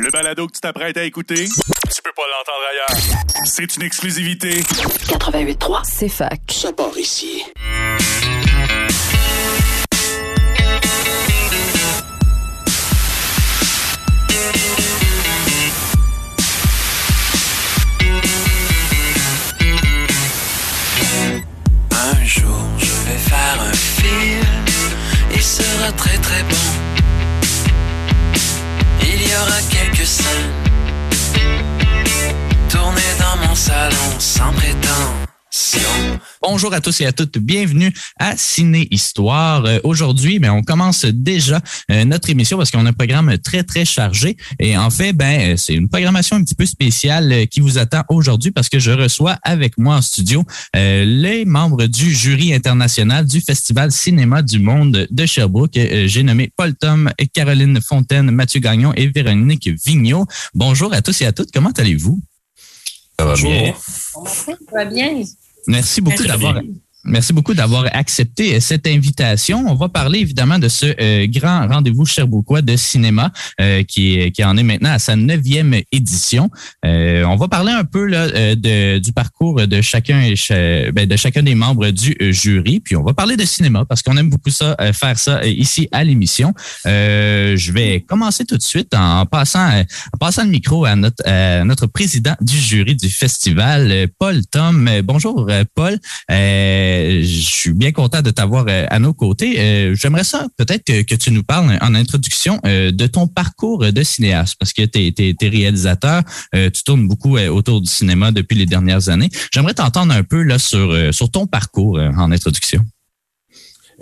Le balado que tu t'apprêtes à écouter, tu peux pas l'entendre ailleurs. C'est une exclusivité. 88.3. C'est fac. Ça part ici. Un jour, je vais faire un film. Il sera très très bon. Y aura quelques scènes tournées dans mon salon sans prétention. Bonjour à tous et à toutes, bienvenue à Ciné Histoire. Euh, Aujourd'hui, ben, on commence déjà euh, notre émission parce qu'on a un programme très très chargé et en fait, ben, euh, c'est une programmation un petit peu spéciale euh, qui vous attend aujourd'hui parce que je reçois avec moi en studio euh, les membres du jury international du Festival Cinéma du Monde de Sherbrooke. Euh, J'ai nommé Paul Tom, Caroline Fontaine, Mathieu Gagnon et Véronique Vigneault. Bonjour à tous et à toutes, comment allez-vous? Ça va bien? Ça va bien. Merci beaucoup d'avoir Merci beaucoup d'avoir accepté cette invitation. On va parler évidemment de ce euh, grand rendez-vous cherbouquois de cinéma euh, qui, qui en est maintenant à sa neuvième édition. Euh, on va parler un peu là, euh, de, du parcours de chacun et ben, de chacun des membres du euh, jury. Puis on va parler de cinéma parce qu'on aime beaucoup ça, euh, faire ça ici à l'émission. Je vais commencer tout de suite en passant, en passant le micro à notre, notre président du jury du festival, Paul Tom. Bonjour, Paul. Je suis bien content de t'avoir euh, à nos côtés. Euh, J'aimerais ça peut-être que, tu nous parles en introduction euh, de ton parcours de cinéaste, parce que tu es, réalisateur, euh, tu tournes beaucoup autour du cinéma depuis les dernières années. J'aimerais t'entendre un peu là sur, sur ton parcours en introduction.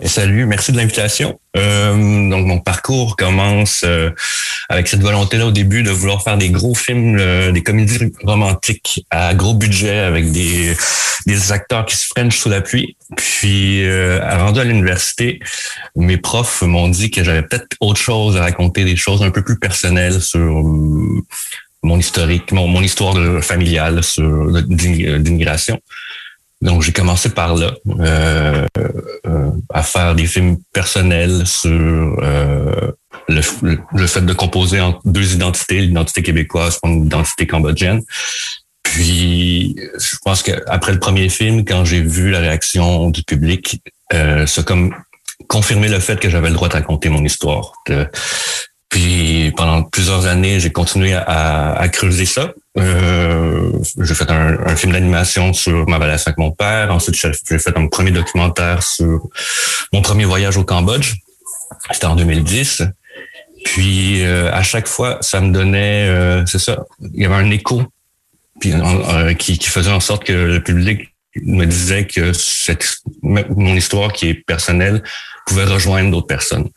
Salut, merci de l'invitation. Euh, donc mon parcours commence euh, avec cette volonté-là au début de vouloir faire des gros films, euh, des comédies romantiques à gros budget avec des, des acteurs qui se freinent sous la pluie. Puis euh, rendu à l'université, mes profs m'ont dit que j'avais peut-être autre chose à raconter, des choses un peu plus personnelles sur euh, mon historique, mon, histoire familiale sur d'immigration. Donc, j'ai commencé par là, euh, euh, à faire des films personnels sur euh, le, le, fait de composer en deux identités, l'identité québécoise et l'identité cambodgienne. Puis, je pense qu'après le premier film, quand j'ai vu la réaction du public, euh, ça comme confirmé le fait que j'avais le droit de raconter mon histoire. Puis pendant plusieurs années, j'ai continué à, creuser ça. Euh, j'ai fait un, un film d'animation sur ma relation avec mon père. Ensuite, j'ai fait un premier documentaire sur mon premier voyage au Cambodge. C'était en 2010. Puis euh, à chaque fois, ça me donnait, euh, c'est ça, il y avait un écho puis, euh, qui, qui faisait en sorte que le public me disait que cette, mon histoire qui est personnelle pouvait rejoindre d'autres personnes.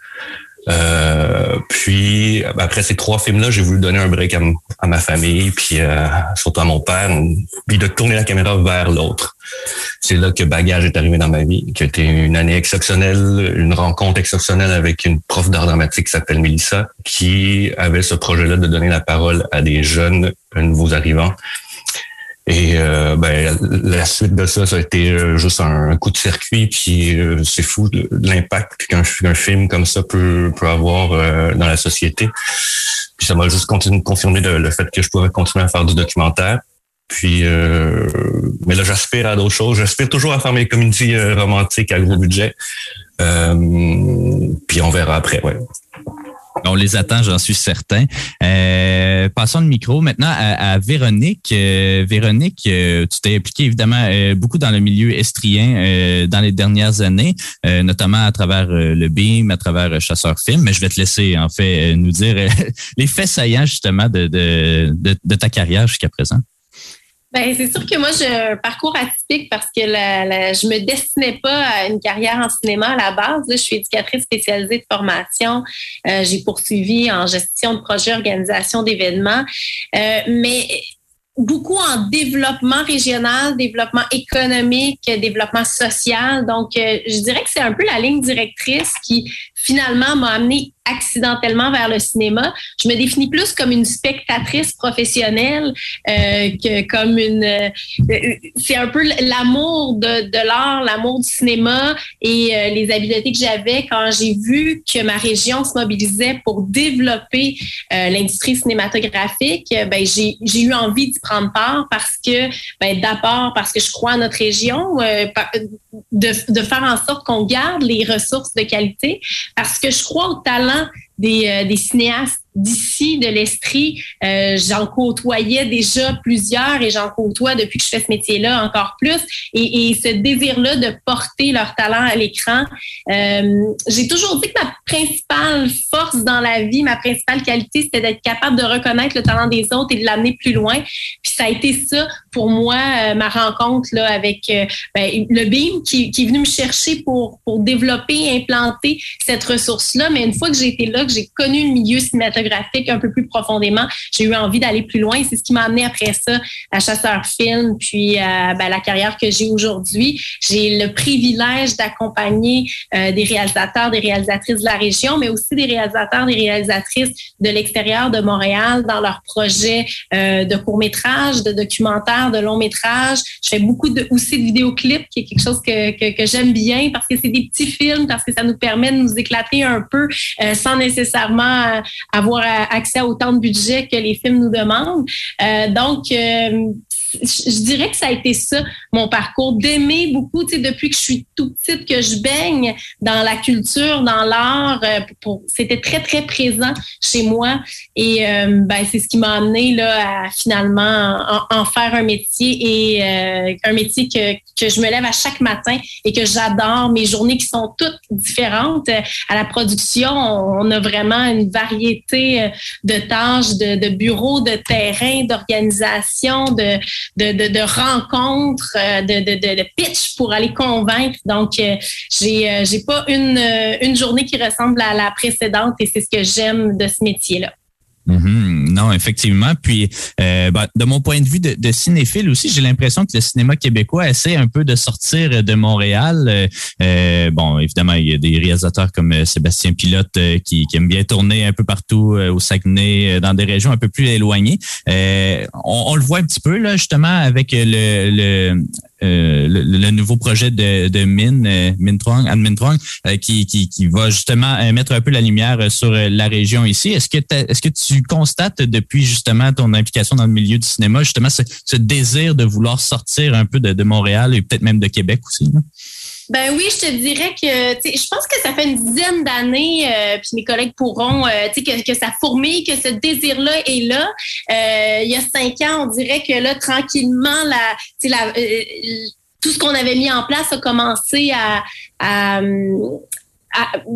Euh, puis après ces trois films-là, j'ai voulu donner un break à, ma famille, puis euh, surtout à mon père, puis de tourner la caméra vers l'autre. C'est là que Bagage est arrivé dans ma vie, qui a été une année exceptionnelle, une rencontre exceptionnelle avec une prof d'art dramatique qui s'appelle Melissa, qui avait ce projet-là de donner la parole à des jeunes nouveaux arrivants. Et euh, ben, la suite de ça, ça a été euh, juste un coup de circuit. Puis euh, c'est fou l'impact qu'un film comme ça peut, peut avoir euh, dans la société. Puis ça m'a juste continué de confirmer le, le, fait que je pourrais continuer à faire du documentaire. Puis, euh, mais là, j'aspire à d'autres choses. J'aspire toujours à faire mes comédies romantiques à gros budget. puis on verra après, ouais. On les attend, j'en suis certain. Euh, passons le micro maintenant à, à Véronique. Euh, Véronique, euh, tu t'es impliquée évidemment euh, beaucoup dans le milieu estrien euh, dans les dernières années, notamment à travers le BIM, à travers Chasseur Film. Mais je vais te laisser en fait nous dire les faits saillants justement de, de, de ta carrière jusqu'à présent. Ben, c'est sûr que moi, j'ai un parcours atypique parce que la, la, je me destinais pas à une carrière en cinéma à la base. Je suis éducatrice spécialisée de formation. Euh, j'ai poursuivi en gestion de projet, organisation d'événements. Euh, mais beaucoup en développement régional, développement économique, développement social. Donc, euh, je dirais que c'est un peu la ligne directrice qui finalement m'a amené accidentellement vers le cinéma. Je me définis plus comme une spectatrice professionnelle euh, que comme une. Euh, c'est un peu l'amour de, de l'art, l'amour du cinéma et euh, les habiletés que j'avais quand j'ai vu que ma région se mobilisait pour développer euh, l'industrie cinématographique. Ben j'ai eu envie d'y prendre part parce que, ben, d'abord parce que je crois à notre région, de, de faire en sorte qu'on garde les ressources de qualité, parce que je crois au talent des, euh, cinéastes d'ici, de l'Estrie. Euh, j'en côtoyais déjà plusieurs et j'en côtoie depuis que je fais ce métier-là encore plus. Et, et ce désir-là de porter leur talent à l'écran, euh, j'ai toujours dit que ma principale force dans la vie, ma principale qualité, c'était d'être capable de reconnaître le talent des autres et de l'amener plus loin. Puis ça a été ça pour moi, euh, ma rencontre là, avec euh, ben, le BIM qui, qui, est venu me chercher pour, pour développer, implanter cette ressource-là. Mais une fois que j'ai été là, que j'ai connu le milieu cinématographique, un peu plus profondément. J'ai eu envie d'aller plus loin. C'est ce qui m'a amené après ça à Chasseur Film, puis euh, ben, la carrière que j'ai aujourd'hui. J'ai le privilège d'accompagner euh, des réalisateurs, des réalisatrices de la région, mais aussi des réalisateurs, des réalisatrices de l'extérieur de Montréal dans leurs projets euh, de court-métrage, de documentaire, de long-métrage. Je fais beaucoup de, aussi de vidéoclips, qui est quelque chose que, que, que j'aime bien parce que c'est des petits films, parce que ça nous permet de nous éclater un peu sans nécessairement avoir accès à autant de budget que les films nous demandent. Euh, donc, euh, je dirais que ça a été ça, mon parcours, d'aimer beaucoup, tu sais, depuis que je suis tout petite, que je baigne dans la culture, dans l'art. Euh, c'était très, très présent chez moi. Et euh, ben, c'est ce qui m'a amené là, à finalement en, faire un métier et euh, un métier que, que je me lève à chaque matin et que j'adore. Mes journées qui sont toutes différentes. À la production, on a vraiment une variété de tâches, de, de bureaux, de terrain, d'organisation, de, de, de, de rencontres, euh, de, de, de, pitch pour aller convaincre. Donc, euh, j'ai euh, j'ai pas une, une journée qui ressemble à la précédente et c'est ce que j'aime de ce métier-là. Mhm. Non, effectivement. Puis, euh, ben, de mon point de vue de, cinéphile aussi, j'ai l'impression que le cinéma québécois essaie un peu de sortir de Montréal. Euh, euh bon, évidemment, il y a des réalisateurs comme Sébastien Pilote qui, qui aime bien tourner un peu partout au Saguenay, dans des régions un peu plus éloignées. On, le voit un petit peu là, justement, avec le, le nouveau projet de, de Min, euh, Mintrong, euh, qui, qui, qui, va justement mettre un peu la lumière sur la région ici. Est-ce que, est-ce que tu constates depuis justement ton implication dans le milieu du cinéma, justement ce, désir de vouloir sortir un peu de, Montréal et peut-être même de Québec aussi? Là? Ben oui, je te dirais que je pense que ça fait une dizaine d'années, euh, puis mes collègues pourront, euh, tu sais, que, que, ça fourmille, que ce désir-là est là. Euh, il y a cinq ans, on dirait que là, tranquillement, la, la tout ce qu'on avait mis en place a commencé à, à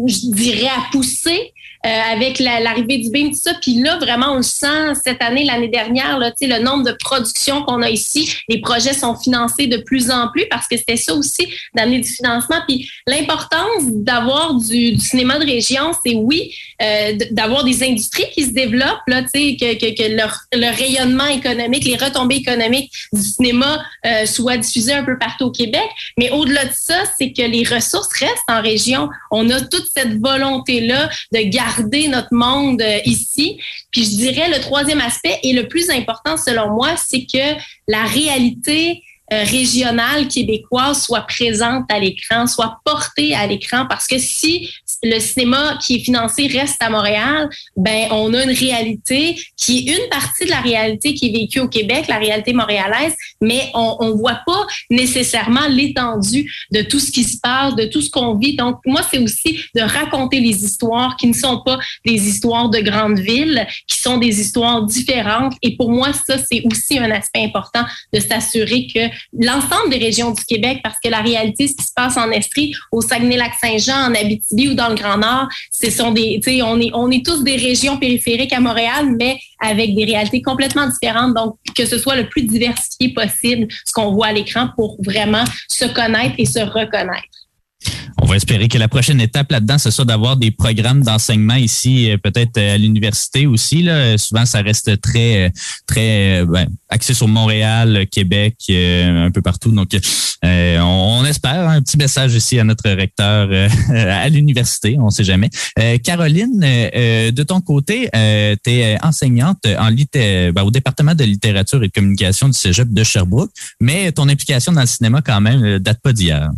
je dirais, à pousser. Euh, avec l'arrivée du BIM, tout ça. Puis là, vraiment, on le sent cette année, l'année dernière, là, le nombre de productions qu'on a ici, les projets sont financés de plus en plus parce que c'était ça aussi, d'amener du financement. Puis l'importance d'avoir du, du, cinéma de région, c'est oui, euh, d'avoir des industries qui se développent, là, que, que, que leur, le rayonnement économique, les retombées économiques du cinéma euh, soient diffusées un peu partout au Québec. Mais au-delà de ça, c'est que les ressources restent en région. On a toute cette volonté-là de garder garder notre monde euh, ici. Puis je dirais le troisième aspect et le plus important selon moi, c'est que la réalité euh, régionale québécoise soit présente à l'écran, soit portée à l'écran, parce que si le cinéma qui est financé reste à Montréal, ben on a une réalité qui est une partie de la réalité qui est vécue au Québec, la réalité montréalaise, mais on on voit pas nécessairement l'étendue de tout ce qui se passe, de tout ce qu'on vit. Donc moi c'est aussi de raconter les histoires qui ne sont pas des histoires de grandes villes, qui sont des histoires différentes. Et pour moi ça c'est aussi un aspect important de s'assurer que l'ensemble des régions du Québec, parce que la réalité ce qui se passe en Estrie, au Saguenay-Lac-Saint-Jean, en Abitibi ou dans le Grand Nord, ce sont des, on est tous des régions périphériques à Montréal, mais avec des réalités complètement différentes. Donc, que ce soit le plus diversifié possible, ce qu'on voit à l'écran pour vraiment se connaître et se reconnaître. Va espérer que la prochaine étape là-dedans, ce soit d'avoir des programmes d'enseignement ici, peut-être à l'université aussi. Là. Souvent, ça reste très, très ben, axé sur Montréal, Québec, un peu partout. Donc, on, espère un petit message ici à notre recteur à l'université, on ne sait jamais. Caroline, de ton côté, tu es enseignante en ben, au département de littérature et de communication du Cégep de Sherbrooke, mais ton implication dans le cinéma quand même date pas d'hier.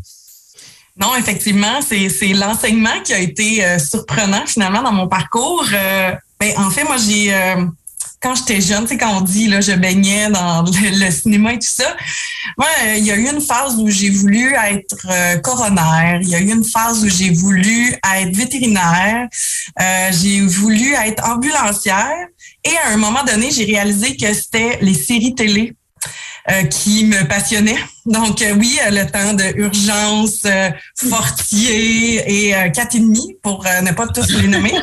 Non, effectivement, c'est l'enseignement qui a été euh, surprenant finalement dans mon parcours. Euh, ben, en fait, moi, j'ai euh, quand j'étais jeune, tu quand on dit là, je baignais dans le, cinéma et tout ça, moi, il y a eu une phase où j'ai voulu être coroner. Il y a eu une phase où j'ai voulu être vétérinaire. j'ai voulu être ambulancière. Et à un moment donné, j'ai réalisé que c'était les séries télé euh, qui me passionnait. Donc euh, oui, euh, le temps de urgence, Fortier et quatre et demi pour ne pas tous les nommer.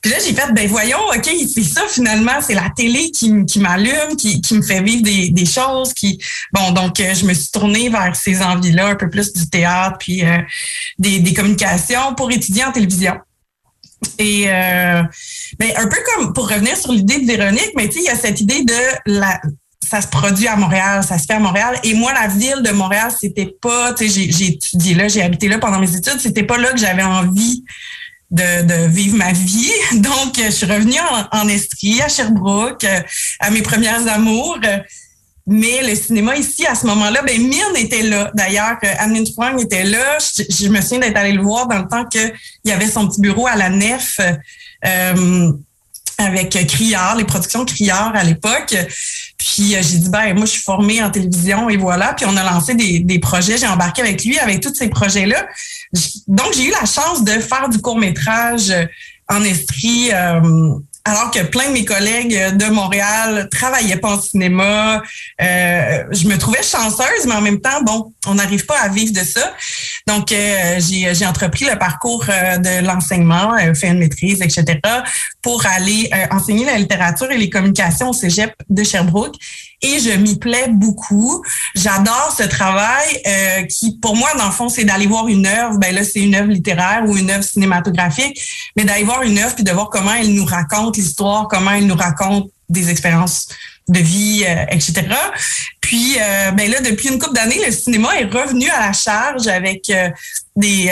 Puis là, j'ai fait, ben voyons, OK, c'est ça finalement, c'est la télé qui, qui m'allume, qui, qui me fait vivre des, des choses. qui Bon, donc je me suis tournée vers ces envies-là, un peu plus du théâtre, puis des, des communications pour étudier en télévision. Et ben, un peu comme pour revenir sur l'idée de Véronique, mais tu sais, il y a cette idée de la, ça se produit à Montréal, ça se fait à Montréal. Et moi, la ville de Montréal, c'était pas, tu sais, j'ai étudié là, j'ai habité là pendant mes études, c'était pas là que j'avais envie de, vivre ma vie. Donc, je suis revenue en, Estrie, à Sherbrooke, à mes premières amours. Mais le cinéma ici, à ce moment-là, ben Myrne était là. D'ailleurs, Anne Sprung était là. Je, me souviens d'être allée le voir dans le temps qu'il y avait son petit bureau à la nef. Euh, avec Criard, les productions Criard à l'époque. Puis euh, j'ai dit, ben moi, je suis formée en télévision et voilà. Puis on a lancé des, des projets. J'ai embarqué avec lui, avec tous ces projets-là. Donc, j'ai eu la chance de faire du court-métrage en Estrie. Euh, alors que plein de mes collègues de Montréal travaillaient pas en cinéma. Euh, je me trouvais chanceuse, mais en même temps, bon, on n'arrive pas à vivre de ça. Donc, euh, j'ai entrepris le parcours euh, de l'enseignement, fait une maîtrise, etc., pour aller enseigner la littérature et les communications au Cégep de Sherbrooke et je m'y plais beaucoup. J'adore ce travail euh, qui, pour moi, dans le fond, c'est d'aller voir une œuvre. Ben là, c'est une œuvre littéraire ou une œuvre cinématographique, mais d'aller voir une œuvre puis de voir comment elle nous raconte l'histoire, comment elle nous raconte des expériences de vie, euh, etc. Puis, euh, ben là, depuis une couple d'années, le cinéma est revenu à la charge avec des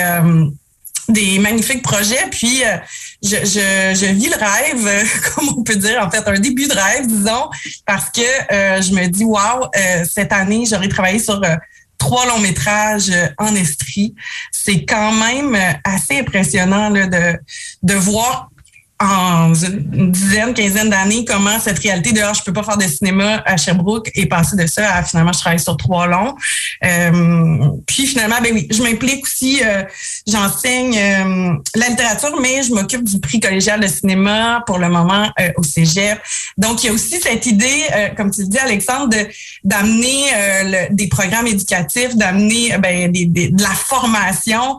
des magnifiques projets. Puis, euh, je, je, vis le rêve, euh, comme on peut dire, en fait, un début de rêve, disons, parce que euh, je me dis, wow, cette année, j'aurais travaillé sur trois longs métrages en Estrie. C'est quand même assez impressionnant là, de, de voir en une dizaine, quinzaine d'années, comment cette réalité de ah, je peux pas faire de cinéma à Sherbrooke est passée de ça à finalement je travaille sur trois longs. Euh, puis finalement, ben oui, je m'implique aussi, euh, j'enseigne euh, la littérature, mais je m'occupe du prix collégial de cinéma pour le moment au Cégep. Donc il y a aussi cette idée, comme tu dis Alexandre, de d'amener des programmes éducatifs, d'amener ben, des, de la formation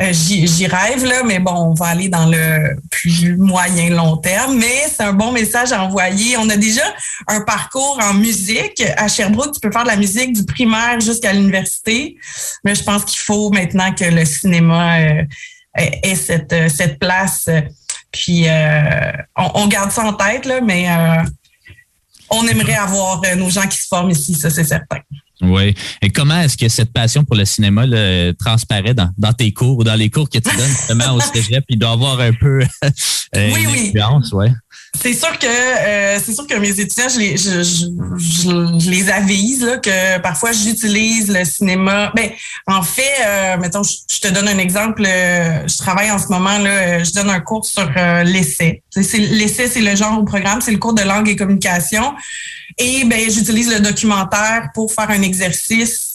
euh, j'y rêve, là, mais bon, on va aller dans le plus moyen long terme. Mais c'est un bon message à envoyer. On a déjà un parcours en musique. À Sherbrooke, tu peux faire de la musique du primaire jusqu'à l'université. Mais je pense qu'il faut maintenant que le cinéma euh, ait cette, euh, cette place. Puis on, on, garde ça en tête, là, mais on aimerait avoir nos gens qui se forment ici, ça c'est certain. Oui. Et comment est-ce que cette passion pour le cinéma là, transparaît dans, dans, tes cours ou dans les cours que tu donnes justement au cégep? Il doit avoir un peu euh, oui, oui. influence, ouais. C'est sûr que euh, c'est sûr que mes étudiants, je les, je, je, les avise là, que parfois j'utilise le cinéma. Ben, en fait, euh, mettons, je, te donne un exemple. Euh, je travaille en ce moment là, je donne un cours sur l'essai. L'essai, c'est le genre au programme, c'est le cours de langue et communication. Et ben, j'utilise le documentaire pour faire un exercice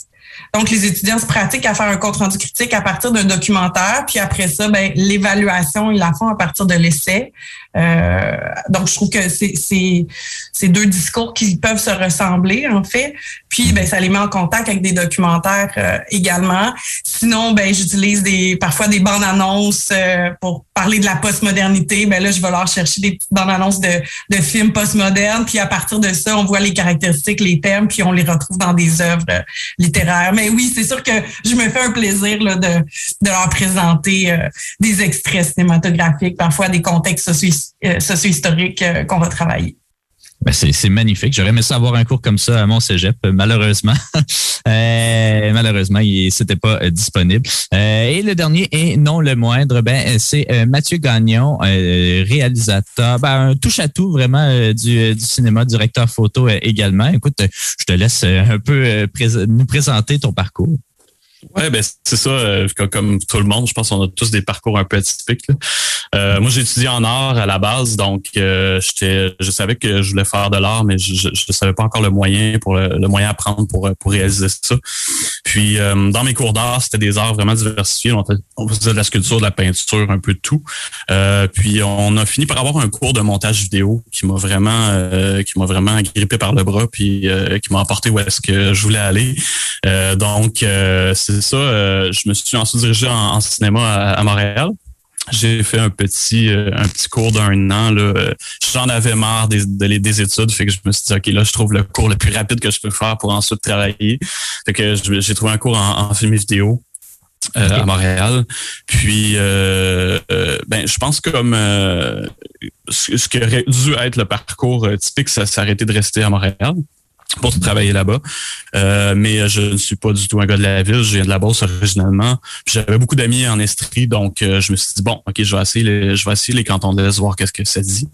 donc, les étudiants se pratiquent à faire un compte rendu critique à partir d'un documentaire, puis après ça, ben, l'évaluation, ils la font à partir de l'essai. Euh, donc, je trouve que c'est deux discours qui peuvent se ressembler, en fait. Puis, ben, ça les met en contact avec des documentaires euh, également. Sinon, ben, j'utilise des parfois des bandes annonces euh, pour parler de la postmodernité. Ben là, je vais leur chercher des petites bandes annonces de, de films postmodernes. Puis, à partir de ça, on voit les caractéristiques, les thèmes, puis on les retrouve dans des œuvres littéraires. Mais oui, c'est sûr que je me fais un plaisir là, de, de leur présenter des extraits cinématographiques, parfois des contextes socio-historiques qu'on va travailler. Ben c'est magnifique. J'aurais aimé savoir un cours comme ça à mon cégep, malheureusement. euh, malheureusement, il c'était pas euh, disponible. Euh, et le dernier, et non le moindre, ben c'est euh, Mathieu Gagnon, réalisateur, ben, un touche-à-tout vraiment du, du, cinéma, directeur photo également. Écoute, je te laisse un peu nous présenter ton parcours. Ouais, ben c'est ça. Euh, comme tout le monde, je pense qu'on a tous des parcours un peu atypiques. Euh, moi, j'ai étudié en art à la base, donc euh, je savais que je voulais faire de l'art, mais je ne savais pas encore le moyen pour le, moyen à prendre pour pour réaliser ça. Puis dans mes cours d'art, c'était des arts vraiment diversifiés. On, faisait de la sculpture, de la peinture, un peu de tout. puis on a fini par avoir un cours de montage vidéo qui m'a vraiment qui m'a vraiment grippé par le bras, puis qui m'a emporté où est-ce que je voulais aller. donc c'est ça. Euh, je me suis ensuite dirigé en, cinéma à, Montréal. J'ai fait un petit euh, un petit cours d'un an. Là. J'en avais marre des, des études, fait que je me suis dit OK, là, je trouve le cours le plus rapide que je peux faire pour ensuite travailler. Fait que j'ai trouvé un cours en, film et vidéo. Euh, à Montréal. Puis, ben, je pense que comme ce, qui aurait dû être le parcours typique, ça s'est arrêté de rester à Montréal pour travailler là-bas. Euh, mais je ne suis pas du tout un gars de la ville. Je viens de la Beauce originalement. J'avais beaucoup d'amis en Estrie, donc euh, je me suis dit bon, ok, je vais essayer les, je vais essayer les cantons de l'Est, voir qu'est-ce que ça dit.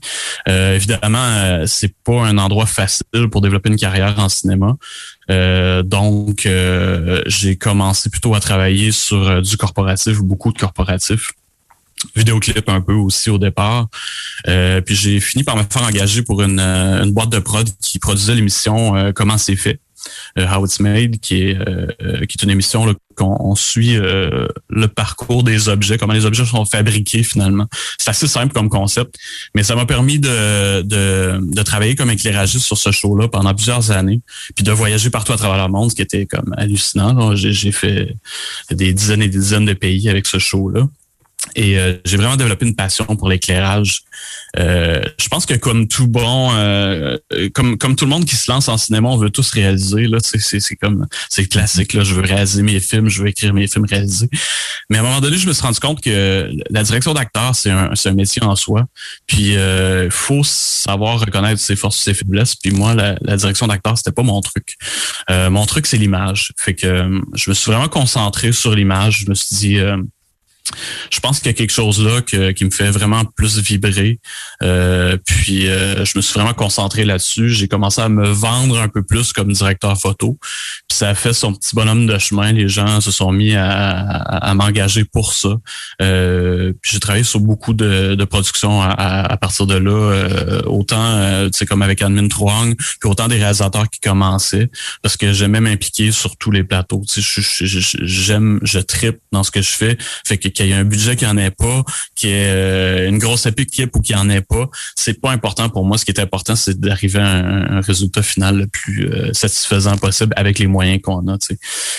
Euh, évidemment, euh, c'est pas un endroit facile pour développer une carrière en cinéma. donc, j'ai commencé plutôt à travailler sur du corporatif, beaucoup de corporatifs vidéoclip un peu aussi au départ. Euh, puis j'ai fini par me faire engager pour une, euh, une boîte de prod qui produisait l'émission euh, Comment c'est fait. How It's Made, qui est, qui est une émission qu'on suit le parcours des objets, comment les objets sont fabriqués finalement. C'est assez simple comme concept, mais ça m'a permis de, de, de, travailler comme éclairagiste sur ce show-là pendant plusieurs années, puis de voyager partout à travers le monde, ce qui était comme hallucinant. J'ai fait des dizaines et des dizaines de pays avec ce show-là. Et euh, j'ai vraiment développé une passion pour l'éclairage. Euh, je pense que comme tout bon, euh, comme comme tout le monde qui se lance en cinéma, on veut tous réaliser. Là, c'est c'est comme c'est classique. Là, je veux réaliser mes films, je veux écrire mes films réalisés. Mais à un moment donné, je me suis rendu compte que la direction d'acteur, c'est un c'est un métier en soi. Puis il faut savoir reconnaître ses forces, ses faiblesses. Puis moi, la, la direction d'acteur, c'était pas mon truc. mon truc, c'est l'image. Fait que je me suis vraiment concentré sur l'image. Je me suis dit je pense qu'il y a quelque chose là qui me fait vraiment plus vibrer. Euh, puis euh, je me suis vraiment concentré là-dessus. J'ai commencé à me vendre un peu plus comme directeur photo. Puis ça a fait son petit bonhomme de chemin. Les gens se sont mis à, m'engager pour ça. Euh, puis j'ai travaillé sur beaucoup de, de productions à, partir de là. autant, tu sais, comme avec Admin Truong, puis autant des réalisateurs qui commençaient. Parce que j'aimais m'impliquer sur tous les plateaux. Tu sais, j'aime, je, je, tripe dans ce que je fais. Fait que qu'il y ait un budget qui en ait pas, qu'il y ait euh, une grosse équipe ou qu'il en ait pas, c'est pas important pour moi. Ce qui est important, c'est d'arriver à un, résultat final le plus euh, satisfaisant possible avec les moyens qu'on a.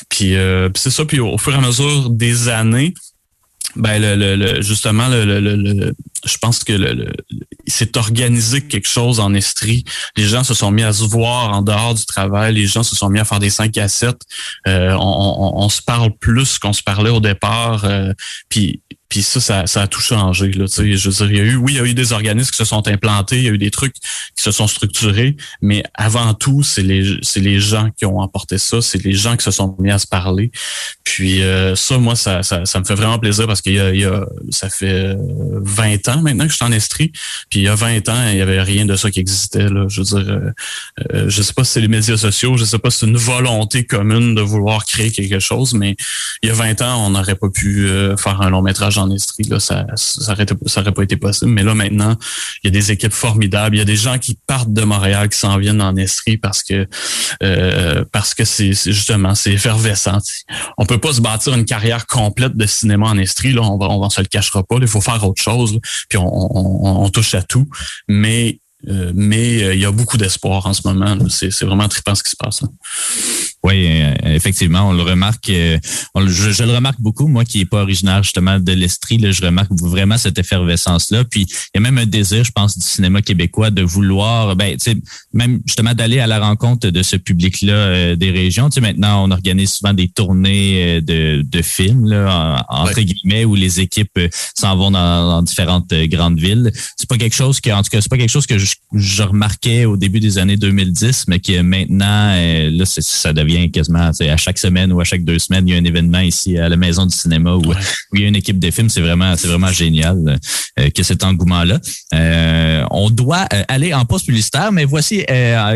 Puis, euh, c'est ça. Puis au fur et à mesure des années, ben le, le, justement, le, le, je pense que le, s'est organisé quelque chose en Estrie. Les gens se sont mis à se voir en dehors du travail. Les gens se sont mis à faire des 5 à 7. Euh, on, on, se parle plus qu'on se parlait au départ. Euh, puis puis ça, ça, ça, a tout changé. Là, je veux dire, il y a eu, oui, il y a eu des organismes qui se sont implantés, il y a eu des trucs qui se sont structurés, mais avant tout, c'est les, c'est les gens qui ont emporté ça, c'est les gens qui se sont mis à se parler. Puis euh, ça, moi, ça, ça, ça, me fait vraiment plaisir parce qu'il y a, il y a, ça fait 20 ans maintenant que je suis en Estrie. Puis il y a 20 ans, il y avait rien de ça qui existait. Je veux dire, euh, euh, je sais pas si c'est les médias sociaux, je sais pas si c'est une volonté commune de vouloir créer quelque chose, mais il y a 20 ans, on n'aurait pas pu faire un long métrage en Estrie, là, ça, ça, aurait, pas été possible. Mais là, maintenant, il y a des équipes formidables. Il y a des gens qui partent de Montréal, qui s'en viennent en Estrie parce que euh, parce que c'est justement c'est effervescent. On peut pas se bâtir une carrière complète de cinéma en Estrie. Là, on va, on se le cachera pas. Il faut faire autre chose. Puis on, touche à tout. Mais euh, mais euh, il y a beaucoup d'espoir en ce moment. C'est vraiment trippant ce qui se passe. Là. Oui, euh, effectivement, on le remarque. On, je, je, le remarque beaucoup, moi qui n'est pas originaire justement de l'Estrie, je remarque vraiment cette effervescence-là. Puis il y a même un désir, je pense, du cinéma québécois de vouloir, ben, même justement d'aller à la rencontre de ce public-là des régions. Tu sais, maintenant, on organise souvent des tournées de, de films, là, entre guillemets, où les équipes s'en vont dans, dans, différentes grandes villes. C'est pas quelque chose que, en tout cas, c'est pas quelque chose que je je, remarquais au début des années 2010, mais qui maintenant, euh, là, ça devient quasiment à chaque semaine ou à chaque deux semaines, il y a un événement ici à la Maison du cinéma où, il y a une équipe de films. C'est vraiment, c'est vraiment génial euh, que cet engouement-là. Euh, on doit aller en pause publicitaire, mais voici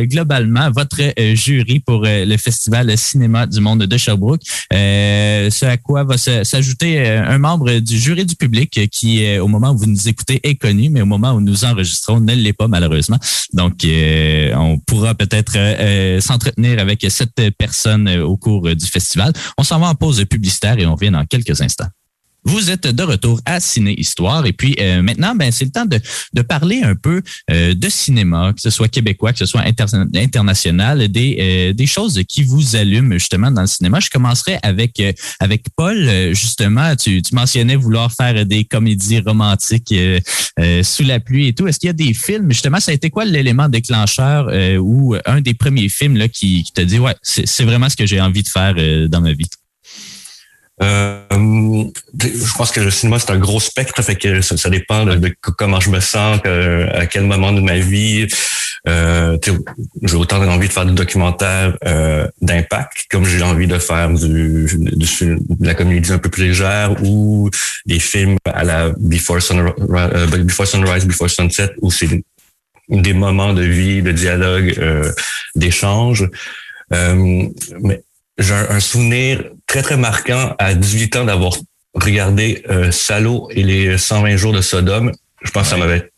globalement votre jury pour le Festival Cinéma du Monde de Sherbrooke. ce à quoi va s'ajouter un membre du jury du public qui, au moment où vous nous écoutez, est connu, mais au moment où nous enregistrons, ne l'est pas malheureusement. Donc, euh, on pourra peut-être euh, euh, s'entretenir avec cette personne au cours du festival. On s'en va en pause publicitaire et on revient dans quelques instants. Vous êtes de retour à Ciné Histoire et puis euh, maintenant, ben c'est le temps de, de parler un peu euh, de cinéma, que ce soit québécois, que ce soit international, des, euh, des choses qui vous allument justement dans le cinéma. Je commencerai avec avec Paul. Justement, tu, tu mentionnais vouloir faire des comédies romantiques sous la pluie et tout. Est-ce qu'il y a des films? Justement Ça a été quoi l'élément déclencheur ou un des premiers films là qui, qui te dit ouais c'est vraiment ce que j'ai envie de faire dans ma vie? Euh, je pense que le cinéma, c'est un gros spectre, fait que ça, dépend de, comment je me sens, à quel moment de ma vie. Euh, j'ai autant envie de faire des documentaires euh, d'impact, comme j'ai envie de faire du, de la comédie un peu plus légère ou des films à la Before, Sunrise, euh, Before Sunrise, Before Sunset, où c'est des moments de vie, de dialogue, euh, d'échange. J'ai un, souvenir très, très marquant à 18 ans d'avoir regardé euh, Salo et les 120 jours de Sodome. Je pense que ça m'avait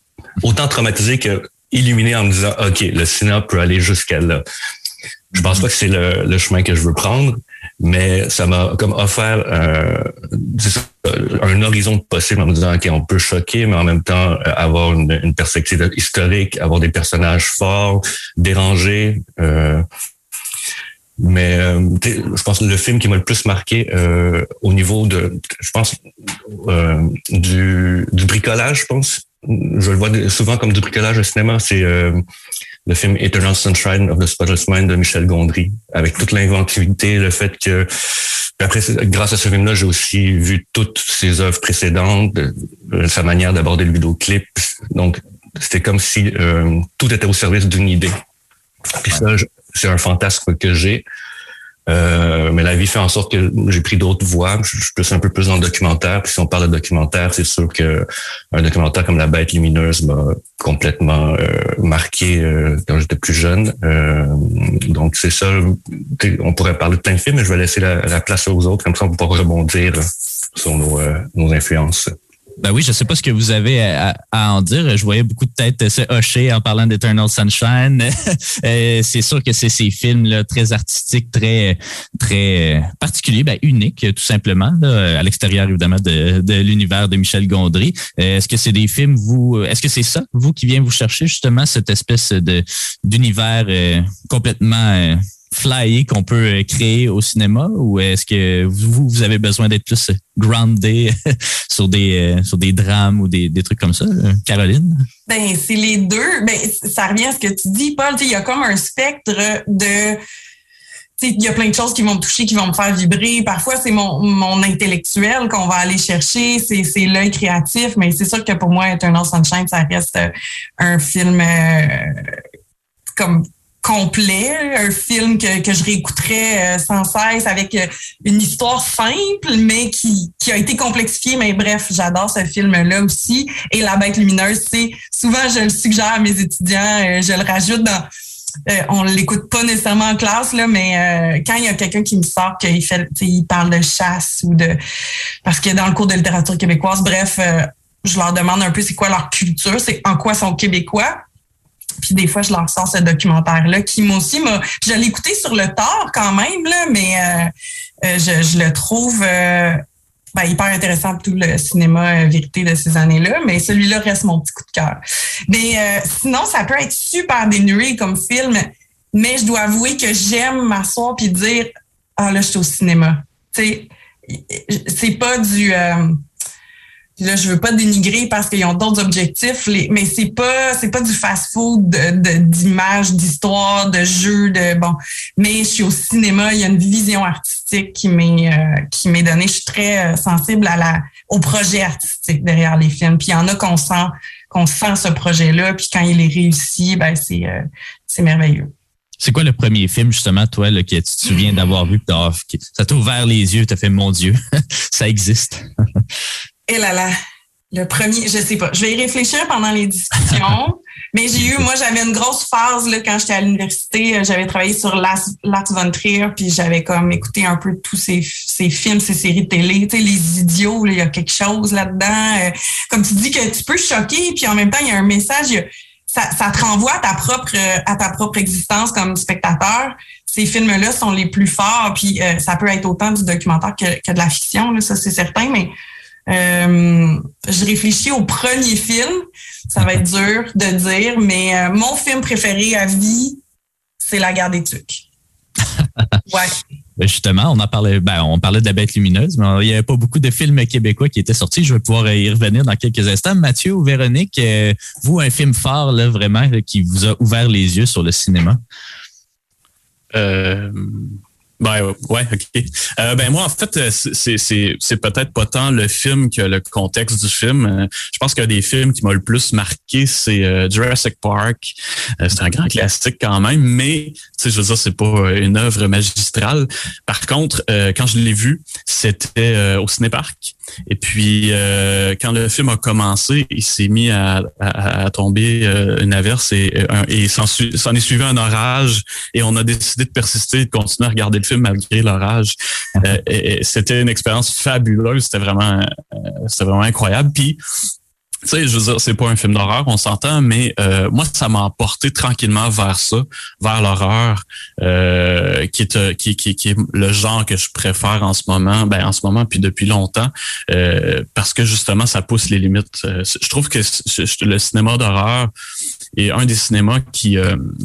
autant traumatisé que illuminé en me disant, OK, le cinéma peut aller jusqu'à là. Je pense pas que c'est le, chemin que je veux prendre, mais ça m'a comme offert euh, un horizon possible en me disant, OK, on peut choquer, mais en même temps euh, avoir une, une perspective historique, avoir des personnages forts, dérangés. Euh, mais euh, je pense que le film qui m'a le plus marqué euh, au niveau de, je pense, euh, du, du, bricolage, je pense. Je le vois souvent comme du bricolage au cinéma. C'est euh, le film Eternal Sunshine of the Spotless Mind de Michel Gondry, avec toute l'inventivité, le fait que après, grâce à ce film-là, j'ai aussi vu toutes ses œuvres précédentes, sa manière d'aborder le vidéoclip. Donc, c'était comme si tout était au service d'une idée. Ça, c'est un fantasme que j'ai. Euh, mais la vie fait en sorte que j'ai pris d'autres voies. Je, suis plus un peu plus dans le documentaire. Puis si on parle de documentaire, c'est sûr que un documentaire comme La Bête lumineuse m'a complètement euh, marqué euh, quand j'étais plus jeune. donc c'est ça. On pourrait parler de plein de films, mais je vais laisser la, place aux autres. Comme ça, on pourra rebondir sur nos, nos influences. Ben oui, je sais pas ce que vous avez à, en dire. Je voyais beaucoup de têtes se hocher en parlant d'Eternal Sunshine. Euh, c'est sûr que c'est ces films là très artistiques, très très particuliers, ben uniques tout simplement, à l'extérieur évidemment de, de l'univers de Michel Gondry. Euh, est-ce que c'est des films vous Est-ce que c'est ça vous qui vient vous chercher justement cette espèce de d'univers euh, complètement flyé qu'on peut euh, créer au cinéma ou est-ce que vous, vous avez besoin d'être plus groundé sur des euh, sur des drames ou des, des trucs comme ça, euh, Caroline? Ben, c'est les deux. Ben, ça revient à ce que tu dis, Paul. Il y a comme un spectre de il y a plein de choses qui vont me toucher, qui vont me faire vibrer. Parfois, c'est mon, mon intellectuel qu'on va aller chercher, c'est, c'est l'œil créatif, mais c'est sûr que pour moi, Eternal Sunshine, ça reste un film comme complet, un film que, que je réécouterais euh, sans cesse avec euh, une histoire simple, mais qui, qui a été complexifiée. Mais bref, j'adore ce film-là aussi. Et La Bête lumineuse, c'est souvent, je le suggère à mes étudiants, euh, je le rajoute dans... on l'écoute pas nécessairement en classe, là, mais quand il y a quelqu'un qui me sort qu'il fait, il parle de chasse ou de... Parce que dans le cours de littérature québécoise, bref, je leur demande un peu c'est quoi leur culture, c'est en quoi sont québécois puis des fois, je leur sors ce documentaire-là qui, moi aussi, m'a. Je l'ai écouté sur le tard quand même, là, mais euh, euh, je, le trouve euh, ben, hyper intéressant tout le cinéma vérité de ces années-là, mais celui-là reste mon petit coup de cœur. Mais sinon, ça peut être super dénué comme film, mais je dois avouer que j'aime m'asseoir puis dire ah là je suis au cinéma. Tu sais, c'est pas du là je veux pas dénigrer parce qu'ils ont d'autres objectifs, mais c'est pas c'est pas du fast-food d'images, d'histoires, de jeux, de bon. Mais je suis au cinéma, il y a une vision artistique qui m'est euh, qui m'est donnée. Je suis très euh, sensible au projet artistique derrière les films. Puis il y en a qu'on sent qu'on sent ce projet-là, puis quand il est réussi, ben c'est c'est merveilleux. C'est quoi le premier film, justement, toi, que tu te souviens d'avoir vu? Ça t'a ouvert les yeux, t'as fait, mon Dieu, ça existe. Et eh là là, le premier, je sais pas. Je vais y réfléchir pendant les discussions. mais j'ai eu, moi, j'avais une grosse phase là, quand j'étais à l'université. Euh, j'avais travaillé sur Lars, von Trier, puis j'avais comme écouté un peu tous ces, ces films, ces séries de télé. Tu sais, les idiots, il y a quelque chose là-dedans. Euh, comme tu dis que tu peux choquer, puis en même temps, il y a un message ça, ça te renvoie à ta propre à ta propre existence comme spectateur. Ces films-là sont les plus forts, puis euh, ça peut être autant du documentaire que, que de la fiction, là, ça c'est certain, mais euh, je réfléchis au premier film. Ça va être dur de dire, mais euh, mon film préféré à vie, c'est La guerre des Tucs. Ouais. Ben, justement, on en parlait, ben, on parlait de la bête lumineuse, mais il n'y avait pas beaucoup de films québécois qui étaient sortis. Je vais pouvoir y revenir dans quelques instants. Mathieu ou Véronique, euh, vous, un film fort, là, vraiment, qui vous a ouvert les yeux sur le cinéma? Ben ouais, ok. Euh, ben moi en fait euh, c'est c'est c'est peut-être pas tant le film que le contexte du film. Euh, je pense qu'un des films qui m'a le plus marqué c'est Jurassic Park. c'est un grand classique quand même, mais tu sais je veux dire c'est pas une œuvre magistrale. Par contre quand je l'ai vu c'était au cinépark et puis, euh, quand le film a commencé, il s'est mis à, tomber euh, une averse et, euh, et s'en est suivi un orage. Et on a décidé de persister et de continuer à regarder le film malgré l'orage. c'était une expérience fabuleuse. C'était vraiment, c'était vraiment incroyable. Puis, tu sais, je veux dire, c'est pas un film d'horreur, on s'entend, mais euh, moi, ça m'a emporté tranquillement vers ça, vers l'horreur, euh, qui est euh, qui, qui, qui, est le genre que je préfère en ce moment, ben en ce moment puis depuis longtemps, euh, parce que justement, ça pousse les limites. je trouve que le cinéma d'horreur est un des cinémas qui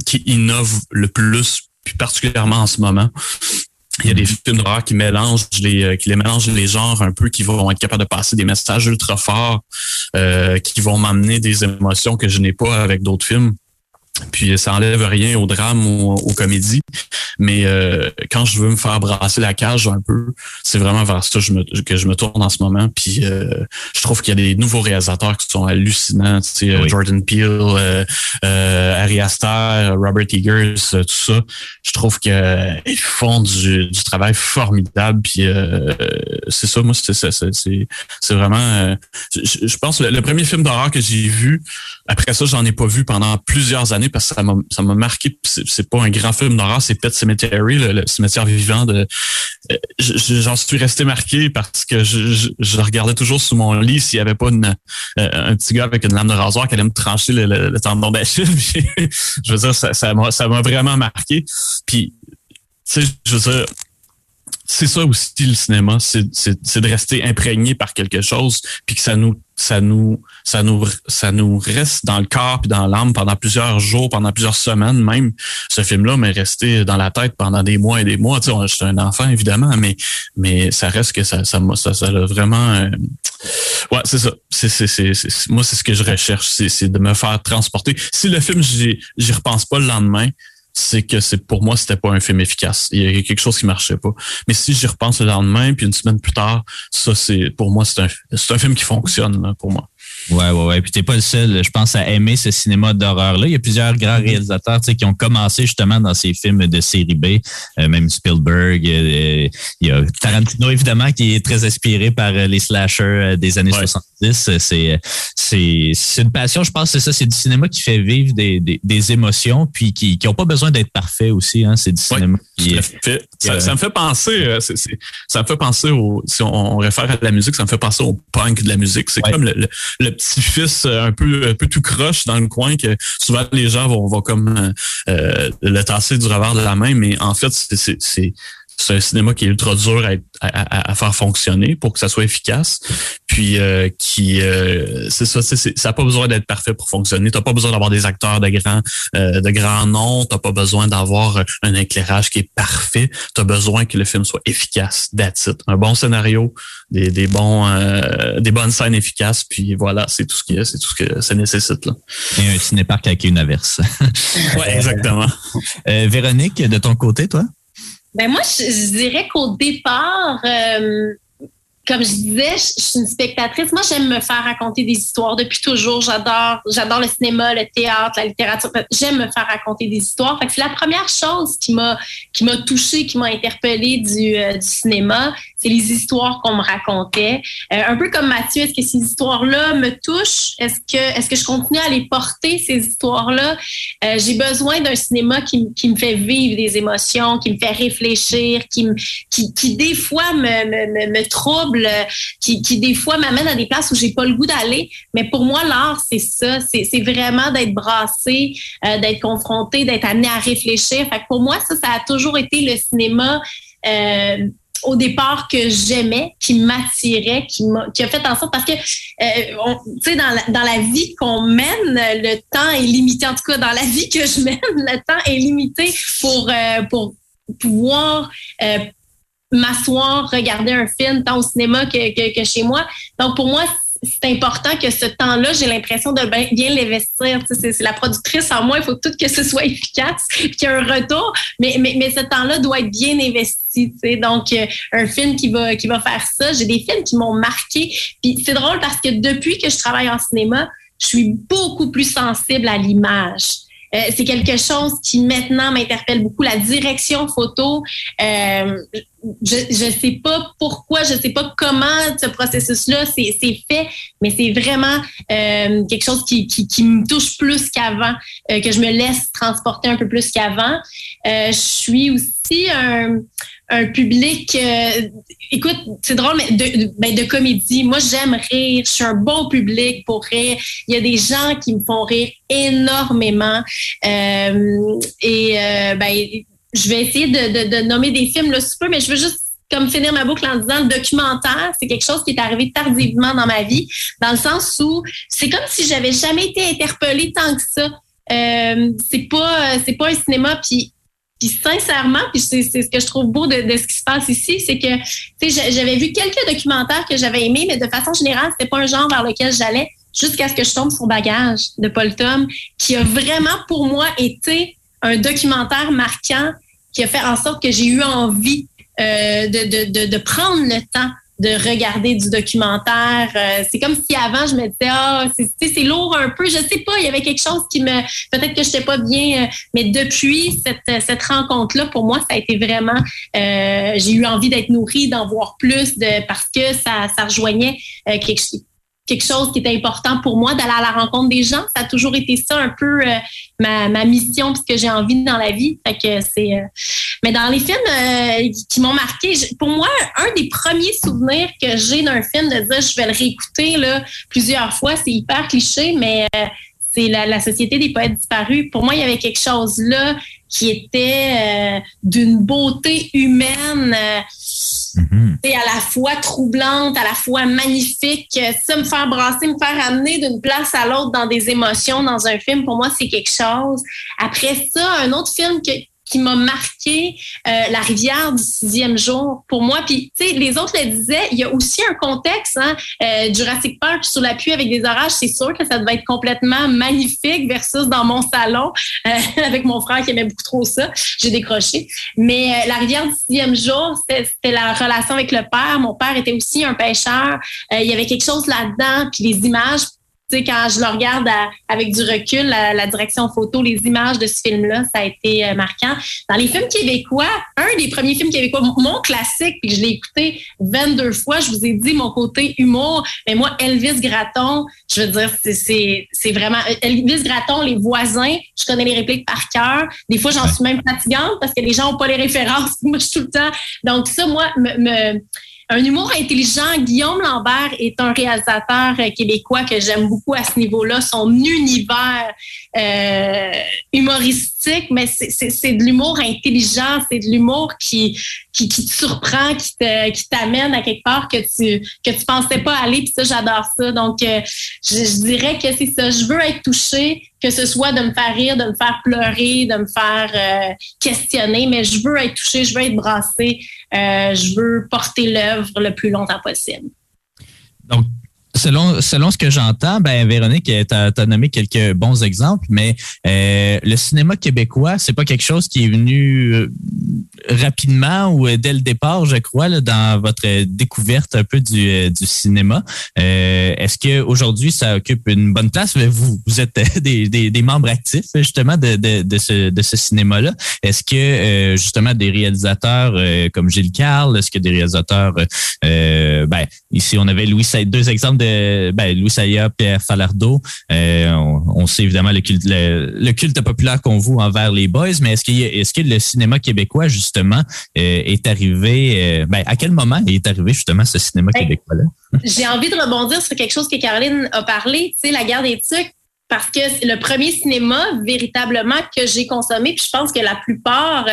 qui innove le plus, puis particulièrement en ce moment. Il y a des films d'horreur qui mélangent les euh, qui les mélangent les genres un peu, qui vont être capables de passer des messages ultra forts, euh, qui vont m'amener des émotions que je n'ai pas avec d'autres films. Puis ça enlève rien au drame ou aux comédies. Mais euh, quand je veux me faire brasser la cage un peu, c'est vraiment vers ça que je me, que je me tourne en ce moment. Puis euh, je trouve qu'il y a des nouveaux réalisateurs qui sont hallucinants. Tu sais, euh, Jordan Peele, euh, Ari Aster, Robert Eggers, tout ça. Je trouve qu'ils font du, du, travail formidable. Puis c'est ça, moi, c'est c'est vraiment... Je, je, pense le, le premier film d'horreur que j'ai vu, après ça, j'en ai pas vu pendant plusieurs années parce que ça m'a ça m'a marqué. C'est pas un grand film d'horreur, c'est Pet Cemetery, le, cimetière vivant. de euh, J'en suis resté marqué parce que je, je, regardais toujours sous mon lit s'il y avait pas une, euh, un petit gars avec une lame de rasoir qui allait me trancher le, le, tendon d'Achille. je veux dire, ça ça m'a ça m'a vraiment marqué. Puis, tu sais, je veux dire c'est ça aussi le cinéma, c'est de rester imprégné par quelque chose, puis que ça nous ça nous ça nous ça nous reste dans le corps puis dans l'âme pendant plusieurs jours, pendant plusieurs semaines même. Ce film-là m'est resté dans la tête pendant des mois et des mois. Tu sais, je suis un enfant évidemment, mais mais ça reste que ça ça ça, ça a vraiment euh, ouais c'est ça. C'est c'est moi c'est ce que je recherche, c'est de me faire transporter. Si le film j'y repense pas le lendemain c'est que c'est pour moi c'était pas un film efficace. Il y a quelque chose qui marchait pas. Mais si j'y repense le lendemain puis une semaine plus tard, ça c'est pour moi c'est un c'est un film qui fonctionne pour moi. Ouais, ouais, ouais. Puis t'es pas le seul, je pense, à aimer ce cinéma d'horreur-là. Il y a plusieurs grands réalisateurs qui ont commencé justement dans ces films de série B, euh, même Spielberg. Euh, il y a Tarantino, évidemment, qui est très inspiré par euh, les slashers des années 70. C'est, c'est, c'est une passion, je pense, c'est ça. C'est du cinéma qui fait vivre des, des, des émotions, puis qui n'ont pas besoin d'être parfait aussi. Hein. C'est du cinéma qui, ça, ça, me fait penser, ça me fait penser au, si on, réfère à la musique, ça me fait penser au punk de la musique. C'est comme le, le petit-fils euh, un peu, un peu tout croche dans le coin que souvent les gens vont, vont comme euh, euh, le tasser du revers de la main, mais en fait, c'est c'est un cinéma qui est ultra dur à, à, à, faire fonctionner pour que ça soit efficace. Puis euh, qui euh, c'est ça, c'est, ça n'a pas besoin d'être parfait pour fonctionner. T'as pas besoin d'avoir des acteurs de grands euh, de grands noms. T'as pas besoin d'avoir un éclairage qui est parfait. T'as besoin que le film soit efficace. That's it. Un bon scénario, des, des bons euh, des bonnes scènes efficaces. Puis voilà, c'est tout ce qu'il y a, c'est tout ce que ça nécessite là. Et un cinéparc avec une averse. ouais, exactement. Véronique, de ton côté, toi? Ben moi, je, dirais qu'au départ, euh, comme je disais, je, suis une spectatrice. Moi, j'aime me faire raconter des histoires depuis toujours. J'adore, j'adore le cinéma, le théâtre, la littérature. J'aime me faire raconter des histoires. c'est la première chose qui m'a qui m'a touchée, qui m'a interpellée du, euh, du cinéma, c'est les histoires qu'on me racontait. Euh, un peu comme Mathieu, est-ce que ces histoires-là me touchent? Est-ce que est-ce que je continue à les porter ces histoires-là? Euh, J'ai besoin d'un cinéma qui, qui me fait vivre des émotions, qui me fait réfléchir, qui me qui, qui des fois me, me, me trouble qui, qui des fois m'amène à des places où j'ai pas le goût d'aller. Mais pour moi, l'art, c'est ça. C'est vraiment d'être brassé, euh, d'être confronté, d'être amené à réfléchir. Fait que pour moi, ça, ça a toujours été le cinéma. Euh, au départ que j'aimais, qui m'attirait, qui, qui a fait en sorte parce que euh, tu sais dans la, dans la vie qu'on mène, le temps est limité. En tout cas, dans la vie que je mène, le temps est limité pour pour pouvoir euh, m'asseoir, regarder un film, tant au cinéma que, que, chez moi. Donc, pour moi, c'est important que ce temps-là, j'ai l'impression de bien, l'investir. c'est la productrice en moi, il faut tout que ce soit efficace, qu'il y ait un retour, mais, ce temps-là doit être bien investi. Donc, euh, un film qui va, faire ça, j'ai des films qui m'ont marqué. Puis c'est drôle parce que depuis que je travaille en cinéma, je suis beaucoup plus sensible à l'image. Euh, c'est quelque chose qui maintenant m'interpelle beaucoup. La direction photo, euh, je ne sais pas pourquoi, je ne sais pas comment ce processus-là s'est fait, mais c'est vraiment euh, quelque chose qui, qui, me touche plus qu'avant, que je me laisse transporter un peu plus qu'avant. je suis aussi un un public, euh, écoute, c'est drôle, mais de, ben de comédie. Moi, j'aime rire. Je suis un bon public pour rire. Il y a des gens qui me font rire énormément. Euh, et euh, ben, je vais essayer de, de, nommer des films là, super, mais je veux juste comme finir ma boucle en disant le documentaire, c'est quelque chose qui est arrivé tardivement dans ma vie, dans le sens où c'est comme si j'avais jamais été interpellée tant que ça. Euh, c'est pas c'est pas un cinéma puis puis sincèrement, puis c'est ce que je trouve beau de, ce qui se passe ici, c'est que j'avais vu quelques documentaires que j'avais aimés, mais de façon générale, c'était pas un genre vers lequel j'allais jusqu'à ce que je tombe sur Bagage de Paul Tom, qui a vraiment pour moi été un documentaire marquant qui a fait en sorte que j'ai eu envie euh, de, de, de, de prendre le temps de regarder du documentaire. Euh, c'est comme si avant, je me disais, ah, c'est lourd un peu. Je sais pas, il y avait quelque chose qui me... Peut-être que je n'étais pas bien, euh, mais depuis cette, cette rencontre-là, pour moi, ça a été vraiment... Euh, j'ai eu envie d'être nourrie, d'en voir plus, de parce que ça, ça rejoignait quelque, quelque chose qui était important pour moi, d'aller à la rencontre des gens. Ça a toujours été ça un peu euh, ma, ma, mission, ce que j'ai envie dans la vie. Fait que c'est. Euh, mais dans les films euh, qui m'ont marqué, pour moi, un des premiers souvenirs que j'ai d'un film de dire je vais le réécouter là, plusieurs fois, c'est hyper cliché, mais c'est la, la, Société des poètes disparus. Pour moi, il y avait quelque chose là qui était d'une beauté humaine Mhm. C'est à la fois troublante, à la fois magnifique. Ça, me faire brasser, me faire amener d'une place à l'autre dans des émotions dans un film, pour moi, c'est quelque chose. Après ça, un autre film que, qui m'a marqué euh, la rivière du sixième jour pour moi. Puis, tu sais, les autres le disaient, il y a aussi un contexte, hein, euh, Jurassic Park sur la pluie avec des orages, c'est sûr que ça devait être complètement magnifique versus dans mon salon euh, avec mon frère qui aimait beaucoup trop ça. J'ai décroché. Mais euh, la rivière du sixième jour, c'était la relation avec le père. Mon père était aussi un pêcheur. il y avait quelque chose là-dedans, puis les images tu sais, quand je le regarde avec du recul, la, direction photo, les images de ce film-là, ça a été euh, marquant. Dans les films québécois, un des premiers films québécois, mon classique, puis je l'ai écouté 22 fois, je vous ai dit mon côté humour, mais moi, Elvis Gratton, je veux dire, c'est vraiment... Elvis Gratton, les voisins, je connais les répliques par cœur. Des fois, j'en suis même fatigante parce que les gens n'ont pas les références. Moi, je suis tout le temps... Donc ça, moi, me un humour intelligent. Guillaume Lambert est un réalisateur euh, québécois que j'aime beaucoup à ce niveau-là. Son univers euh, humoristique, mais c'est de l'humour intelligent, c'est de l'humour qui, qui, te surprend, qui te qui t'amène à quelque part que tu que tu pensais pas aller. Puis ça, j'adore ça. Donc, euh, je, dirais que c'est ça. Je veux être touchée, que ce soit de me faire rire, de me faire pleurer, de me faire euh, questionner, mais je veux être touchée, je veux être brassée, je veux porter l'œuvre le plus longtemps possible. Selon, selon ce que j'entends, ben Véronique, tu as, nommé quelques bons exemples, mais euh, le cinéma québécois, c'est pas quelque chose qui est venu euh, rapidement ou euh, dès le départ, je crois, là, dans votre découverte un peu du, du cinéma. Est-ce que aujourd'hui ça occupe une bonne place? Vous, vous êtes des, des, des membres actifs justement de, de, de ce, de ce cinéma-là. Est-ce que justement des réalisateurs comme Gilles Carle, est-ce que des réalisateurs, ben ici on avait Louis, deux exemples de ben, Louis Saya, Pierre Falardeau. Euh, on, sait évidemment le culte, le, culte populaire qu'on voue envers les boys, mais est-ce, que le cinéma québécois, justement, euh, est arrivé, euh, ben, à quel moment est arrivé justement ce cinéma ben, québécois-là? J'ai envie de rebondir sur quelque chose que Caroline a parlé, tu sais, la guerre des tucs parce que c'est le premier cinéma véritablement que j'ai consommé, puis je pense que la plupart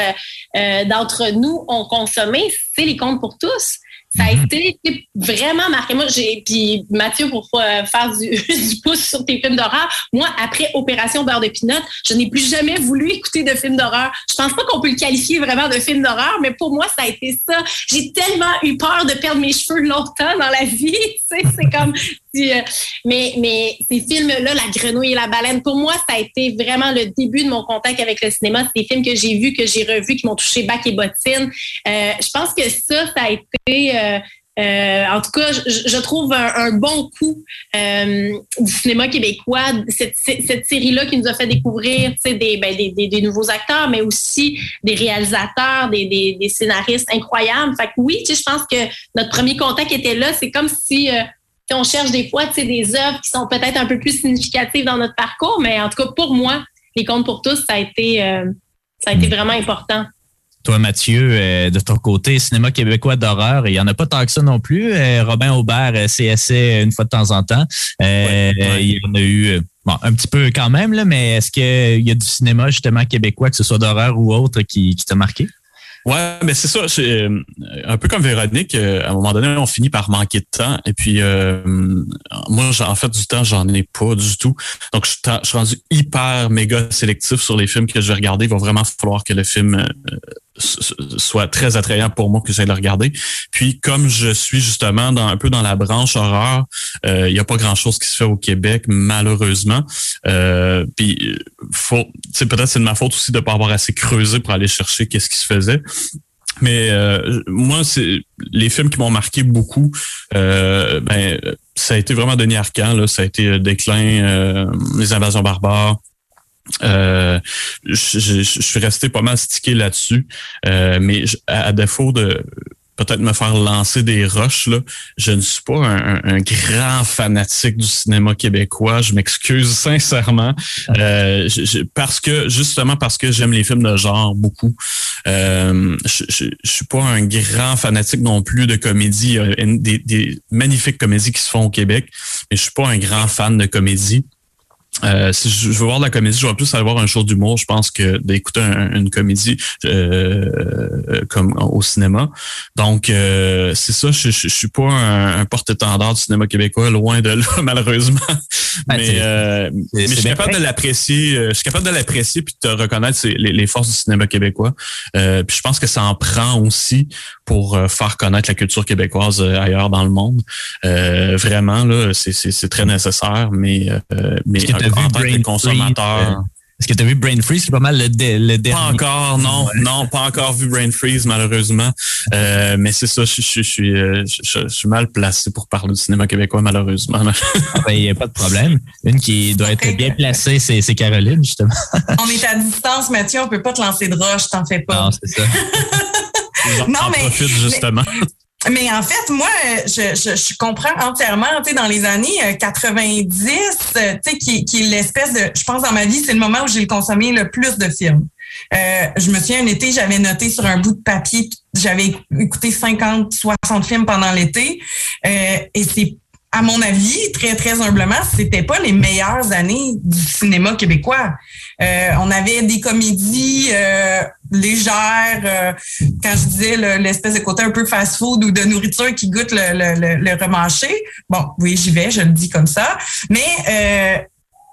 d'entre nous ont consommé, c'est les contes pour tous. Ça a mhm. été vraiment marqué. Moi, j'ai puis Mathieu pour faire du, du, pouce sur tes films d'horreur. Moi, après Opération beurre de pinot, je n'ai plus jamais voulu écouter de films d'horreur. Je pense pas qu'on peut le qualifier vraiment de film d'horreur, mais pour moi, ça a été ça. J'ai tellement eu peur de perdre mes cheveux longtemps dans la vie. c'est comme euh, mais, mais ces films-là, La grenouille et la baleine, pour moi, ça a été vraiment le début de mon contact avec le cinéma. C'est des films que j'ai vus, que j'ai revus, qui m'ont touché bac et bottine. Euh, je pense que ça, ça a été euh, euh, en tout cas, je, trouve un, bon coup euh, du cinéma québécois, cette, cette série-là qui nous a fait découvrir des, ben, des, des, des, nouveaux acteurs, mais aussi des réalisateurs, des, des scénaristes incroyables. Fait que oui, je pense que notre premier contact était là. C'est comme si euh, on cherche des fois des œuvres qui sont peut-être un peu plus significatives dans notre parcours, mais en tout cas, pour moi, Les Contes pour tous, ça a été, ça a été vraiment important. Toi, Mathieu, euh, de ton côté, cinéma québécois d'horreur, il n'y en a pas tant que ça non plus. Euh, Robin Aubert, euh, CSC une fois de temps en temps. Il y en a eu un petit peu quand même, là, mais est-ce qu'il y a du cinéma justement québécois, que ce soit d'horreur ou autre, qui, qui t'a marqué? Ouais, mais c'est ça. Euh, un peu comme Véronique, euh, à un moment donné, on finit par manquer de temps. Et puis, euh, moi, en fait, du temps, j'en ai pas du tout. Donc, je, suis rendu hyper méga sélectif sur les films que je vais regarder. Il va vraiment falloir que le film soit très attrayant pour moi que j'aille le regarder. Puis, comme je suis justement dans un peu dans la branche horreur, il n'y a pas grand-chose qui se fait au Québec, malheureusement. puis, faut, peut-être c'est de ma faute aussi de pas avoir assez creusé pour aller chercher qu'est-ce qui se faisait. Mais euh, moi, c'est les films qui m'ont marqué beaucoup. Euh, ben, ça a été vraiment Denis Arcand. Là, ça a été euh, Déclin, Les Invasions barbares. je, je, suis resté pas mal stické là-dessus, mais à, défaut de peut-être me faire lancer des roches. Là. Je ne suis pas un, grand fanatique du cinéma québécois. Je m'excuse sincèrement. Euh, parce que justement parce que j'aime les films de genre beaucoup. Euh, je, je, suis pas un grand fanatique non plus de comédie. Il y a des, des magnifiques comédies qui se font au Québec, mais je suis pas un grand fan de comédie. Euh, si je veux voir de la comédie, je vais plus aller voir un show d'humour, je pense, que d'écouter une comédie euh, comme au cinéma. Donc, euh, c'est ça, je, je, suis pas un, porte-étendard du cinéma québécois, loin de là, malheureusement. Ben, mais, mais je suis capable de l'apprécier. Je suis capable de l'apprécier puis de reconnaître les, les, forces du cinéma québécois. puis je pense que ça en prend aussi pour faire connaître la culture québécoise ailleurs dans le monde. vraiment, là, c'est très nécessaire, mais, mais en tant que consommateur. Euh, est-ce que tu as vu Brain Freeze? C'est pas mal le, le dernier. Pas encore, non. Non, pas encore vu Brain Freeze, malheureusement. Euh, mais c'est ça, je, je, suis, euh, je, suis mal placé pour parler du cinéma québécois, malheureusement. Il n'y ben, a pas de problème. Une qui doit être bien placée, c'est Caroline, justement. On est à distance, Mathieu, on peut pas te lancer de roche, t'en fais pas. Non, c'est ça. non, mais, profite, justement. Mais en fait, moi, je, je, je comprends entièrement, tu sais, dans les années 90, euh, tu sais, qui, qui est l'espèce de, je pense dans ma vie, c'est le moment où j'ai consommé le plus de films. Euh, je me souviens, un été, j'avais noté sur un bout de papier, j'avais écouté 50, 60 films pendant l'été. Euh, et c'est à mon avis, très, très humblement, c'était pas les meilleures années du cinéma québécois. Euh, on avait des comédies euh, légères, euh, quand je disais l'espèce de côté un peu fast-food ou de nourriture qui goûte le, le, le, remanché. Bon, oui, j'y vais, je le dis comme ça. Mais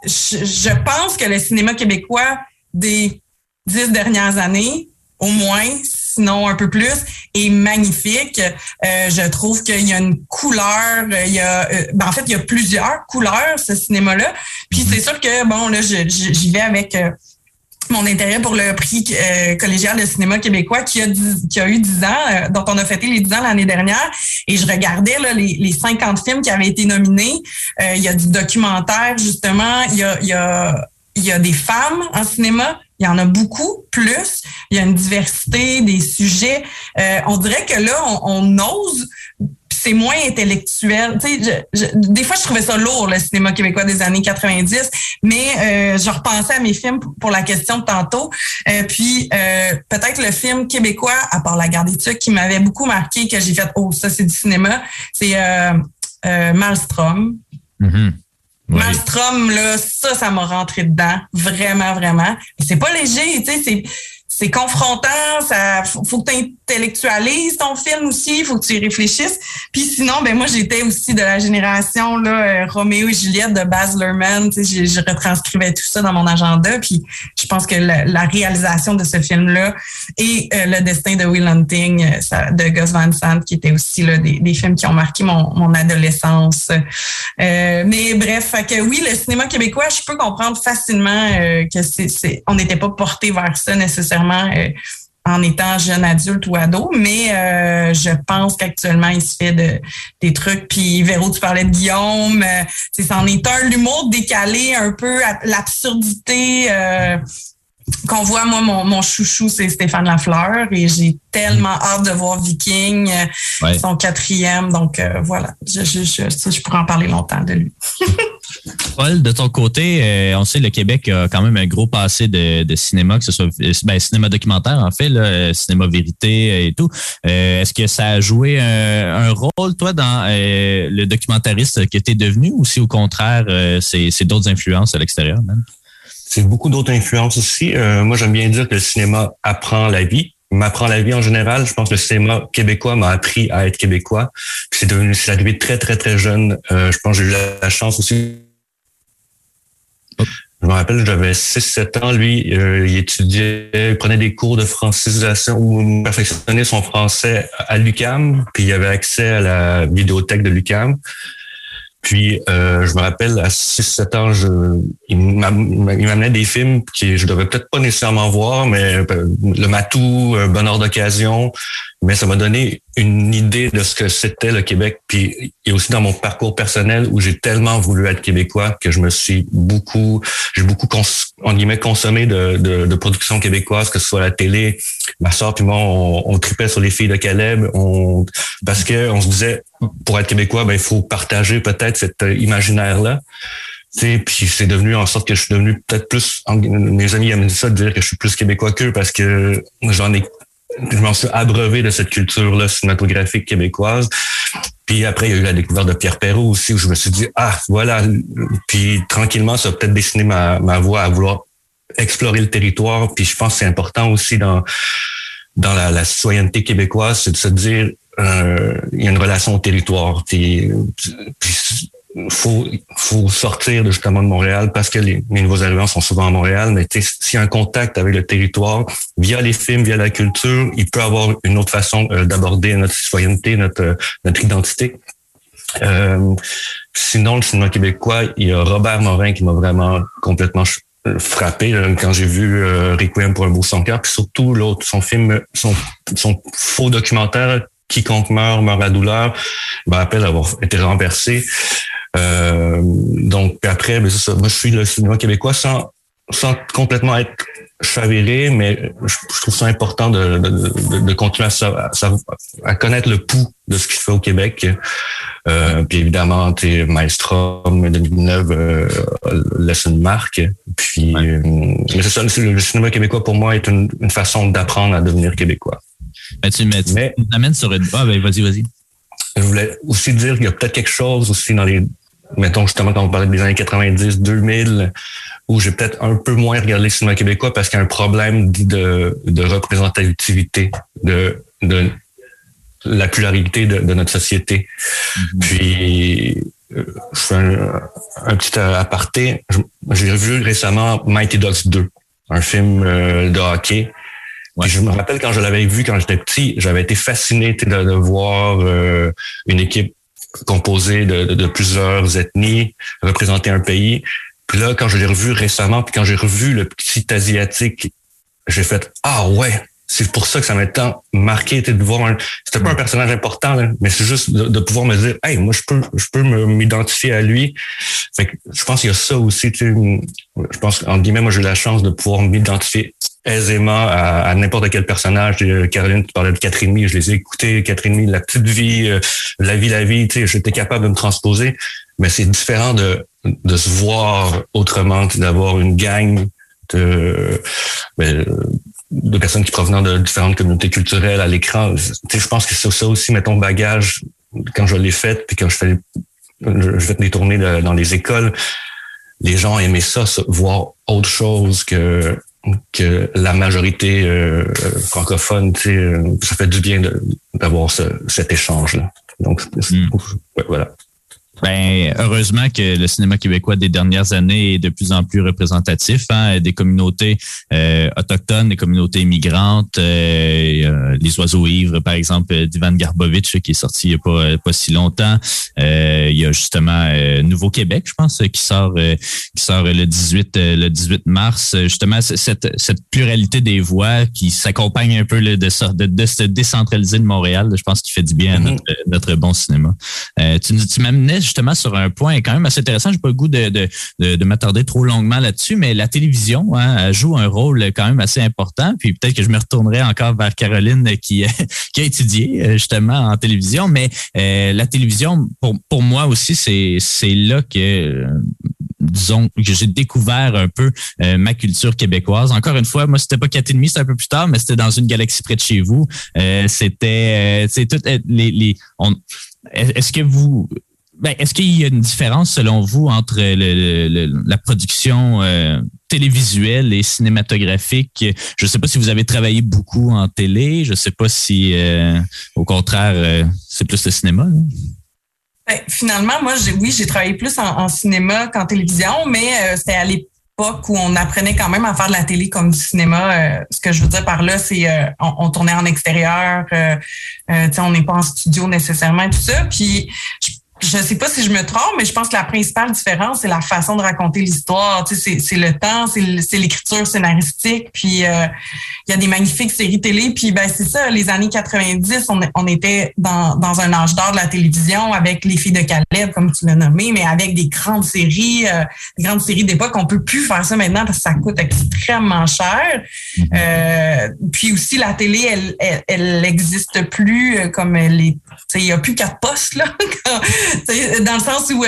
je, je pense que le cinéma québécois des dix dernières années, au moins, sinon un peu plus, est magnifique. Euh, je trouve qu'il y a une couleur, il y a, euh, ben, en fait, il y a plusieurs couleurs, ce cinéma-là. Puis c'est sûr que, bon, là, j'y vais avec euh, mon intérêt pour le prix collégial de cinéma québécois qui a, qui a eu 10 ans, dont on a fêté les 10 ans l'année dernière. Et je regardais là, les, les 50 films qui avaient été nominés. il y a du documentaire, justement. Il y a, il y a, il y a des femmes en cinéma. Il y en a beaucoup plus. Il y a une diversité des sujets. Euh, on dirait que là, on, ose c'est moins intellectuel. Tu sais, des fois, je trouvais ça lourd, le cinéma québécois des années 90, mais euh, je repensais à mes films pour, la question de tantôt. Euh, puis, euh, peut-être le film québécois, à part La Garde des Tucs, qui m'avait beaucoup marqué, que j'ai fait, oh, ça, c'est du cinéma, c'est Malmstrom. Malmstrom, là, ça, ça m'a rentré dedans. Vraiment, vraiment. C'est pas léger, tu sais, c'est c'est confrontant, ça faut, que tu intellectualises ton film aussi, faut que tu y réfléchisses. Puis sinon, ben moi j'étais aussi de la génération là euh, Roméo et Juliette de Baz Luhrmann, je, retranscrivais tout ça dans mon agenda. Puis je pense que la, réalisation de ce film-là et euh, le destin de Will Hunting euh, de Gus Van Sant, qui était aussi là, des, films qui ont marqué mon, adolescence. mais bref, que oui, le cinéma québécois, je peux comprendre facilement que c'est, on n'était pas porté vers ça nécessairement euh, en étant jeune adulte ou ado, mais euh, je pense qu'actuellement, il se fait de, des trucs. Puis Véro, tu parlais de Guillaume, euh, c'en est un, l'humour décalé, un peu l'absurdité qu'on voit, moi, mon, mon chouchou, c'est Stéphane Lafleur et j'ai tellement hâte de voir Viking, son quatrième. Donc, voilà, je, je, je, je pourrais en parler longtemps de lui. Paul, de ton côté, euh, on sait le Québec a quand même un gros passé de, cinéma, que ce soit euh, ben, cinéma documentaire en fait, euh, cinéma vérité et tout. Est-ce que ça a joué un, rôle, toi, dans le documentariste que tu es devenu ou si au contraire, c'est d'autres influences à l'extérieur même? C'est beaucoup d'autres influences aussi. moi, j'aime bien dire que le cinéma apprend la vie m'apprend la vie en général. Je pense que le cinéma québécois m'a appris à être québécois. C'est devenu, c'est arrivé très, très, très jeune. je pense que j'ai eu la chance aussi je me rappelle, j'avais 6-7 ans. Lui, euh, il étudiait, il prenait des cours de francisation ou perfectionnait son français à l'UCAM. Puis il avait accès à la vidéothèque de l'UCAM. Puis, euh, je me rappelle, à 6-7 ans, je, il m'amenait des films que je devais peut-être pas nécessairement voir, mais euh, Le Matou, Bonheur Bon d'occasion, mais ça m'a donné une idée de ce que c'était le Québec. Puis a aussi dans mon parcours personnel où j'ai tellement voulu être québécois que je me suis beaucoup, j'ai beaucoup en guillemets consommé de, de, de production québécoise, que ce soit la télé. Ma soeur puis moi, on, on tripait sur les filles de Caleb, on, parce que on se disait pour être québécois, ben il faut partager peut-être cet imaginaire là. Puis c'est devenu en sorte que je suis devenu peut-être plus. Mes amis aiment ça de dire que je suis plus québécois qu'eux parce que j'en ai je m'en suis abreuvé de cette culture-là cinématographique québécoise. Puis après, il y a eu la découverte de Pierre Perrault aussi, où je me suis dit, ah, voilà. Puis tranquillement, ça a peut-être dessiné ma, ma voie à vouloir explorer le territoire. Puis je pense que c'est important aussi dans, dans la, la citoyenneté québécoise, c'est de se dire, euh, il y a une relation au territoire. Puis, puis faut faut sortir justement de Montréal parce que les, nouveaux arrivants sont souvent à Montréal, mais s'il y a un contact avec le territoire via les films, via la culture, il peut avoir une autre façon euh, d'aborder notre citoyenneté, notre notre identité. Euh, sinon, le cinéma québécois, il y a Robert Morin qui m'a vraiment complètement euh, frappé quand j'ai vu Requiem pour un beau son cœur, puis surtout l'autre, son film, son, son faux documentaire Quiconque meurt, meurt à douleur. Me rappelle avoir été renversé. Euh, donc après, ben, ça. moi je suis le cinéma québécois sans sans complètement être chaviré, mais je, je trouve ça important de, de, de, de continuer à, à, à connaître le pouls de ce qui se fait au Québec. Euh, puis évidemment, tu Maelstrom 2009 euh, laisse une marque. Puis, euh, mais c'est ça, le, le cinéma québécois pour moi est une, une façon d'apprendre à devenir québécois. Ben, tu m'amènes sur une. Ah, ben, vas-y, vas-y. Je voulais aussi dire qu'il y a peut-être quelque chose aussi dans les, mettons justement quand on parlait des années 90, 2000, où j'ai peut-être un peu moins regardé le cinéma québécois parce qu'il y a un problème de, de représentativité, de, de la pluralité de, de notre société. Puis, euh, je fais un, un petit aparté. Je- J'ai revu récemment Mighty Ducks 2, un film euh, de hockey. Ouais. Puis je me rappelle quand je l'avais vu quand j'étais petit, j'avais été fasciné de, de voir euh, une équipe composée de, de- de plusieurs ethnies représenter un pays. Puis là, quand je l'ai revu récemment, puis quand j'ai revu le petit asiatique, j'ai fait ah ouais, c'est pour ça que ça m'a tant marqué de voir un. C'était pas un personnage important, là, mais c'est juste de, de pouvoir me dire hey moi je peux je peux m'identifier à lui. Fait que je pense qu'il y a ça aussi. Tu sais, je pense en guillemets moi j'ai eu la chance de pouvoir m'identifier aisément à, à n'importe quel personnage. Euh, Caroline, tu parlais de Catherine je les ai écoutés, Catherine la petite vie, euh, la vie, la vie, tu sais, j'étais capable de me transposer, mais c'est différent de, de se voir autrement, d'avoir une gang de, ben, de personnes qui provenant de différentes communautés culturelles à l'écran. Je pense que c'est ça aussi, mettons, bagage, quand je l'ai fait, puis quand je fais, je fais des tournées dans les écoles, les gens aimaient ça, ça, voir autre chose que que la majorité euh, francophone, tu sais, euh, ça fait du bien d'avoir ce, cet échange-là. Donc, c'est- Mm. ouais, voilà. Ben, heureusement que le cinéma québécois des dernières années est de plus en plus représentatif, hein, des communautés euh, autochtones, des communautés immigrantes, euh, les oiseaux ivres, par exemple, d'Ivan Garbovitch, qui est sorti il n'y a pas, pas si longtemps. Euh, il y a justement euh, Nouveau Québec, je pense, qui sort euh, qui sort le 18 euh, le 18 mars. Justement, cette, cette pluralité des voix qui s'accompagne un peu là, de, de, de se décentraliser de Montréal, je pense qu'il fait du bien à Mhm. notre, notre bon cinéma. Euh, tu, nous- tu m'amenais justement sur un point quand même assez intéressant. J'ai pas le goût de, de, de, de m'attarder trop longuement là-dessus, mais la télévision hein, joue un rôle quand même assez important. Puis peut-être que je me retournerai encore vers Caroline qui, qui a étudié euh, justement en télévision. Mais euh, la télévision, pour, pour moi aussi, c'est là que disons que j'ai découvert un peu euh, ma culture québécoise. Encore une fois, moi c'était pas quatre et demi, c'était un peu plus tard, mais c'était dans une galaxie près de chez vous. C'était, c'est tout les, est-ce que vous ben, est-ce qu'il y a une différence selon vous entre la production euh, télévisuelle et cinématographique? Je ne sais pas si vous avez travaillé beaucoup en télé. Je ne sais pas si, euh, au contraire, euh, c'est plus le cinéma. Ben, finalement, moi, oui, j'ai travaillé plus en, cinéma qu'en télévision, mais c'était à l'époque où on apprenait quand même à faire de la télé comme du cinéma. Ce que je veux dire par là, c'est on, tournait en extérieur, on n'est pas en studio nécessairement, tout ça. Puis je sais pas si je me trompe, mais je pense que la principale différence, c'est la façon de raconter l'histoire. Tu sais, c'est, le temps, c'est, l'écriture scénaristique. Puis euh, il y a des magnifiques séries télé. Puis ben c'est ça, les années 90, on, on était dans, dans un âge d'or de la télévision avec les filles de Caleb, comme tu l'as nommé, mais avec des grandes séries, euh, des grandes séries d'époque. On peut plus faire ça maintenant parce que ça coûte extrêmement cher. Euh, puis aussi la télé, elle, elle, elle existe plus euh, comme elle est. Il n'y a plus quatre postes là. Dans le sens où euh,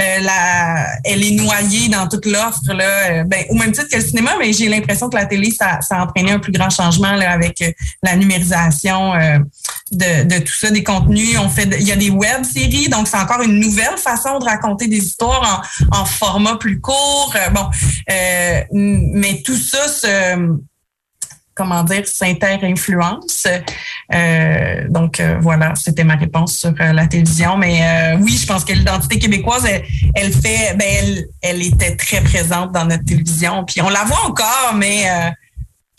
euh, la, elle est noyée dans toute l'offre là. euh, ben, au même titre que le cinéma, mais j'ai l'impression que la télé, ça, ça a entraîné un plus grand changement là, avec euh, la numérisation de, de tout ça, des contenus. On fait, il y a des web séries, donc c'est encore une nouvelle façon de raconter des histoires en, en format plus court. Bon, mais tout ça se comment dire, s'inter-influence. Euh, donc euh, voilà, c'était ma réponse sur euh, la télévision. Mais oui, je pense que l'identité québécoise, elle, elle fait, ben elle, elle était très présente dans notre télévision. Puis on la voit encore, mais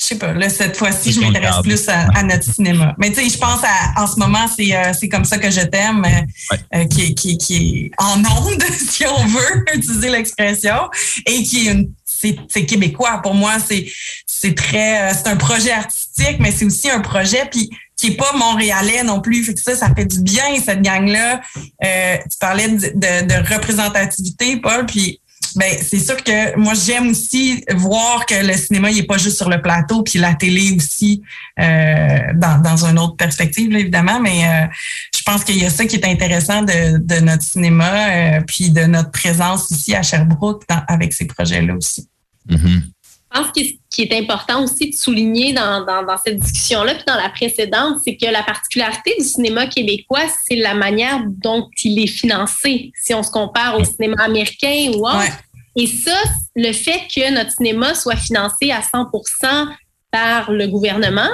je sais pas. Là, cette fois-ci, je m'intéresse plus à, à notre cinéma. Mais tu sais, je pense à, en ce moment, c'est euh, c'est comme ça que je t'aime, euh, euh, qui, est- qui, qui est en onde, si on veut utiliser l'expression, et qui est une c'est c'est québécois pour moi c'est c'est très euh, c'est un projet artistique mais c'est aussi un projet puis qui est pas montréalais non plus fait que ça ça fait du bien cette gang là tu parlais de, représentativité Paul puis ben c'est sûr que moi j'aime aussi voir que le cinéma il est pas juste sur le plateau puis la télé aussi euh, dans, dans une autre perspective évidemment mais euh, je pense qu'il y a ça qui est intéressant de, de notre cinéma euh, puis de notre présence ici à Sherbrooke avec ces projets là aussi. Mhm. Je pense que ce qui est important aussi de souligner dans, dans, dans cette discussion-là, puis dans la précédente, c'est que la particularité du cinéma québécois, c'est la manière dont il est financé, si on se compare au cinéma américain ou autre. Ouais. Et ça, le fait que notre cinéma soit financé à 100% par le gouvernement,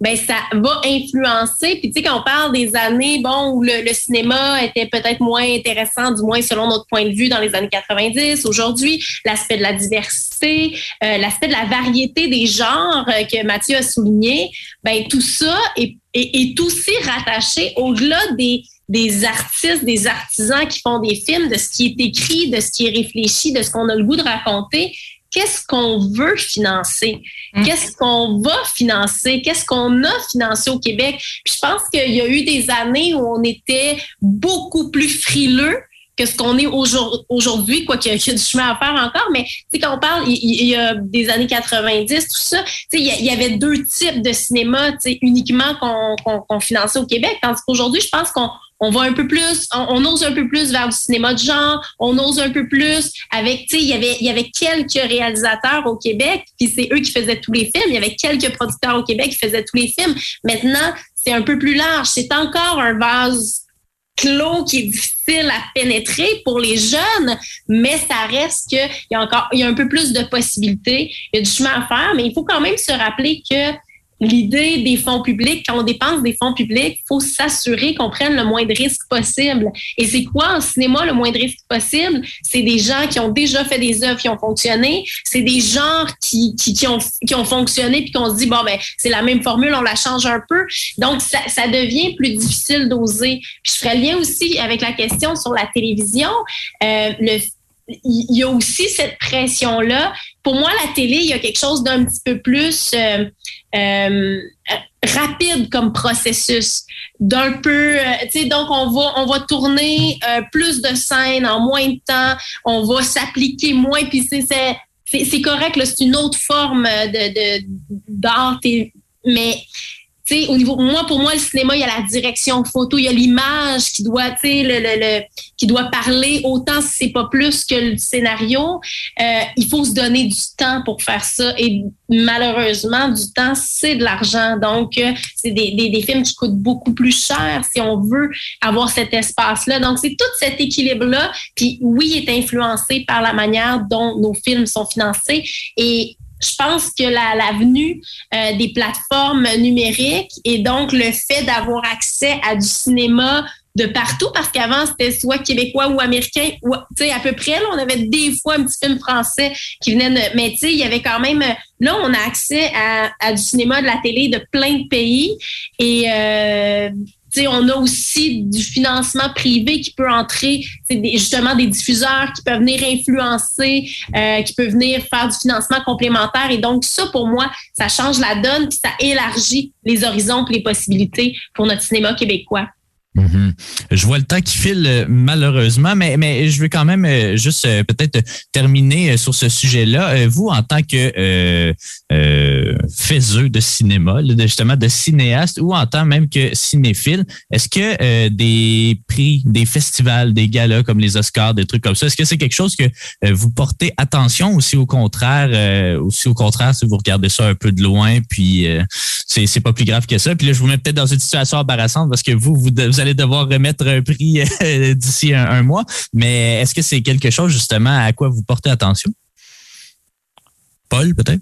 ben ça va influencer. Puis tu sais, quand on parle des années, bon, où le, le cinéma était peut-être moins intéressant, du moins selon notre point de vue dans les années 90. Aujourd'hui, l'aspect de la diversité, euh, l'aspect de la variété des genres euh, que Mathieu a souligné, ben tout ça est, est, est aussi rattaché au-delà des des artistes, des artisans qui font des films, de ce qui est écrit, de ce qui est réfléchi, de ce qu'on a le goût de raconter. Qu'est-ce qu'on veut financer? Mm. Qu'est-ce qu'on va financer? Qu'est-ce qu'on a financé au Québec? Puis je pense qu'il y a eu des années où on était beaucoup plus frileux que ce qu'on est aujourd- aujourd'hui, quoi qu'il y, a- qu'il y a du chemin à faire encore. Mais tu sais, quand on parle, il, il y a des années 90, tout ça, tu sais, il y, avait deux types de cinéma, tu sais, uniquement qu'on finançait au Québec. Tandis qu'aujourd'hui, je pense qu'on on va un peu plus, on, on ose un peu plus vers du cinéma de genre, on ose un peu plus avec, tu sais, il y avait, il y avait quelques réalisateurs au Québec, puis c'est eux qui faisaient tous les films. Il y avait quelques producteurs au Québec qui faisaient tous les films. Maintenant, c'est un peu plus large. C'est encore un vase clos qui est difficile à pénétrer pour les jeunes, mais ça reste qu'il y a encore, il y a un peu plus de possibilités. Il y a du chemin à faire, mais il faut quand même se rappeler que l'idée des fonds publics, quand on dépense des fonds publics, il faut s'assurer qu'on prenne le moins de risques possible. Et c'est quoi en cinéma le moins de risques possible? C'est des gens qui ont déjà fait des œuvres qui ont fonctionné. C'est des genres qui, qui, qui, ont, qui ont fonctionné puis qu'on se dit, bon, ben, c'est la même formule, on la change un peu. Donc, ça, ça devient plus difficile d'oser. Puis je ferais le lien aussi avec la question sur la télévision. Euh, le, il y a aussi cette pression-là. Pour moi, la télé, il y a quelque chose d'un petit peu plus euh, euh, rapide comme processus, d'un peu, euh, tu sais, donc on va on va tourner euh, plus de scènes en moins de temps, on va s'appliquer moins, puis c'est c'est correct c'est une autre forme de de d'art, mais au niveau, moi, pour moi, le cinéma, il y a la direction photo, il y a l'image qui doit, tu sais, le, le, qui doit parler autant si c'est pas plus que le scénario. Euh, il faut se donner du temps pour faire ça. Et malheureusement, du temps, c'est de l'argent. Donc, euh, c'est des, des, des films qui coûtent beaucoup plus cher si on veut avoir cet espace-là. Donc, c'est tout cet équilibre-là. Puis, oui, est influencé par la manière dont nos films sont financés. Et je pense que la, la venue euh, des plateformes numériques et donc le fait d'avoir accès à du cinéma de partout parce qu'avant c'était soit québécois ou américain ou tu sais à peu près là on avait des fois un petit film français qui venait de, mais tu sais il y avait quand même là on a accès à, à du cinéma de la télé de plein de pays et euh, on a aussi du financement privé qui peut entrer, des- justement des diffuseurs qui peuvent venir influencer, euh, qui peuvent venir faire du financement complémentaire. Et donc, ça, pour moi, ça change la donne, puis ça élargit les horizons et les possibilités pour notre cinéma québécois. Mhm. Je vois le temps qui file euh, malheureusement, mais, mais je veux quand même euh, juste euh, peut-être terminer sur ce sujet-là. Vous, en tant que euh, faiseux de cinéma, justement de cinéaste ou en tant même que cinéphile, est-ce que des prix, des festivals, des galas comme les Oscars, des trucs comme ça, est-ce que c'est quelque chose que vous portez attention ou si au contraire, ou si au contraire, si vous regardez ça un peu de loin, puis c'est pas plus grave que ça? Puis là, je vous mets peut-être dans une situation embarrassante parce que vous, vous, de- vous allez devoir remettre un prix euh, d'ici un, mois. Mais est-ce que c'est quelque chose justement à quoi vous portez attention? Paul, peut-être?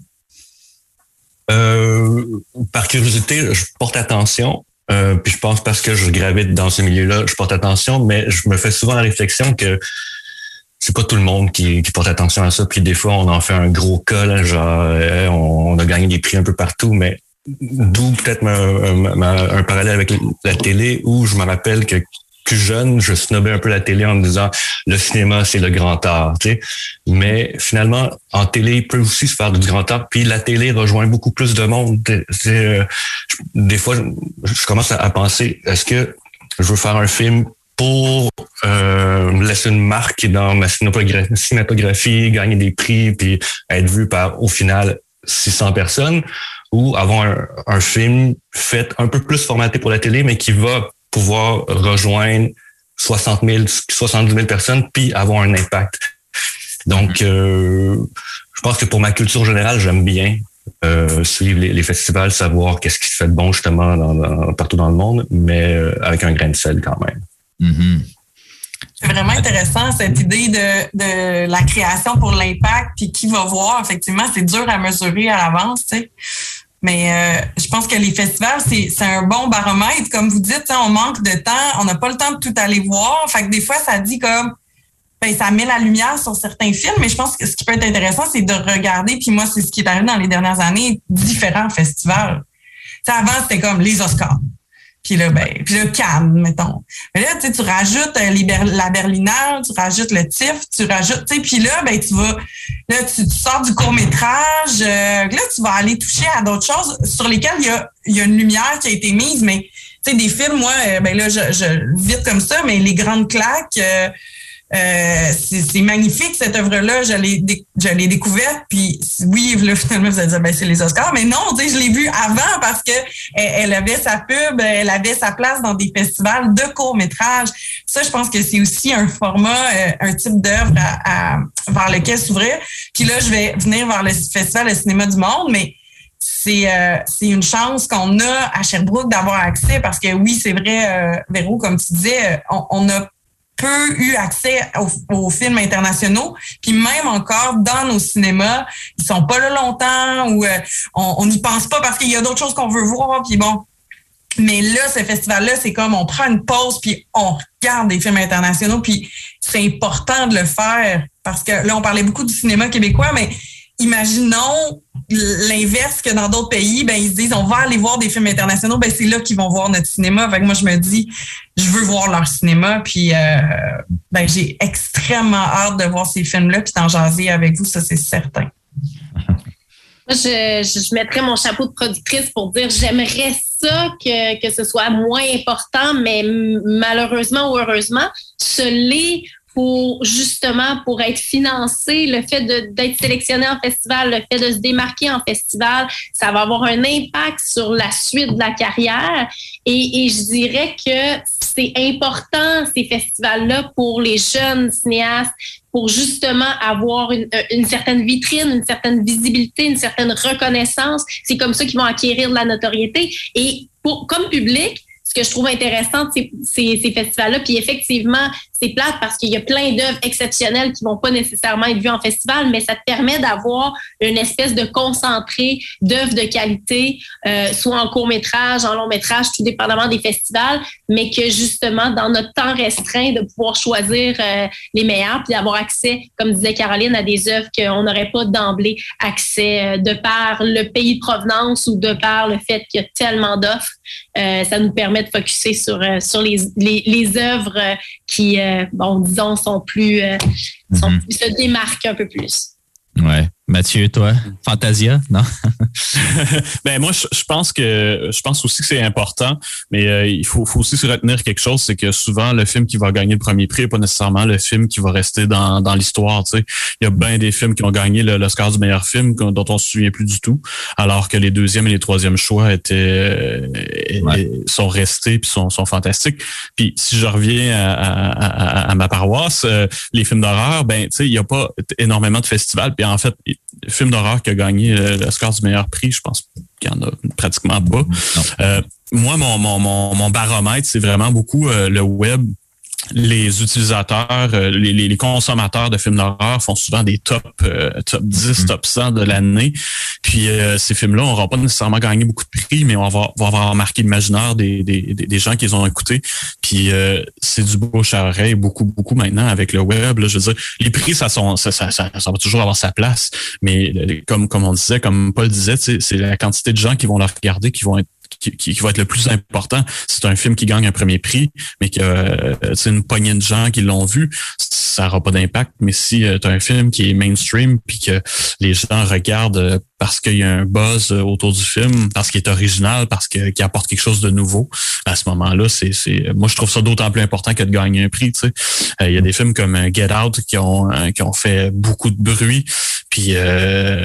Euh, par curiosité, je porte attention. Euh, puis je pense parce que je gravite dans ce milieu-là, je porte attention, mais je me fais souvent la réflexion que c'est pas tout le monde qui, porte attention à ça. Puis des fois, on en fait un gros cas, là, genre euh, on a gagné des prix un peu partout, mais d'où peut-être un parallèle avec la télé où je me rappelle que plus jeune, je snobais un peu la télé en me disant le cinéma, c'est le grand art. Mais finalement, en télé, il peut aussi se faire du grand art. Puis la télé rejoint beaucoup plus de monde. Euh, des fois, je, commence à, penser, est-ce que je veux faire un film pour euh, laisser une marque dans ma cinématographie, gagner des prix, puis être vu par, au final, 600 personnes, ou avoir un, un film fait un peu plus formaté pour la télé, mais qui va pouvoir rejoindre 60 000, 70 000 personnes, puis avoir un impact. Donc, euh, je pense que pour ma culture générale, j'aime bien euh, suivre les, les, festivals, savoir qu'est-ce qui se fait de bon justement dans, dans, partout dans le monde, mais euh, avec un grain de sel quand même. Mm-hmm. C'est vraiment intéressant cette idée de, de la création pour l'impact, puis qui va voir. Effectivement, c'est dur à mesurer à l'avance, tu sais. Mais euh, je pense que les festivals, c'est un bon baromètre. Comme vous dites, on manque de temps, on n'a pas le temps de tout aller voir. Fait que des fois, ça dit comme ben, ça met la lumière sur certains films, mais je pense que ce qui peut être intéressant, c'est de regarder, puis moi, c'est ce qui est arrivé dans les dernières années, différents festivals. T'sais, avant, c'était comme les Oscars. Puis là, ben, puis là, Cannes, mettons. Mais là, tu tu rajoutes euh, les Ber la Berlinale, tu rajoutes le TIFF, tu rajoutes, tu sais, puis là, ben, tu vas, là, tu, tu sors du court-métrage, euh, là, tu vas aller toucher à d'autres choses sur lesquelles il y a, y a une lumière qui a été mise, mais, tu sais, des films, moi, euh, ben là, je, je vite comme ça, mais les grandes claques, euh, euh, c'est magnifique cette œuvre-là. Je l'ai découverte. Puis oui, là, finalement, vous allez dire ben, c'est les Oscars. Mais non, je l'ai vue avant parce que elle, avait sa pub, elle avait sa place dans des festivals de court-métrage. Ça, je pense que c'est aussi un format, euh, un type d'œuvre à, à, vers lequel s'ouvrir. Puis là, je vais venir vers le Festival de cinéma du monde, mais c'est euh, une chance qu'on a à Sherbrooke d'avoir accès parce que oui, c'est vrai, euh, Véro, comme tu disais, on, on a peu eu accès aux, aux, films internationaux. Puis même encore dans nos cinémas, ils sont pas là longtemps ou euh, on n'y pense pas parce qu'il y a d'autres choses qu'on veut voir. Puis bon. Mais là, ce festival-là, c'est comme on prend une pause puis on regarde des films internationaux. Puis c'est important de le faire parce que là, on parlait beaucoup du cinéma québécois, mais imaginons l'inverse que dans d'autres pays, ben ils se disent on va aller voir des films internationaux, ben c'est là qu'ils vont voir notre cinéma. Moi je me dis je veux voir leur cinéma, puis euh, ben j'ai extrêmement hâte de voir ces films-là, puis d'en jaser avec vous, ça c'est certain. Je, je, mettrais mon chapeau de productrice pour dire j'aimerais ça que, que ce soit moins important, mais malheureusement ou heureusement, ce l'est pour justement pour être financé, le fait d'être sélectionné en festival, le fait de se démarquer en festival, ça va avoir un impact sur la suite de la carrière. Et, et je dirais que c'est important ces festivals-là pour les jeunes cinéastes, pour justement avoir une, une, certaine vitrine, une certaine visibilité, une certaine reconnaissance. C'est comme ça qu'ils vont acquérir de la notoriété. Et pour, comme public, ce que je trouve intéressant de ces, ces, ces festivals-là, puis effectivement, c'est plate parce qu'il y a plein d'œuvres exceptionnelles qui vont pas nécessairement être vues en festival, mais ça te permet d'avoir une espèce de concentré d'œuvres de qualité, euh, soit en court métrage, en long métrage, tout dépendamment des festivals, mais que justement, dans notre temps restreint, de pouvoir choisir euh, les meilleurs, puis d'avoir accès, comme disait Caroline, à des œuvres qu'on n'aurait pas d'emblée accès euh, de par le pays de provenance ou de par le fait qu'il y a tellement d'offres. Ça nous permet de focuser sur, sur les, les, œuvres qui bon, disons, sont plus, euh, sont, mm -hmm. se démarquent un peu plus. Ouais. Mathieu, toi, Fantasia, non? ben moi, je, je, pense que je pense aussi que c'est important, mais euh, il faut, faut, aussi se retenir quelque chose, c'est que souvent le film qui va gagner le premier prix n'est pas nécessairement le film qui va rester dans, dans l'histoire. Tu sais, il y a bien des films qui ont gagné l'Oscar du meilleur film dont on se souvient plus du tout, alors que les deuxièmes et les troisièmes choix étaient ouais. sont restés puis sont, sont fantastiques. Puis si je reviens à, à, à, à ma paroisse, euh, les films d'horreur, ben tu sais, il y a pas énormément de festivals. Puis en fait, le film d'horreur qui a gagné l'Oscar du meilleur prix, je pense qu'il y en a pratiquement pas. Euh, moi, mon, mon, mon, mon baromètre, c'est vraiment beaucoup euh, le web les utilisateurs, euh, les, les, consommateurs de films d'horreur font souvent des top, euh, top 10, top 100 de l'année. Puis euh, ces films-là n'auront pas nécessairement gagné beaucoup de prix, mais on va, va avoir marqué l'imaginaire des, des, des, gens qui les ont écoutés. Puis euh, c'est du bouche à oreille beaucoup, beaucoup maintenant avec le web. Là, je veux dire, les prix, ça, sont, ça, ça, ça, ça va toujours avoir sa place. Mais comme, comme on disait, comme Paul disait, c'est la quantité de gens qui vont le regarder, qui vont être qui, qui, va être le plus important. C'est un film qui gagne un premier prix, mais que euh, c'est une poignée de gens qui l'ont vu, ça n'aura pas d'impact. Mais si tu as un film qui est mainstream, puis que les gens regardent parce qu'il y a un buzz autour du film, parce qu'il est original, parce qu'il apporte quelque chose de nouveau, à ce moment-là, c'est, moi je trouve ça d'autant plus important que de gagner un prix. Il y a des films comme Get Out qui ont qui ont fait beaucoup de bruit, puis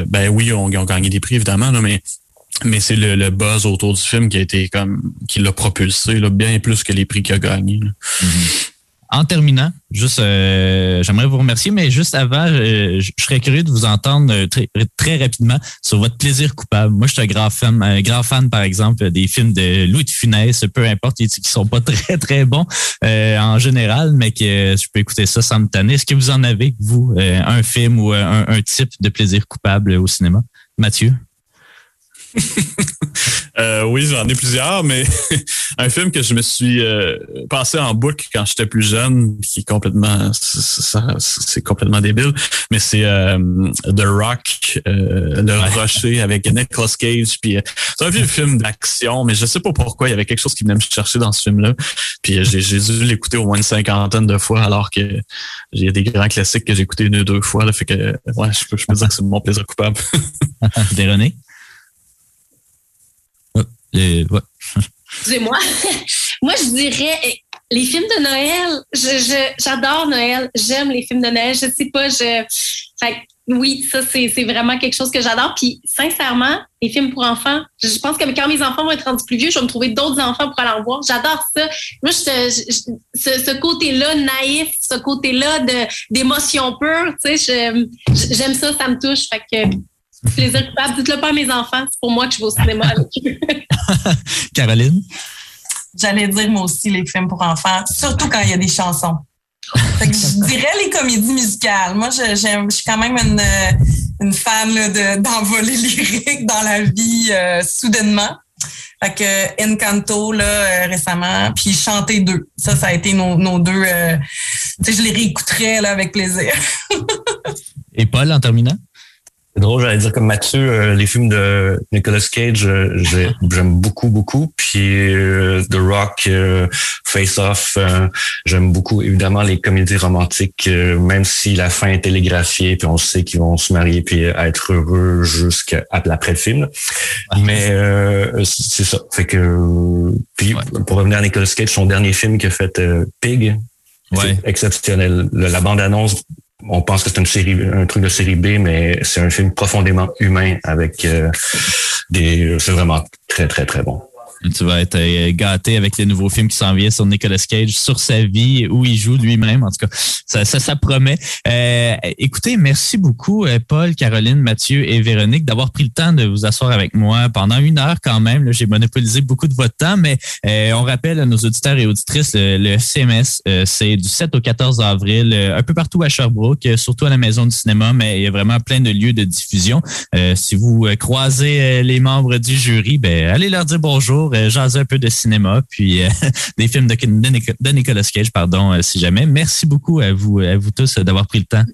ben oui, ils ont gagné des prix évidemment, là, mais mais c'est le, le, buzz autour du film qui a été comme qui l'a propulsé là, bien plus que les prix qu'il a gagnés. Mm-hmm. En terminant, juste euh, j'aimerais vous remercier, mais juste avant, euh, je serais curieux de vous entendre euh, très, très rapidement sur votre plaisir coupable. Moi, je suis un grand fan, un grand fan, par exemple, des films de Louis de Funès, peu importe, qui sont pas très, très bons en général, mais que je peux écouter ça sans me tanner. Est-ce que vous en avez, vous, un film ou un, un type de plaisir coupable au cinéma? Mathieu? euh, oui, j'en ai plusieurs, mais un film que je me suis euh, passé en boucle quand j'étais plus jeune, qui est complètement, c'est complètement débile, mais c'est euh, The Rock, euh, le Rocher avec Nicolas Cage. Puis c'est un vieux film d'action, mais je sais pas pourquoi il y avait quelque chose qui venait me chercher dans ce film-là. Puis j'ai dû l'écouter au moins une cinquantaine de fois, alors que a des grands classiques que j'ai écoutés une ou deux fois. Là, fait que ouais, je peux, je peux dire que c'est mon plaisir coupable. Véronique? Excusez-moi. Moi, je dirais les films de Noël. J'adore Noël. J'aime les films de Noël. Je sais pas, je. oui, ça, c'est vraiment quelque chose que j'adore. Puis, sincèrement, les films pour enfants, je pense que quand mes enfants vont être rendus plus vieux, je vais me trouver d'autres enfants pour aller en voir. J'adore ça. Moi, ce, ce côté-là naïf, ce côté-là d'émotion pure, tu sais, j'aime ça, ça me touche. Fait que plaisir coupable. Dites-le pas à mes enfants. C'est pour moi que je vais au cinéma avec eux. Caroline? J'allais dire moi aussi les films pour enfants, surtout quand il y a des chansons. je dirais les comédies musicales. Moi, je, je suis quand même une, une fan d'envoler lyrique dans la vie euh, soudainement. Fait que Encanto là euh, récemment, puis Chanter deux. Ça, ça a été nos, nos deux. Euh, tu sais, je les réécouterais là avec plaisir. Et Paul, en terminant? C'est drôle, j'allais dire comme Mathieu, euh, les films de Nicolas Cage, euh, j'aime beaucoup, beaucoup. Puis euh, The Rock, Face Off, j'aime beaucoup. Évidemment, les comédies romantiques, même si la fin est télégraphiée, puis on sait qu'ils vont se marier puis être heureux jusqu'à après le film. Mais c'est ça. Fait que puis pour revenir à Nicolas Cage, son dernier film qui a fait Pig, ouais. exceptionnel. La bande-annonce on pense que c'est une série, un truc de série B, mais c'est un film profondément humain avec euh, des, c'est vraiment très très très bon. Tu vas être euh, gâté avec les nouveaux films qui s'en viennent sur Nicolas Cage, sur sa vie, où il joue lui-même. En tout cas, ça, ça, ça promet. Euh, écoutez, merci beaucoup, euh, Paul, Caroline, Mathieu et Véronique, d'avoir pris le temps de vous asseoir avec moi pendant une heure quand même. J'ai monopolisé beaucoup de votre temps, mais on rappelle à nos auditeurs et auditrices, le, CMS, c'est du 7 au 14 avril, un peu partout à Sherbrooke, surtout à la Maison du cinéma, mais il y a vraiment plein de lieux de diffusion. si vous croisez les membres du jury, ben allez leur dire bonjour euh, jaser un peu de cinéma, puis euh, des films de, de, Nicolas Cage, pardon, euh, si jamais. Merci beaucoup à vous, à vous tous d'avoir pris le temps.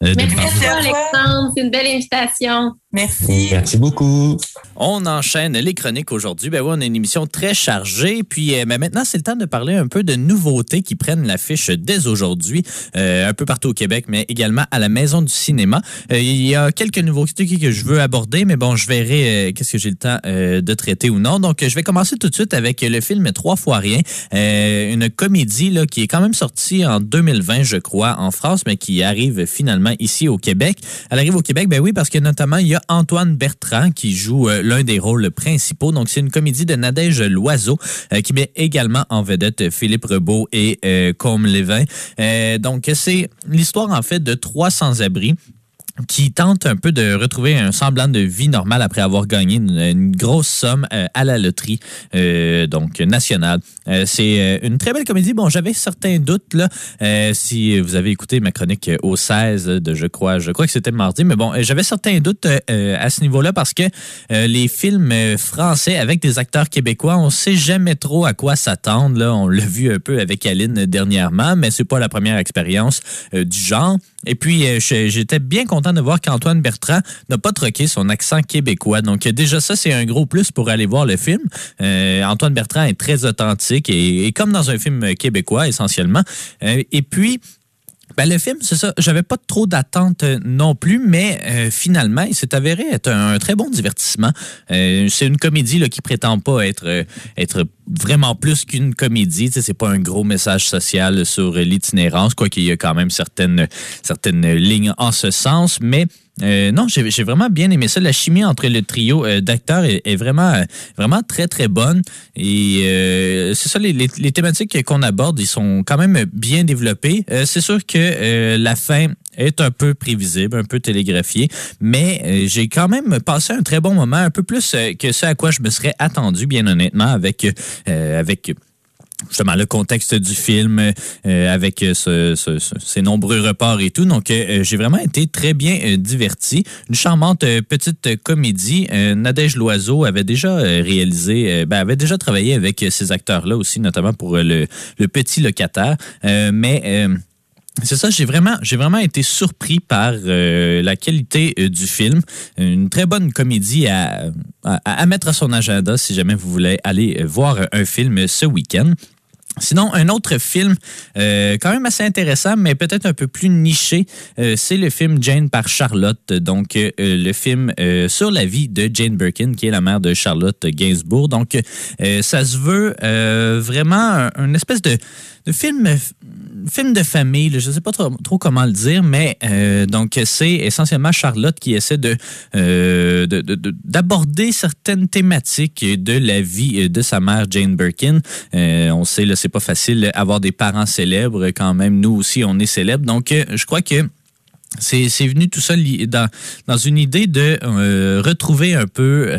Merci, Alexandre. C'est une belle invitation. Merci. Merci beaucoup. On enchaîne les chroniques aujourd'hui. Ben oui, on a une émission très chargée. Puis euh, ben maintenant, c'est le temps de parler un peu de nouveautés qui prennent l'affiche dès aujourd'hui, euh, un peu partout au Québec, mais également à la Maison du cinéma. Euh, il y a quelques nouveautés que je veux aborder, mais bon, je verrai qu'est-ce que j'ai le temps de traiter ou non. Donc, je vais commencer tout de suite avec le film Trois fois rien, une comédie là, qui est quand même sortie en 2020, je crois, en France, mais qui arrive finalement ici au Québec. Elle arrive au Québec, ben oui, parce que notamment, il y a Antoine Bertrand qui joue euh, l'un des rôles principaux. Donc, c'est une comédie de Nadège Loiseau euh, qui met également en vedette Philippe Rebaud et euh, Combe Lévin. donc, c'est l'histoire, en fait, de trois sans-abri qui tente un peu de retrouver un semblant de vie normale après avoir gagné une, grosse somme euh, à la loterie euh, donc nationale. Euh, c'est une très belle comédie. Bon, j'avais certains doutes là si vous avez écouté ma chronique au 16 de je crois, je crois que c'était mardi, mais bon, j'avais certains doutes à ce niveau-là parce que les films français avec des acteurs québécois, on sait jamais trop à quoi s'attendre on l'a vu un peu avec Aline dernièrement, mais c'est pas la première expérience du genre. Et puis, euh, j'étais bien content de voir qu'Antoine Bertrand n'a pas troqué son accent québécois. Donc, déjà, ça, c'est un gros plus pour aller voir le film. Euh, Antoine Bertrand est très authentique et, et comme dans un film québécois, essentiellement. Euh, et puis, ben, le film, c'est ça. J'avais pas trop d'attentes euh, non plus, mais euh, finalement, il s'est avéré être un, très bon divertissement. Euh, c'est une comédie là, qui prétend pas être, être vraiment plus qu'une comédie. C'est pas un gros message social sur l'itinérance, quoiqu'il y a quand même certaines, certaines lignes en ce sens, mais euh, non, j'ai vraiment bien aimé ça. La chimie entre le trio euh, d'acteurs est, vraiment, euh, vraiment très, très bonne. Et c'est ça, les, les- thématiques qu'on aborde, ils sont quand même bien développées. C'est sûr que la fin est un peu prévisible, un peu télégraphiée, mais j'ai quand même passé un très bon moment, un peu plus que ce à quoi je me serais attendu, bien honnêtement, avec, avec justement le contexte du film euh, avec euh, ce- ce- ce- ces nombreux reports et tout. Donc, euh, j'ai vraiment été très bien euh, diverti. Une charmante euh, petite euh, comédie. Euh, Nadège Loiseau avait déjà euh, réalisé, euh, ben, avait déjà travaillé avec euh, ces acteurs-là aussi, notamment pour euh, le, le petit locataire. Euh, mais euh, c'est ça, j'ai vraiment, j'ai vraiment été surpris par euh, la qualité euh, du film. Une très bonne comédie à, mettre à son agenda si jamais vous voulez aller euh, voir un film ce week-end. Sinon, un autre film quand même assez intéressant, mais peut-être un peu plus niché, c'est le film Jane par Charlotte. Donc, le film sur la vie de Jane Birkin, qui est la mère de Charlotte Gainsbourg. Donc, ça se veut vraiment un, un espèce de film, film de famille. Je ne sais pas trop, comment le dire, mais euh, donc c'est essentiellement Charlotte qui essaie de euh, de- de- de- d'aborder certaines thématiques de la vie de sa mère Jane Birkin. Euh, on sait là, c'est pas facile avoir des parents célèbres quand même. Nous aussi, on est célèbres. Donc, je crois que c'est venu tout ça dans, une idée de retrouver un peu.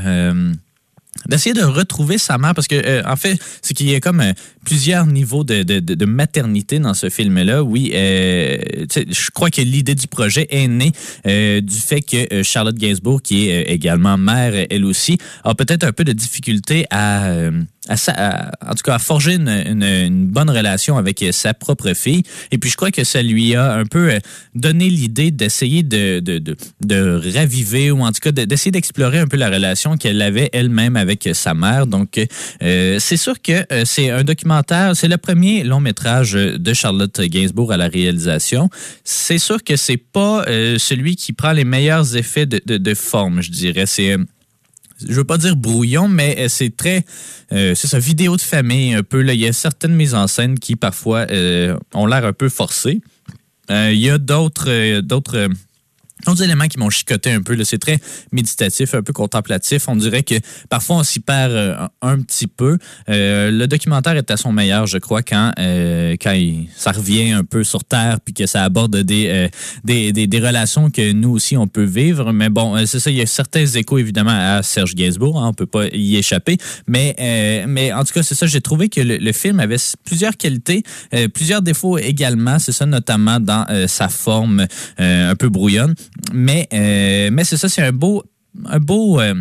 D'essayer de retrouver sa mère parce que euh, en fait c'est qu'il y a comme euh, plusieurs niveaux de, de, de- maternité dans ce film là oui euh, je crois que l'idée du projet est née euh, du fait que Charlotte Gainsbourg qui est également mère elle aussi a peut-être un peu de difficulté à en tout cas, à forger une, bonne relation avec euh, sa propre fille. Et puis, je crois que ça lui a un peu euh, donné l'idée d'essayer de, raviver ou en tout cas de- d'essayer d'explorer un peu la relation qu'elle avait elle-même avec euh, sa mère. Donc, c'est sûr que c'est un documentaire, c'est le premier long métrage de Charlotte Gainsbourg à la réalisation. C'est sûr que c'est pas celui qui prend les meilleurs effets de, de forme, je dirais. C'est... je veux pas dire brouillon, mais euh, c'est très, euh, c'est ça, vidéo de famille un peu. Il y a certaines mises en scène qui parfois euh, ont l'air un peu forcées. Il y a d'autres, d'autres. Euh, d'autres éléments qui m'ont chicoté un peu. C'est très méditatif, un peu contemplatif. On dirait que parfois on s'y perd euh, un, petit peu. Euh, le documentaire est à son meilleur, je crois, quand, euh, quand il- ça revient un peu sur Terre puis que ça aborde des, des, des, des relations que nous aussi on peut vivre. Mais bon, c'est ça, il y a certains échos évidemment à Serge Gainsbourg, hein, on peut pas y échapper. Mais, mais en tout cas, c'est ça, j'ai trouvé que le, film avait plusieurs qualités, plusieurs défauts également. C'est ça, notamment dans sa forme un peu brouillonne. Mais, euh, mais c'est ça, c'est un beau, un beau. euh,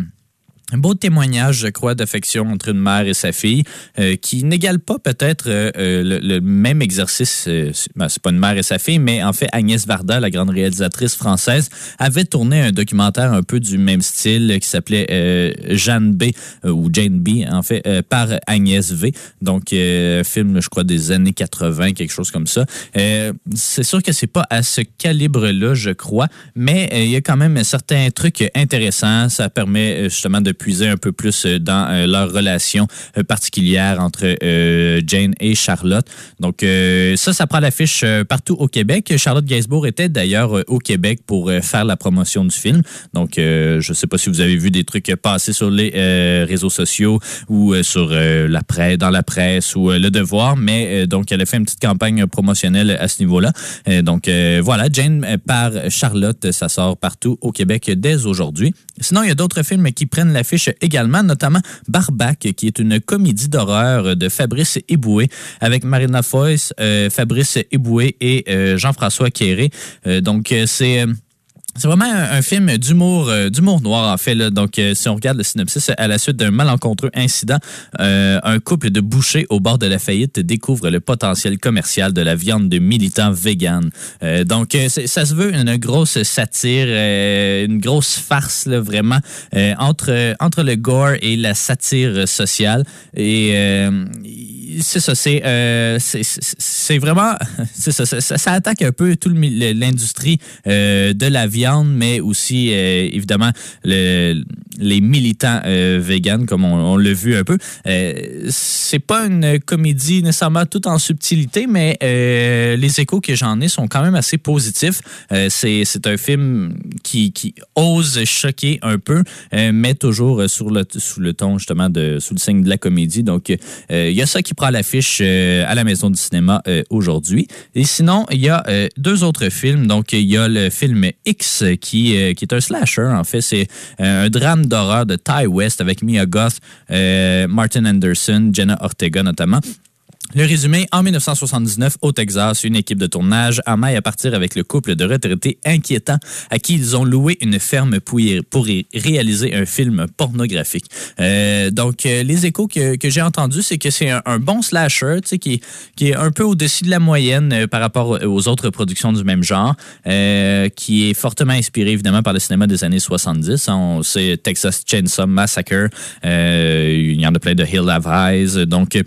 un beau témoignage, je crois, d'affection entre une mère et sa fille, euh, qui n'égale pas peut-être euh, euh, le, même exercice. Euh, ben, c'est pas une mère et sa fille, mais en fait, Agnès Varda, la grande réalisatrice française, avait tourné un documentaire un peu du même style qui s'appelait Jeanne B, ou Jane B, en fait, par Agnès V. Donc, film, je crois, des années 80, quelque chose comme ça. C'est sûr que c'est pas à ce calibre-là, je crois, mais il y a quand même certains trucs intéressants. Ça permet justement de puiser un peu plus euh, dans euh, leur relation euh, particulière entre Jane et Charlotte. Donc ça, ça prend l'affiche partout au Québec. Charlotte Gainsbourg était d'ailleurs au Québec pour faire la promotion du film. Donc je sais pas si vous avez vu des trucs passer sur les réseaux sociaux ou sur la presse, dans la presse ou le Devoir, mais donc elle a fait une petite campagne promotionnelle à ce niveau-là. Donc voilà, Jane par Charlotte, ça sort partout au Québec dès aujourd'hui. Sinon, il y a d'autres films qui prennent l'affiche également, notamment Barbac, qui est une comédie d'horreur de Fabrice Eboué avec Marina Foïs, euh, Fabrice Eboué et euh, Jean-François Quéré. Euh, donc, c'est... c'est vraiment un, film d'humour, euh, d'humour noir en fait. Donc, euh, si on regarde le synopsis, à la suite d'un malencontreux incident, euh, un couple de bouchers au bord de la faillite découvre le potentiel commercial de la viande de militants. Euh, donc, ça se veut une grosse satire, une grosse farce vraiment entre entre le gore et la satire sociale. Et c'est ça, c'est vraiment ça, ça, ça- attaque un peu tout l'industrie de la viande, mais aussi euh, évidemment le- les militants euh, véganes, comme on, l'a vu un peu. Euh, c'est pas une comédie nécessairement tout en subtilité, mais euh, les échos que j'en ai sont quand même assez positifs. C'est un film qui, qui ose choquer un peu, mais toujours sur le, sous le ton justement de sous le signe de la comédie. Donc il y a ça qui prend l'affiche à la maison du cinéma aujourd'hui. Et sinon, il y a deux autres films. Donc il y a le film X qui, euh, qui est un slasher en fait. C'est euh, un drame d'horreur de Ty West avec Mia Goth, euh, Martin Anderson, Jenna Ortega notamment. Le résumé, en 1979, au Texas, une équipe de tournage amaille à partir avec le couple de retraités inquiétants à qui ils ont loué une ferme pour y, pour réaliser un film pornographique. Euh, donc, euh, les échos que, j'ai entendus, c'est que c'est un, bon slasher, qui, qui est un peu au-dessus de la moyenne euh, par rapport aux autres productions du même genre, qui est fortement inspiré évidemment par le cinéma des années 70. hein. on sait Texas Chainsaw Massacre, il y en a plein de Hill Have Eyes, donc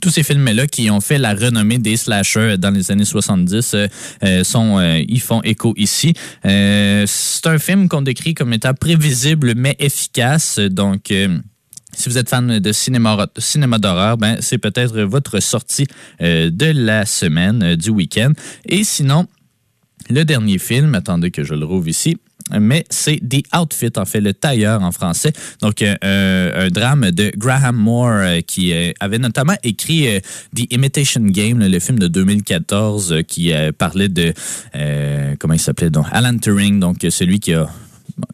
tous ces films-là qui ont fait la renommée des slashers dans les années 70 euh, euh, sont, euh, ils font écho ici. C'est un film qu'on décrit comme étant prévisible mais efficace. Donc, si vous êtes fan de cinéma, d'horreur, ben, c'est peut-être votre sortie de la semaine, du week-end. Et sinon, le dernier film, attendez que je le rouvre ici, mais c'est The Outfit, en fait, le tailleur en français. Donc, euh, un, un drame de Graham Moore euh, qui euh, avait notamment écrit euh, The Imitation Game, le film de 2014 euh, qui euh, parlait de, euh, comment il s'appelait donc, Alan Turing, donc euh, celui qui a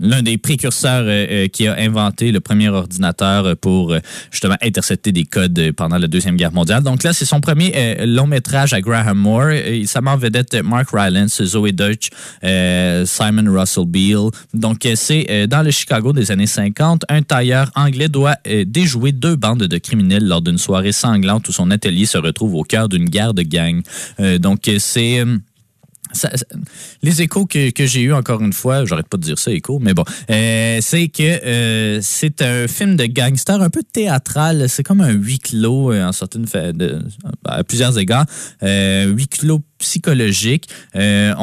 l'un des précurseurs euh, euh, qui a inventé le premier ordinateur pour euh, justement intercepter des codes pendant la Deuxième Guerre mondiale. Donc là, c'est son premier long métrage à Graham Moore. Ça met en vedette Mark Rylance, Zoe Deutsch, Simon Russell Beale. Donc c'est dans le Chicago des années 50, un tailleur anglais doit déjouer deux bandes de criminels lors d'une soirée sanglante où son atelier se retrouve au cœur d'une guerre de gang. Donc c'est... les échos que, j'ai eu encore une fois, j'arrête pas de dire ça, écho, mais bon, euh, c'est que euh, c'est un film de gangster un peu théâtral. C'est comme un huis clos euh, en certaines de, à plusieurs égards, huis clos psychologique. Euh,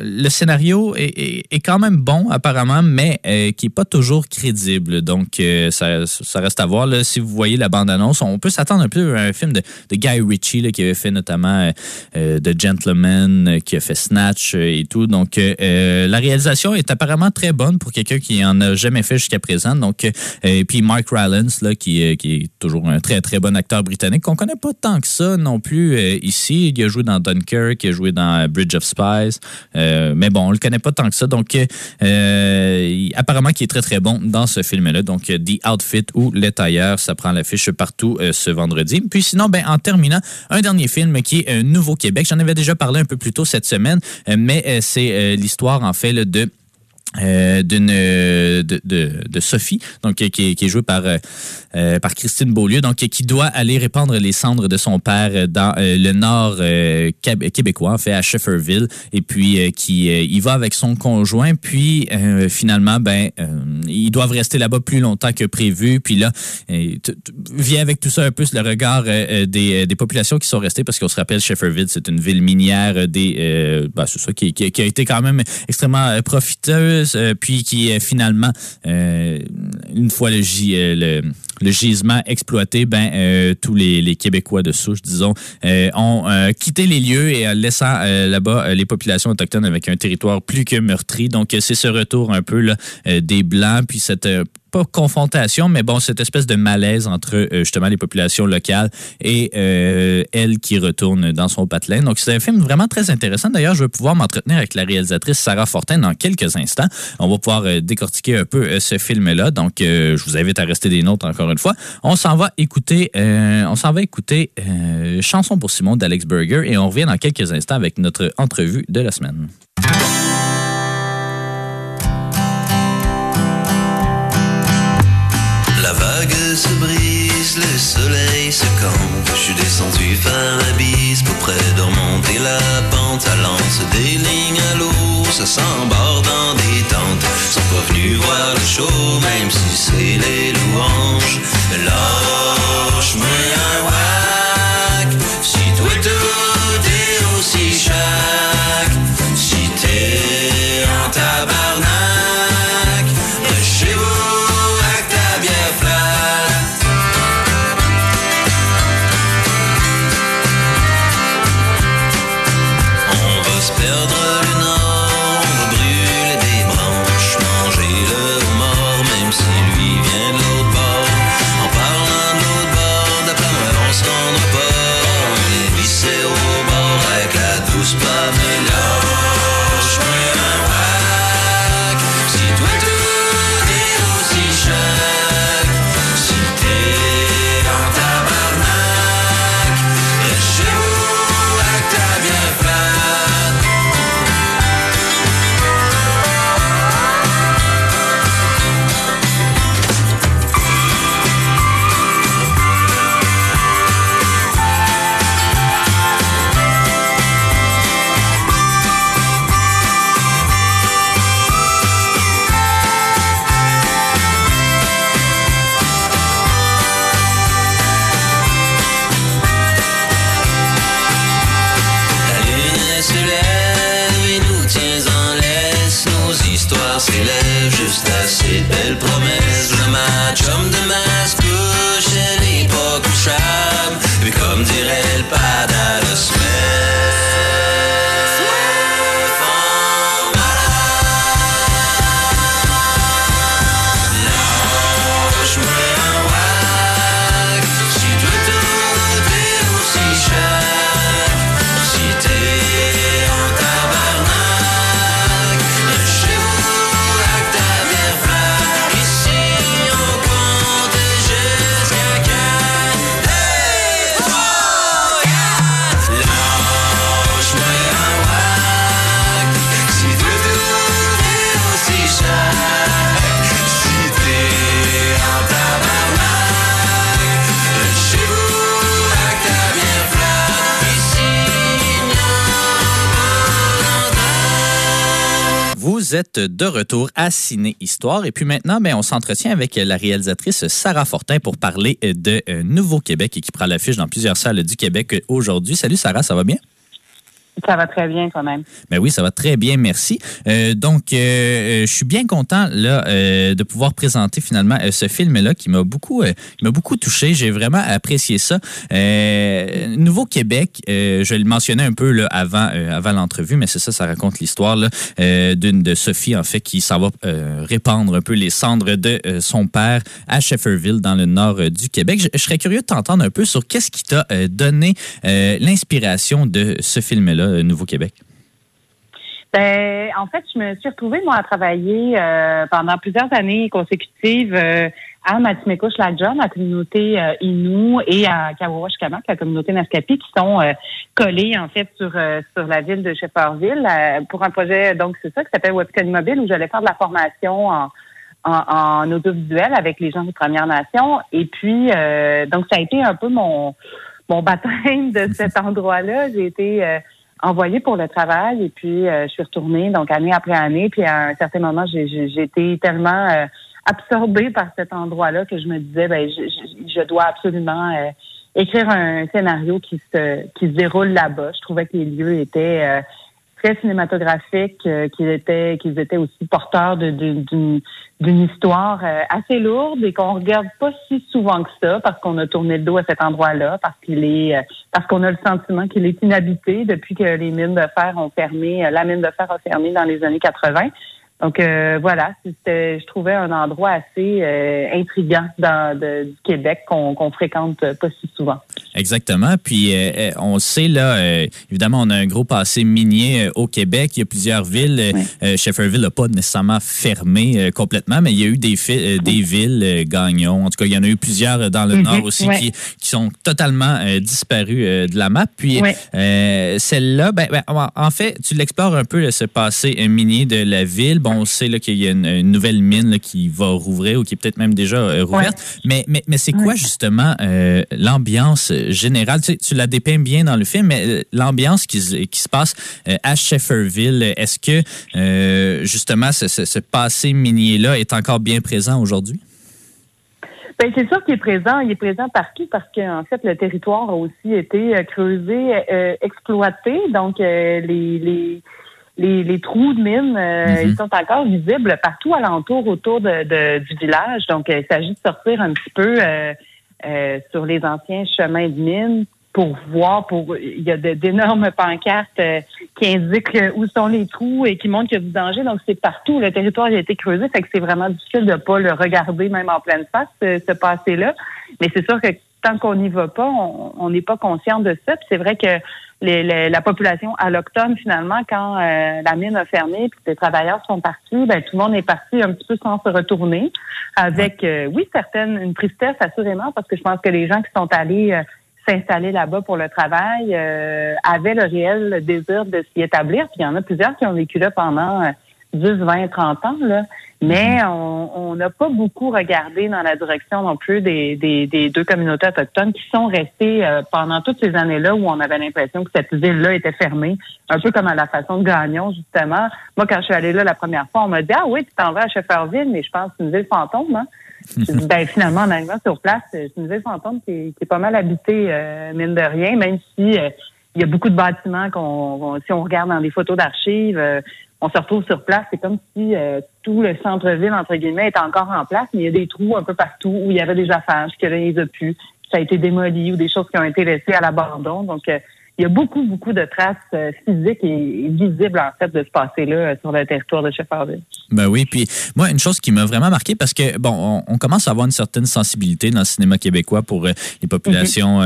le scénario est, quand même bon apparemment, mais euh, qui est pas toujours crédible. Donc euh, ça, reste à voir. Si vous voyez la bande-annonce, on peut s'attendre un peu à un film de, Guy Ritchie qui avait fait notamment The Gentleman, qui a fait Snatch et tout. Donc la réalisation est apparemment très bonne pour quelqu'un qui en a jamais fait jusqu'à présent. Donc et puis Mark Rylance là, qui, est toujours un très très bon acteur britannique qu'on connaît pas tant que ça non plus ici. Il a joué dans Dunkirk, il a joué dans Bridge of Spies, Euh, mais bon, on le connaît pas tant que ça. Donc euh, apparemment qu'il est très très bon dans ce film-là. Donc euh, The Outfit ou Les Tailleurs, ça prend l'affiche partout ce vendredi. Puis sinon, ben en terminant, un dernier film qui est Nouveau Québec. J'en avais déjà parlé un peu plus tôt cette semaine, mais c'est l'histoire en fait de euh, d'une euh, de, de, Sophie donc qui, est- jouée par euh, par Christine Beaulieu donc qui doit aller répandre les cendres de son père dans le nord québé- québécois en fait à Shefferville. Et puis qui y va avec son conjoint. Puis finalement ben ils doivent rester là-bas plus longtemps que prévu. Puis là vient avec tout ça un peu le regard des, populations qui sont restées parce qu'on se rappelle Shefferville c'est une ville minière des ben, c'est qui, qui, qui a été quand même extrêmement profiteuse euh, puis qui euh, finalement euh, une fois euh, le, gisement exploité ben tous les, Québécois de souche disons ont quitté les lieux et laissant là-bas les populations autochtones avec un territoire plus que meurtri. Donc c'est ce retour un peu des blancs puis cette pas confrontation, mais bon, cette espèce de malaise entre euh, justement les populations locales et euh, elle qui retourne dans son patelin. Donc, c'est un film vraiment très intéressant. D'ailleurs, je vais pouvoir m'entretenir avec la réalisatrice Sarah Fortin dans quelques instants. On va pouvoir euh, décortiquer un peu euh, ce film-là. Donc, je vous invite à rester des nôtres encore une fois. On s'en va écouter, on s'en va écouter Chanson pour Simon d'Alex Berger et on revient dans quelques instants avec notre entrevue de la semaine. Se brise, le soleil se campe. Je suis descendu faire la bise pour près de remonter la pente. Ça lance des lignes à l'eau, ça s'embarque dans des tentes. Sont pas venus voir le show, même si c'est les louanges. Lâche-moi Vous êtes de retour à Ciné Histoire. Et puis maintenant, ben, on s'entretient avec la réalisatrice Sarah Fortin pour parler de euh, Nouveau-Québec et qui prend l'affiche dans plusieurs salles du Québec aujourd'hui. Salut Sarah, ça va bien? Ça va très bien quand même. Ben oui, ça va très bien, merci. Euh, donc, euh, euh, je suis bien content là euh, de pouvoir présenter finalement euh, ce film-là qui m'a beaucoup, euh, m'a beaucoup touché. J'ai vraiment apprécié ça. Nouveau Québec, je le mentionnais un peu là avant, avant l'entrevue, mais c'est ça, ça raconte l'histoire là, d'une de Sophie en fait qui s'en va répandre un peu les cendres de son père à Shefferville dans le nord du Québec. Je, je serais curieux de t'entendre un peu sur qu'est-ce qui t'a donné l'inspiration de ce film-là, euh, Nouveau Québec. Ben, en fait, je me suis retrouvée, moi, à travailler euh, pendant plusieurs années consécutives euh, à Matimekouche-Lajon, la communauté euh, Innu, et à Kawawashkamak, la communauté Naskapi, qui sont collés, en fait, sur, sur la ville de Shefferville pour un projet, donc c'est ça, qui s'appelle Webcon Mobile, où j'allais faire de la formation en, en, en audiovisuel avec les gens des Premières Nations. Et puis, donc, ça a été un peu mon, mon baptême de cet endroit-là. J'ai été envoyée pour le travail et puis euh, je suis retournée, donc année après année. Puis à un certain moment, j'ai- été tellement euh, absorbée par cet endroit-là que je me disais, ben, je, je- je dois absolument euh, écrire un scénario qui se, qui se déroule là-bas. Je trouvais que les lieux étaient euh, très cinématographiques, euh, qu'ils étaient, qu'ils étaient aussi porteurs d'une d'une histoire euh, assez lourde et qu'on regarde pas si souvent que ça parce qu'on a tourné le dos à cet endroit-là, parce qu'il est, euh, parce qu'on a le sentiment qu'il est inhabité depuis que les mines de fer ont fermé, la mine de fer a fermé dans les années 80. Donc euh, voilà, c'était, je trouvais un endroit assez euh, intriguant dans de- du Québec qu'on qu'on fréquente pas si souvent. Exactement. Puis euh, euh, on sait là, euh, évidemment, on a un gros passé minier au Québec. Il y a plusieurs villes. Euh, Shefferville n'a pas nécessairement fermé complètement, mais il y a eu des, des villes, euh, Gagnon. En tout cas, il y en a eu plusieurs dans le Mhm, nord aussi qui, qui sont totalement disparues de la map. Puis celle-là, ben, ben, en- fait, tu l'explores un peu là, ce passé minier de la ville. Bon, on sait qu'il y a une, une nouvelle mine là, qui va rouvrir ou qui est peut-être même déjà euh, rouverte. Mais, mais, mais c'est quoi justement euh, l'ambiance générale? Tu, sais, tu la dépeins bien dans le film, mais euh, l'ambiance qui, se- qui se passe euh, à Shefferville, est-ce que euh, justement ce, ce- ce passé minier-là est encore bien présent aujourd'hui? Ben, c'est sûr qu'il est présent. Il est présent partout parce qu'en fait, le territoire a aussi été euh, creusé, euh, exploité. Donc, euh, les, les, les, les trous de mine, euh, Mhm. ils sont encore visibles partout alentour autour de, de- du village. Donc, euh, il s'agit de sortir un petit peu euh, euh, sur les anciens chemins de mine pour voir, pour il y a d'énormes pancartes euh, qui indiquent où sont les trous et qui montrent qu'il y a du danger. Donc, c'est partout. Le territoire a été creusé, fait que c'est vraiment difficile de pas le regarder même en pleine face, ce, ce passé-là. Mais c'est sûr que tant qu'on n'y va pas, on n'est pas conscient de ça. Puis c'est vrai que les- les- la population alloctone, finalement, quand euh, la mine a fermé puis que les travailleurs sont partis, ben, tout le monde est parti un petit peu sans se retourner. Avec, euh, oui, certaines, une tristesse assurément, parce que je pense que les gens qui sont allés euh, s'installer là-bas pour le travail euh, avaient le réel désir de s'y établir. Puis il y en a plusieurs qui ont vécu là pendant euh, 10, 20, 30 ans. Là. Mais on on n'a pas beaucoup regardé dans la direction non plus des, des, des deux communautés autochtones qui sont restées euh, pendant toutes ces années-là où on avait l'impression que cette ville-là était fermée, un peu comme à la façon de Gagnon, justement. Moi, quand je suis allée là la première fois, on m'a dit « Ah oui, tu t'en vas à Shefferville, mais je pense que c'est une ville fantôme. Hein? » ben, finalement, en arrivant sur place, c'est une ville fantôme qui est, qui est pas mal habitée, euh, mine de rien, même si euh, il y a beaucoup de bâtiments qu'on, qu'on- si on regarde dans des photos d'archives, euh, on se retrouve sur place. C'est comme si euh, tout le centre-ville, entre guillemets, était encore en place, mais il y a des trous un peu partout où il y avait des affaires, puis que là, il n'y a plus. Ça a été démoli ou des choses qui ont été laissées à l'abandon. Donc, euh, il y a beaucoup, beaucoup de traces euh, physiques et, et visibles, en fait, de ce passé-là euh, sur le territoire de Shefferville. Ben oui, puis moi, une chose qui m'a vraiment marqué, parce que, bon, on, on commence à avoir une certaine sensibilité dans le cinéma québécois pour euh, les populations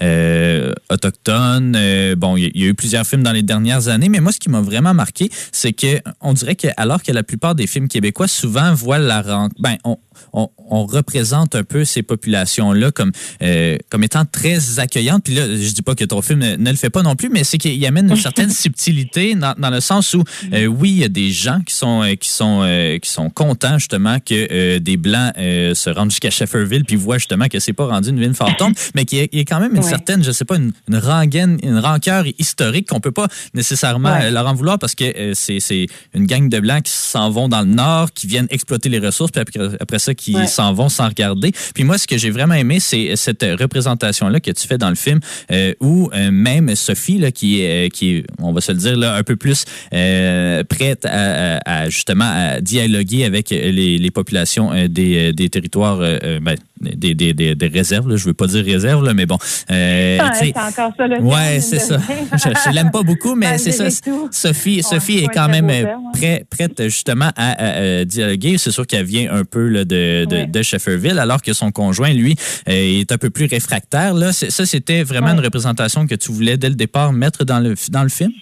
euh, autochtones. Bon, il y, a- il y a eu plusieurs films dans les dernières années, mais moi, ce qui m'a vraiment marqué, c'est que on dirait que alors que la plupart des films québécois souvent voient la rencontre, ben, on, on, on représente un peu ces populations-là comme, euh, comme étant très accueillantes. Puis là, je dis pas que ton film ne, ne le fait pas non plus, mais c'est qu'il amène une certaine subtilité dans, dans le sens où, euh, oui, il y a des gens qui sont, euh, qui sont, euh, qui sont contents justement que des Blancs se rendent jusqu'à Shefferville puis voient justement que c'est pas rendu une ville fantôme, mais qu'il y, a- il y a quand même une Ouais. certaine, je sais pas, une, une rengaine, une rancœur historique qu'on peut pas nécessairement Ouais. leur en vouloir parce que c'est c'est une gang de Blancs qui s'en vont dans le nord, qui viennent exploiter les ressources, puis après, après ça, qui Ouais. s'en vont sans regarder. Puis moi, ce que j'ai vraiment aimé, c'est cette représentation-là que tu fais dans le film, euh, où euh, même Sophie, là, qui est, euh, qui est, on va se le dire, là, un peu plus euh, prête à, à- à, justement à dialoguer avec les, les populations euh, des, des territoires, euh, euh, ben, des, des, des, des réserves. Là. Je veux pas dire réserve, là, mais bon. euh, Ah, c'est encore ça, le Ouais, c'est ça. Je, je l'aime pas beaucoup, mais c'est ça. Tout. Sophie, Sophie est quand même beau euh, terme, hein. prêt- prête justement à, à, à dialoguer. C'est sûr qu'elle vient un peu là, de, de, de Shefferville, alors que son conjoint, lui, euh, est un peu plus réfractaire. Là. Ça, c'était vraiment une représentation que tu voulais dès le départ mettre dans le, dans le film?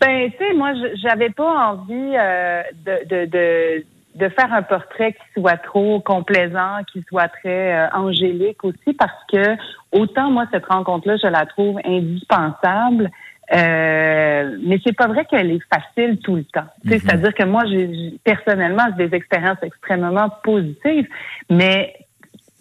Ben, tu sais, moi, je- j'avais pas envie euh, de, de, de, de faire un portrait qui soit trop complaisant, qui soit très euh, angélique aussi, parce que autant moi cette rencontre-là, je la trouve indispensable. Euh, mais c'est pas vrai qu'elle est facile tout le temps. Tu sais, C'est-à-dire que moi, j'ai personnellement, j'ai des expériences extrêmement positives, mais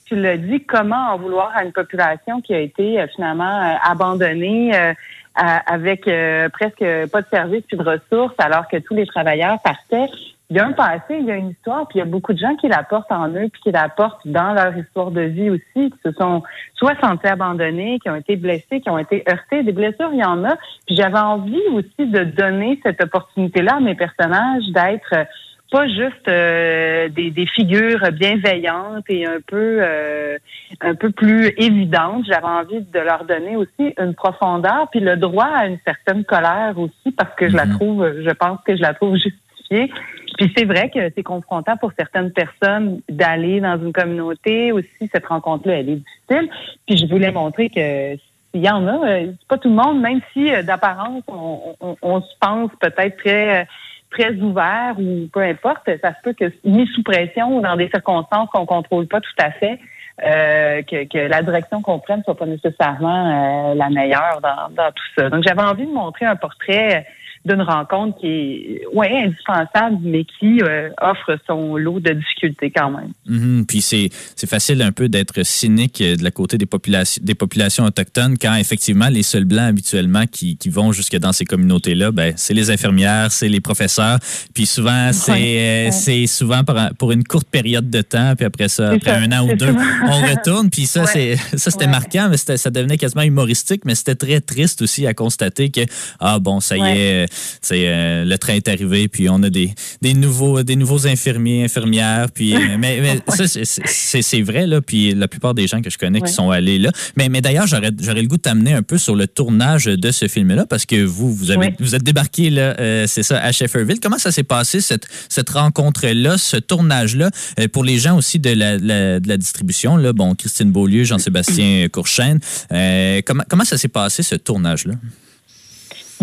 tu l'as dit, comment en vouloir à une population qui a été euh, finalement euh, abandonnée euh, à- avec euh, presque pas de services puis de ressources alors que tous les travailleurs partaient? Il y a un passé, il y a une histoire, puis il y a beaucoup de gens qui la portent en eux, puis qui la portent dans leur histoire de vie aussi, qui se sont soit sentis abandonnés, qui ont été blessés, qui ont été heurtés. Des blessures, il y en a. Puis j'avais envie aussi de donner cette opportunité-là à mes personnages d'être euh, pas juste euh, des, des figures bienveillantes et un peu euh, un peu plus évidentes. J'avais envie de leur donner aussi une profondeur, puis le droit à une certaine colère aussi, parce que je la trouve, je pense que je la trouve justifiée. Puis c'est vrai que c'est confrontant pour certaines personnes d'aller dans une communauté aussi. Cette rencontre-là, elle est difficile. Puis je voulais montrer que il y en a, euh, c'est pas tout le monde, même si euh, d'apparence on, on, se pense peut-être très euh, très ouvert ou peu importe, ça se peut que mis sous pression ou dans des circonstances qu'on contrôle pas tout à fait, que, que la direction qu'on prenne soit pas nécessairement la meilleure dans tout ça. Donc j'avais envie de montrer un portrait d'une rencontre qui est ouais indispensable, mais qui euh, offre son lot de difficultés quand même. Mhm. Puis c'est facile un peu d'être cynique euh, de la côté des populations des populations autochtones quand effectivement les seuls blancs habituellement qui, qui vont jusque dans ces communautés là, ben c'est les infirmières, c'est les professeurs. Puis souvent c'est euh, ouais. c'est souvent pour, pour une courte période de temps, puis après ça, après ça, un an ou deux, ça. on retourne. Puis ça Ouais. c'est ça c'était marquant, mais ça devenait quasiment humoristique, mais c'était très triste aussi à constater que ah bon ça y est, le train est arrivé, puis on a des des nouveaux des nouveaux infirmiers infirmières, puis euh, mais, mais ça c'est- vrai là, puis la plupart des gens que je connais Ouais. qui sont allés là. Mais mais d'ailleurs j'aurais j'aurais le goût de t'amener un peu sur le tournage de ce film là parce que vous vous avez Ouais. vous êtes débarqué là, euh, c'est ça à Shefferville. Comment ça s'est passé cette cette rencontre là, ce tournage là pour les gens aussi de la, la- de la distribution là, bon Christine Beaulieu, Jean-Sébastien Courchaine, euh, comment comment ça s'est passé ce tournage là?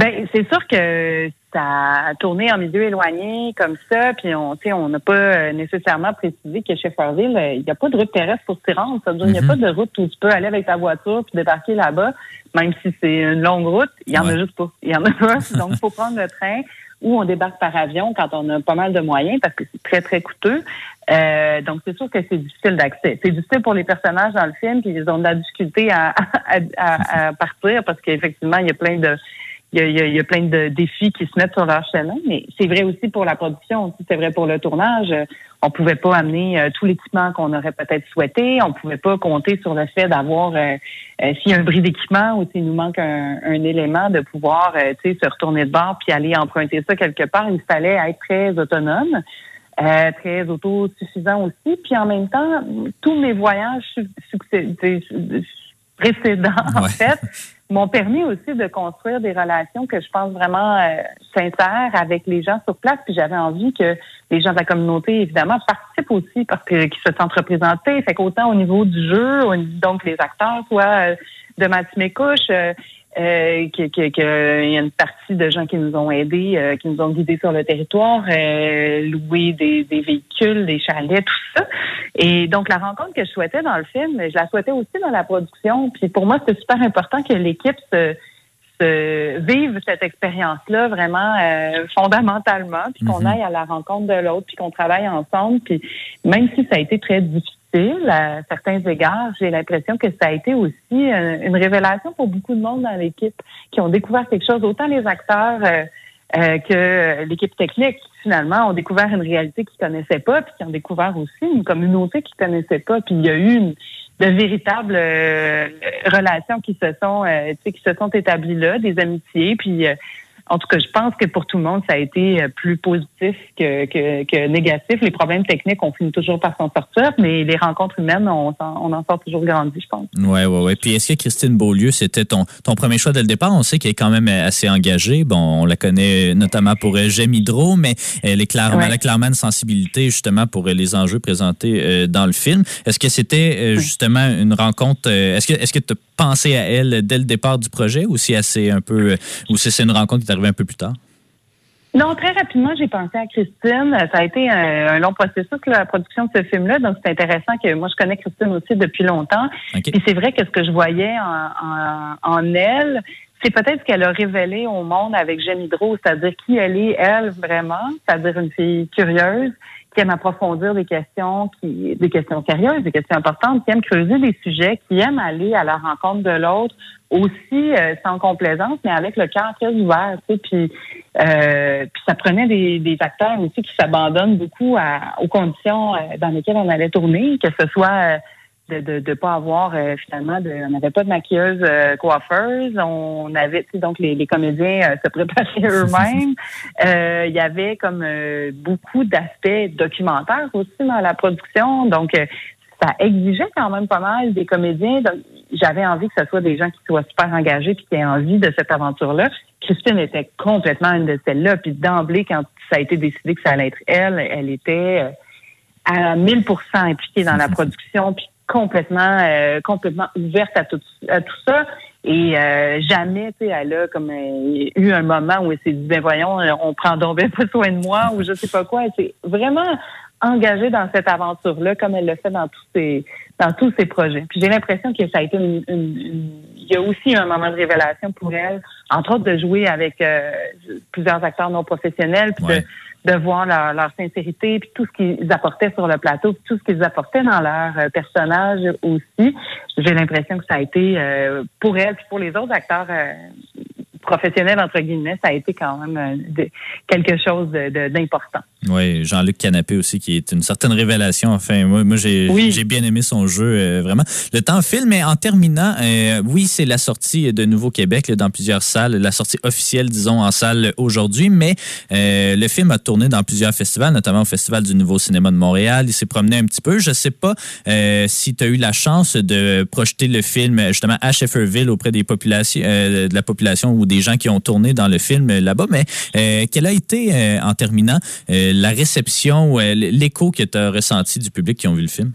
Ben, c'est sûr que ça a tourné en milieu éloigné comme ça, puis on, tu sais, on n'a pas euh, nécessairement précisé que chez Fairville, euh, il n'y a pas de route terrestre pour s'y rendre. Ça veut dire, il n'y a Mhm. pas de route où tu peux aller avec ta voiture puis débarquer là-bas, même si c'est une longue route. Il y en Ouais. a juste pas. Il y en a pas. Donc, il faut prendre le train ou on débarque par avion quand on a pas mal de moyens parce que c'est très, très coûteux. Euh, donc, c'est sûr que c'est difficile d'accès. C'est difficile pour les personnages dans le film, puis ils ont de la difficulté à, à, à- à partir parce qu'effectivement, il y a plein de il y, a, il y a- il y a plein de défis qui se mettent sur leur chemin, mais c'est vrai aussi pour la production, c'est vrai pour le tournage. Euh, On pouvait pas amener euh, tout l'équipement qu'on aurait peut-être souhaité. On pouvait pas compter sur le fait d'avoir, euh, euh, s'il y a un bris d'équipement ou s'il nous manque un, un élément, de pouvoir, euh, se retourner de bord puis aller emprunter ça quelque part. Il fallait être très autonome. euh, très autosuffisant aussi. Puis en même temps, tous mes voyages su- succès- précédents, en fait, m'ont permis aussi de construire des relations que je pense vraiment euh, sincères avec les gens sur place. Puis j'avais envie que les gens de la communauté, évidemment, participent aussi parce qu'ils se sentent représentés. Fait qu'autant au niveau du jeu, donc les acteurs, soit euh, de Matimekouche, euh, euh, que, que, que il y a une partie de gens qui nous ont aidés, euh, qui nous ont guidés sur le territoire, euh, louer des, des véhicules, des chalets, tout ça. Et donc la rencontre que je souhaitais dans le film, je la souhaitais aussi dans la production. Puis pour moi, c'était super important que l'équipe se, se vive cette expérience-là vraiment euh, fondamentalement, puis qu'on Mhm. aille à la rencontre de l'autre, puis qu'on travaille ensemble. Puis même si ça a été très difficile à certains égards, j'ai l'impression que ça a été aussi euh, une révélation pour beaucoup de monde dans l'équipe qui ont découvert quelque chose, autant les acteurs euh, euh, que l'équipe technique, finalement, ont découvert une réalité qu'ils connaissaient pas, puis qui ont découvert aussi une communauté qu'ils connaissaient pas. Puis il y a eu une, de véritables euh, relations qui se sont euh, qui se sont établies là, des amitiés. Puis euh, en tout cas, je pense que pour tout le monde, ça a été euh, plus positif que, que, que négatif. Les problèmes techniques, on finit toujours par s'en sortir, mais les rencontres humaines, on, on en sort toujours grandi, je pense. Ouais, ouais, ouais. Puis est-ce que Christine Beaulieu, c'était ton, ton premier choix dès le départ? On sait qu'elle est quand même assez engagée. Bon, on la connaît notamment pour euh, J'aime Hydro, mais elle, est clairement, Ouais. elle a clairement une sensibilité justement pour euh, les enjeux présentés dans le film. Est-ce que c'était justement une rencontre, est-ce que est-ce que tu pensé à elle dès le départ du projet ou si s'est un peu, ou si c'est une rencontre qui est arrivée un peu plus tard? Non, très rapidement, j'ai pensé à Christine. Ça a été un, un long processus, la production de ce film-là. Donc, c'est intéressant que moi, je connais Christine aussi depuis longtemps. OK. Puis c'est vrai que ce que je voyais en, en, en elle, c'est peut-être ce qu'elle a révélé au monde avec J'aime Hydro, c'est-à-dire qui elle est, elle, vraiment, c'est-à-dire une fille curieuse, qui aime approfondir des questions, qui, des questions sérieuses, des questions importantes, qui aime creuser des sujets, qui aime aller à la rencontre de l'autre, aussi euh, sans complaisance, mais avec le cœur très ouvert, tu sais, puis, euh, puis ça prenait des, des acteurs aussi qui s'abandonnent beaucoup à, aux conditions euh, dans lesquelles on allait tourner, que ce soit euh, de de, de pas avoir euh, finalement de, on n'avait pas de maquilleuse euh, coiffeuse on avait tu sais, donc les, les comédiens euh, se préparaient eux-mêmes Euh, il y avait comme beaucoup d'aspects documentaires aussi dans la production donc ça exigeait quand même pas mal des comédiens. Donc, j'avais envie que ce soit des gens qui soient super engagés puis qui aient envie de cette aventure-là. Christine était complètement une de celles-là. Puis d'emblée, quand ça a été décidé que ça allait être elle, elle était à 1000 impliquée dans la production, puis complètement, euh, complètement ouverte à tout, à tout ça. Et euh, jamais, tu sais, elle a comme euh, eu un moment où elle s'est dit, ben voyons, on prend donc bien pas soin de moi ou je sais pas quoi. Elle s'est vraiment engagée dans cette aventure-là, comme elle le fait dans tous ses dans tous ses projets. Puis j'ai l'impression que ça a été une, une, il y a aussi un moment de révélation pour elle, entre autres de jouer avec plusieurs acteurs non professionnels, de voir leur, leur, sincérité, puis tout ce qu'ils apportaient sur le plateau, puis tout ce qu'ils apportaient dans leur euh, personnage aussi. J'ai l'impression que ça a été euh, pour elle, puis pour les autres acteurs euh, professionnel, entre guillemets, ça a été quand même euh, quelque chose d'important. oui, Jean-Luc Canapé aussi, qui est une certaine révélation. Enfin, moi, moi j'ai bien aimé son jeu, euh, vraiment. Le temps file, mais en terminant, euh, oui, c'est la sortie de Nouveau-Québec dans plusieurs salles, la sortie officielle, disons, en salle aujourd'hui, mais le film a tourné dans plusieurs festivals, notamment au Festival du Nouveau Cinéma de Montréal. Il s'est promené un petit peu. Je sais pas si tu as eu la chance de projeter le film, justement, à Shefferville auprès des populations, de la population ou des gens qui ont tourné dans le film là-bas, mais euh, quelle a été, euh, en terminant, euh, la réception, l'écho que tu as ressenti du public qui ont vu le film?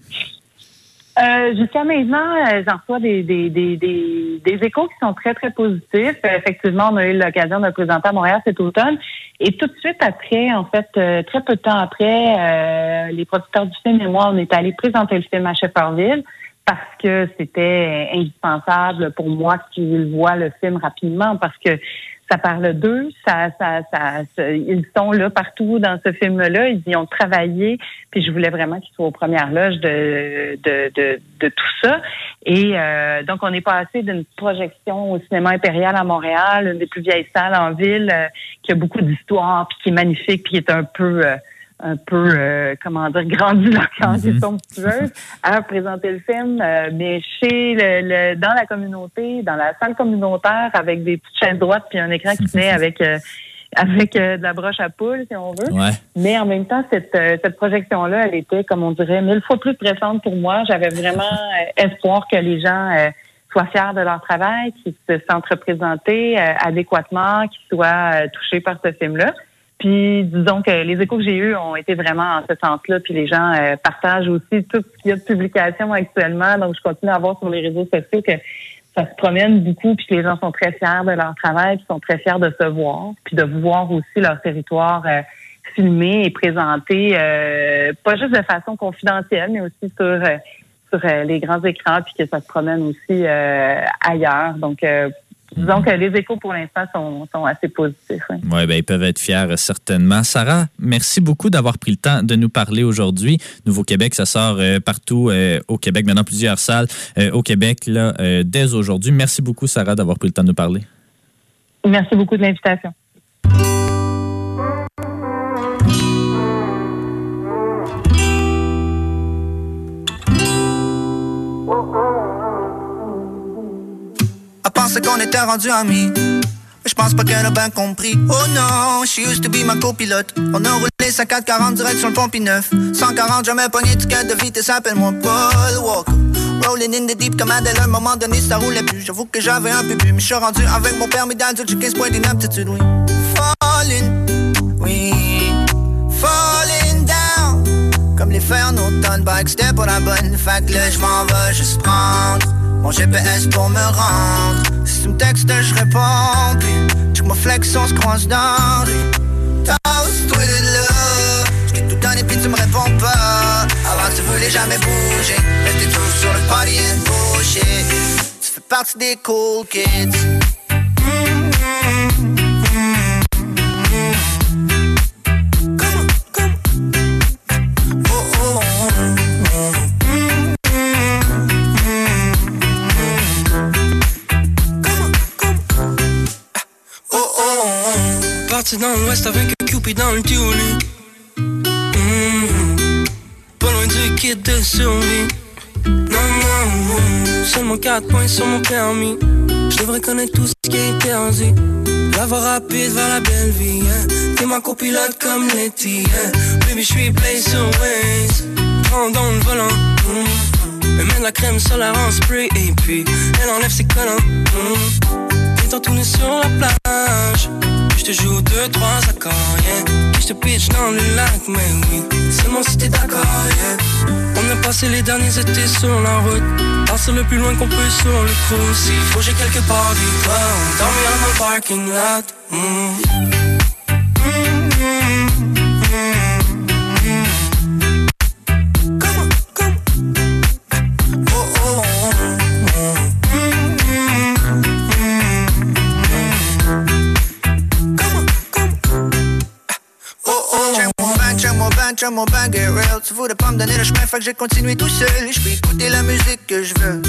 Jusqu'à maintenant, j'en reçois des, des, des, des, échos qui sont très, très positifs. effectivement, on a eu l'occasion de le présenter à Montréal cet automne. Et tout de suite après, en fait, très peu de temps après, les producteurs du film et moi, on est allés présenter le film à Shefferville parce que c'était indispensable pour moi qu'ils voient le film rapidement parce que ça parle d'eux, ça, ça, ça, ils sont là partout dans ce film-là, ils y ont travaillé, puis je voulais vraiment qu'ils soient aux premières loges de, de, de, de tout ça. Et euh, donc, on est passé d'une projection au cinéma impérial à Montréal, une des plus vieilles salles en ville, euh, qui a beaucoup d'histoire, puis qui est magnifique, puis qui est un peu... Euh, un peu, euh, comment dire, grandiloquente mm -hmm. et somptueuse à présenter le film, euh, mais chez le, dans la communauté, dans la salle communautaire, avec des petites chaînes droites puis un écran qui tenait avec euh, avec de la broche à poule, si on veut. Mais en même temps, cette, cette projection-là, elle était, comme on dirait, mille fois plus présente pour moi. J'avais vraiment espoir que les gens soient fiers de leur travail, qu'ils se sentent représentés adéquatement, qu'ils soient touchés par ce film-là. Puis disons que les échos que j'ai eus ont été vraiment en ce sens-là. Puis les gens euh, partagent aussi tout ce qu'il y a de publication actuellement. Donc je continue à voir sur les réseaux sociaux que ça se promène beaucoup, puis que les gens sont très fiers de leur travail, puis sont très fiers de se voir, puis de voir aussi leur territoire euh, filmé et présenté, euh, pas juste de façon confidentielle, mais aussi sur sur les grands écrans, puis que ça se promène aussi ailleurs. Donc Disons que les échos pour l'instant sont, assez positifs. Oui, ben, ils peuvent être fiers, certainement. Sarah, merci beaucoup d'avoir pris le temps de nous parler aujourd'hui. Nouveau-Québec, ça sort euh, partout euh, au Québec, maintenant plusieurs salles euh, au Québec là, dès aujourd'hui. Merci beaucoup, Sarah, d'avoir pris le temps de nous parler. Merci beaucoup de l'invitation. Pensais qu'on était rendu amis. Mais je pas qu'elle a bien compris. Oh non, she used to be ma copilote. On a roulé sa 440 direct sur le pont 9. 140, jamais pogné ticket de vitesse, appelle-moi Paul Walker. Rolling in the deep comme Adèle, à un moment donné ça roulait plus. J'avoue que j'avais un peu bu, mais je suis rendu avec mon permis d'adulte, j'ai 15 points d'inaptitude, oui. Falling, oui. Falling. Comme les fers en automne, c'était pour la bonne. Que là, je m'en vais juste prendre mon GPS pour me rendre. Si tu me textes, je réponds. Puis, tu me flex, on se croise dans rue. Toast, toi de là? J't'ai tout tu me réponds pas. Avant que tu voulais jamais bouger. Rester toujours sur le party and bullshit. Tu fais partie des cool kids. Parti dans l'ouest avec Cupid dans le tuning. Mm-hmm. Pas loin du kit de survie. Non, non. Seulement 4 points sur mon permis. Je devrais connaître tout ce qui est interdit. La voie rapide vers la belle vie. Hein. T'es ma copilote comme Letty. Hein. Baby, je suis place sur Waze. Prends dans le volant. Mm-hmm. Elle met de la crème solaire en spray et puis elle enlève ses collants. Mmh. Étant tourné sur la plage. Te joue deux, trois accords, yeah. Puis je te pitch dans le lac, mais oui, seulement si t'es d'accord. On a passé les derniers étés sur la route. Passer le plus loin qu'on peut sur le cruise. S'il faut, quelque part du. On dormira dans le parking lot. Mm. Voulais pas me donner le chemin, fait que j'ai continué tout seul. Je peux écouter la musique que je veux.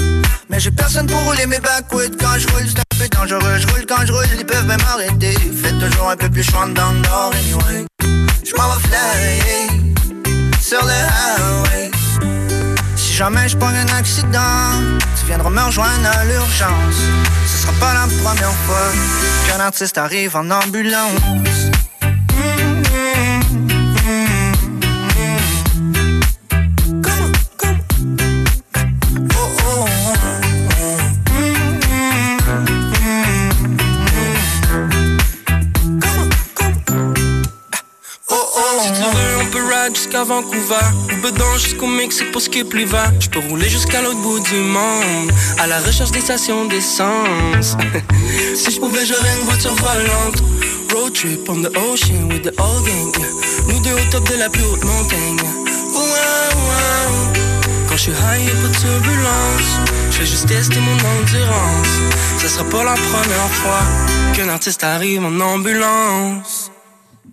Mais j'ai personne pour rouler mes backwoods. Quand je roule, c'est un peu dangereux. Je roule quand je roule, ils peuvent même arrêter Faites toujours un peu plus chouin dans le nord, anyway. Je m'en vais fly Sur le highway. Si jamais je prends un accident Tu viendras me rejoindre à l'urgence. Ce sera pas la première fois Qu'un artiste arrive en ambulance jusqu'à Vancouver. Ou bedon jusqu'au Mexique pour skip l'hiver. Je peux rouler jusqu'à l'autre bout du monde. À la recherche des stations d'essence. si je pouvais, j'aurais une voiture volante. Road trip on the ocean with the old gang. Nous deux au top de la plus haute montagne. Ouah, ouah. Quand je suis high, de turbulence. Je vais juste tester mon endurance. Ce sera pas la première fois qu'un artiste arrive en ambulance.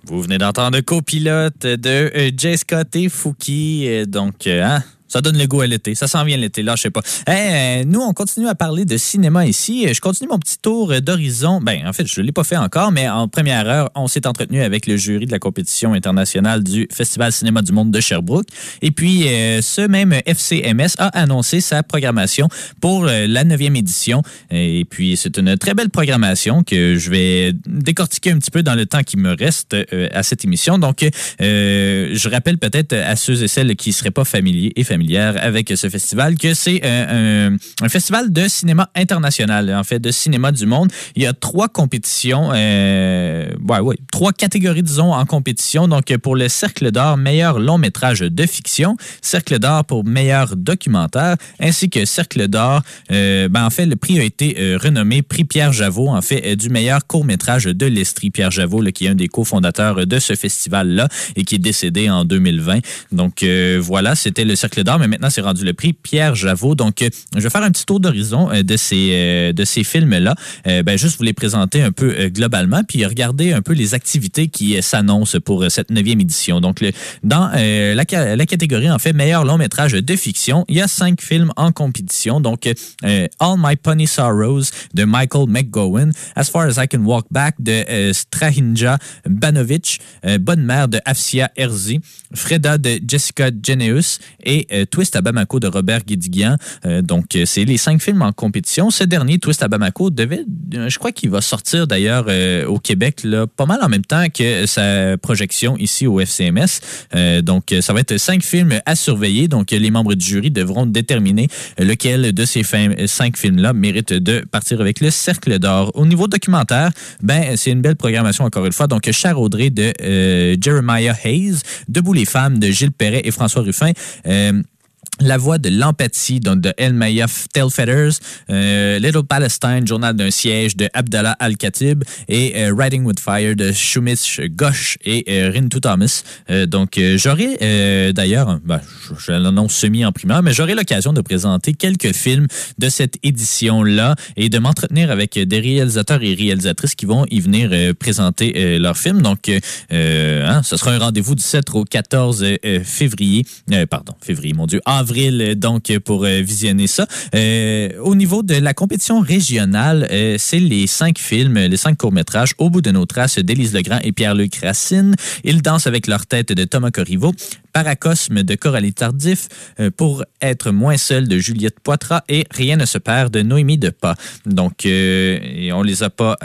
Vous venez d'entendre copilote de euh, Jay Scott et Fouki. euh, Donc, euh, hein, ça donne le goût à l'été. Ça s'en vient l'été, là, je sais pas. Euh, nous, on continue à parler de cinéma ici. Je continue mon petit tour d'horizon. Ben, en fait, je ne l'ai pas fait encore, mais en première heure, on s'est entretenu avec le jury de la compétition internationale du Festival Cinéma du Monde de Sherbrooke. Et puis, euh, ce même FCMS a annoncé sa programmation pour euh, la neuvième édition. Et puis, c'est une très belle programmation que je vais décortiquer un petit peu dans le temps qui me reste euh, à cette émission. Donc, euh, je rappelle peut-être à ceux et celles qui ne seraient pas familiers et familières avec ce festival que c'est euh, un, festival de cinéma international, en fait, de cinéma du monde. Il y a trois compétitions, euh, ouais, ouais, trois catégories, disons, en compétition. Donc, pour le Cercle d'or, meilleur long métrage de fiction, Cercle d'or pour meilleur documentaire, ainsi que Cercle d'or, euh, ben, en fait, le prix a été renommé Prix Pierre Javot, en fait, du meilleur court métrage de l'Estrie. Pierre Javot, qui est un des cofondateurs de ce festival-là et qui est décédé en 2020. Donc, voilà, c'était le Cercle d'or, mais maintenant, c'est rendu le prix Pierre Javot. Donc, euh, je vais faire un petit tour d'horizon euh, de ces, euh, de ces films-là. Ben, juste vous les présenter un peu globalement, puis regarder un peu les activités qui s'annoncent pour cette neuvième édition. Donc, le- dans la, la catégorie, en fait, meilleur long métrage de fiction, il y a cinq films en compétition. Donc, All My Pony Sorrows de Michael McGowan, As Far As I Can Walk Back de Strahinja Banovic, Bonne mère de Afsia Herzi, Freda de Jessica Geneus et Twist à Bamako de Robert Guédiguian. Euh, donc, euh, c'est les cinq films en compétition. Ce dernier, Twist à Bamako, devait, euh, je crois qu'il va sortir d'ailleurs euh, au Québec pas mal en même temps que sa projection ici au FCMS. Euh, donc, euh, ça va être cinq films à surveiller. Donc, euh, les membres du jury devront déterminer euh, lequel de ces euh, cinq films-là mérite de partir avec le Cercle d'or. Au niveau documentaire, ben, c'est une belle programmation encore une fois. Donc, Cher Audrey de euh, Jeremiah Hayes, Debout les femmes de Gilles Perret et François Ruffin. Euh, la voix de l'empathie donc de Elmaya Telfeathers, euh, Little Palestine, Journal d'un siège de Abdallah Al-Khatib et euh, Riding with Fire de Shumish Ghosh et euh, Rintu Thomas. Euh, donc, euh, j'aurai d'ailleurs, ben, je, l'annonce semi en primeur, mais j'aurai l'occasion de présenter quelques films de cette édition-là et de m'entretenir avec des réalisateurs et réalisatrices qui vont y venir présenter leurs films. Donc, hein, ce sera un rendez-vous du 7 au 14 euh, février. Pardon, février, mon Dieu, euh, donc, pour euh, visionner ça. Euh, au niveau de la compétition régionale, c'est les cinq films, les cinq courts-métrages Au bout de nos traces d'Élise Legrand et Pierre-Luc Racine. Ils dansent avec leur tête de Thomas Corriveau. Paracosme de Coralie Tardif, Pour être moins seul de Juliette Poitras et Rien ne se perd de Noémie Depas. Donc, on les a pas...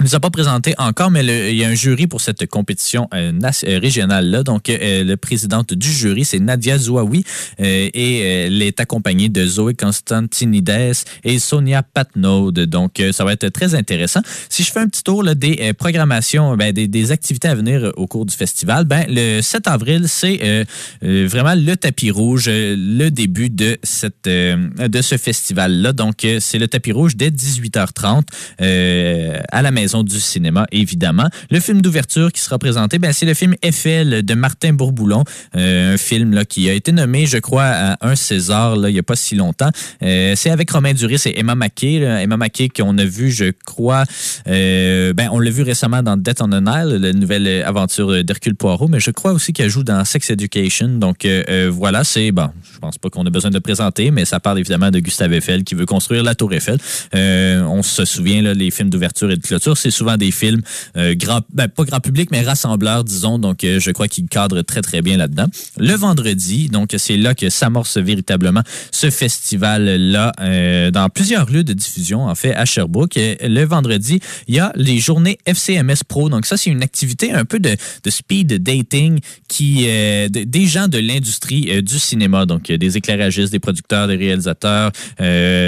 ne nous a pas présenté encore, mais le- il y a un jury pour cette compétition euh, euh, régionale-là. Donc, euh, le présidente du jury, c'est Nadia Zouaoui, euh, et euh, elle est accompagnée de Zoé Constantinides et Sonia Patnaud. Donc, ça va être très intéressant. Si je fais un petit tour là, des programmations, ben, des, des activités à venir au cours du festival, ben, le 7 avril, c'est vraiment le tapis rouge, le début de, cette, de ce festival-là. Donc, c'est le tapis rouge dès 18h30 euh, à la Maison du cinéma, évidemment. Le film d'ouverture qui sera présenté, ben, c'est le film Eiffel de Martin Bourboulon, euh, un film là, qui a été nommé, je crois, à un César là, il n'y a pas si longtemps. Euh, c'est avec Romain Duris et Emma Mackey. Emma Mackey qu'on a vu, je crois, euh, ben, on l'a vu récemment dans Death on the Nile, la nouvelle aventure d'Hercule Poirot, mais je crois aussi qu'elle joue dans Sex Education. Donc voilà, c'est bon. Je pense pas qu'on a besoin de présenter, mais ça parle évidemment de Gustave Eiffel qui veut construire la Tour Eiffel. On se souvient là, les films d'ouverture et de clôture, c'est souvent des films euh, grand, ben, pas grand public, mais rassembleurs, disons. Donc euh, je crois qu'ils cadrent très très bien là-dedans. Le vendredi, donc c'est là que s'amorce véritablement ce festival-là euh, dans plusieurs lieux de diffusion, en fait, à Sherbrooke. Le vendredi, il y a les journées FCMS Pro. Donc ça, c'est une activité un peu de, de speed dating qui euh, de- des gens de l'industrie du cinéma, donc des éclairagistes, des producteurs, des réalisateurs,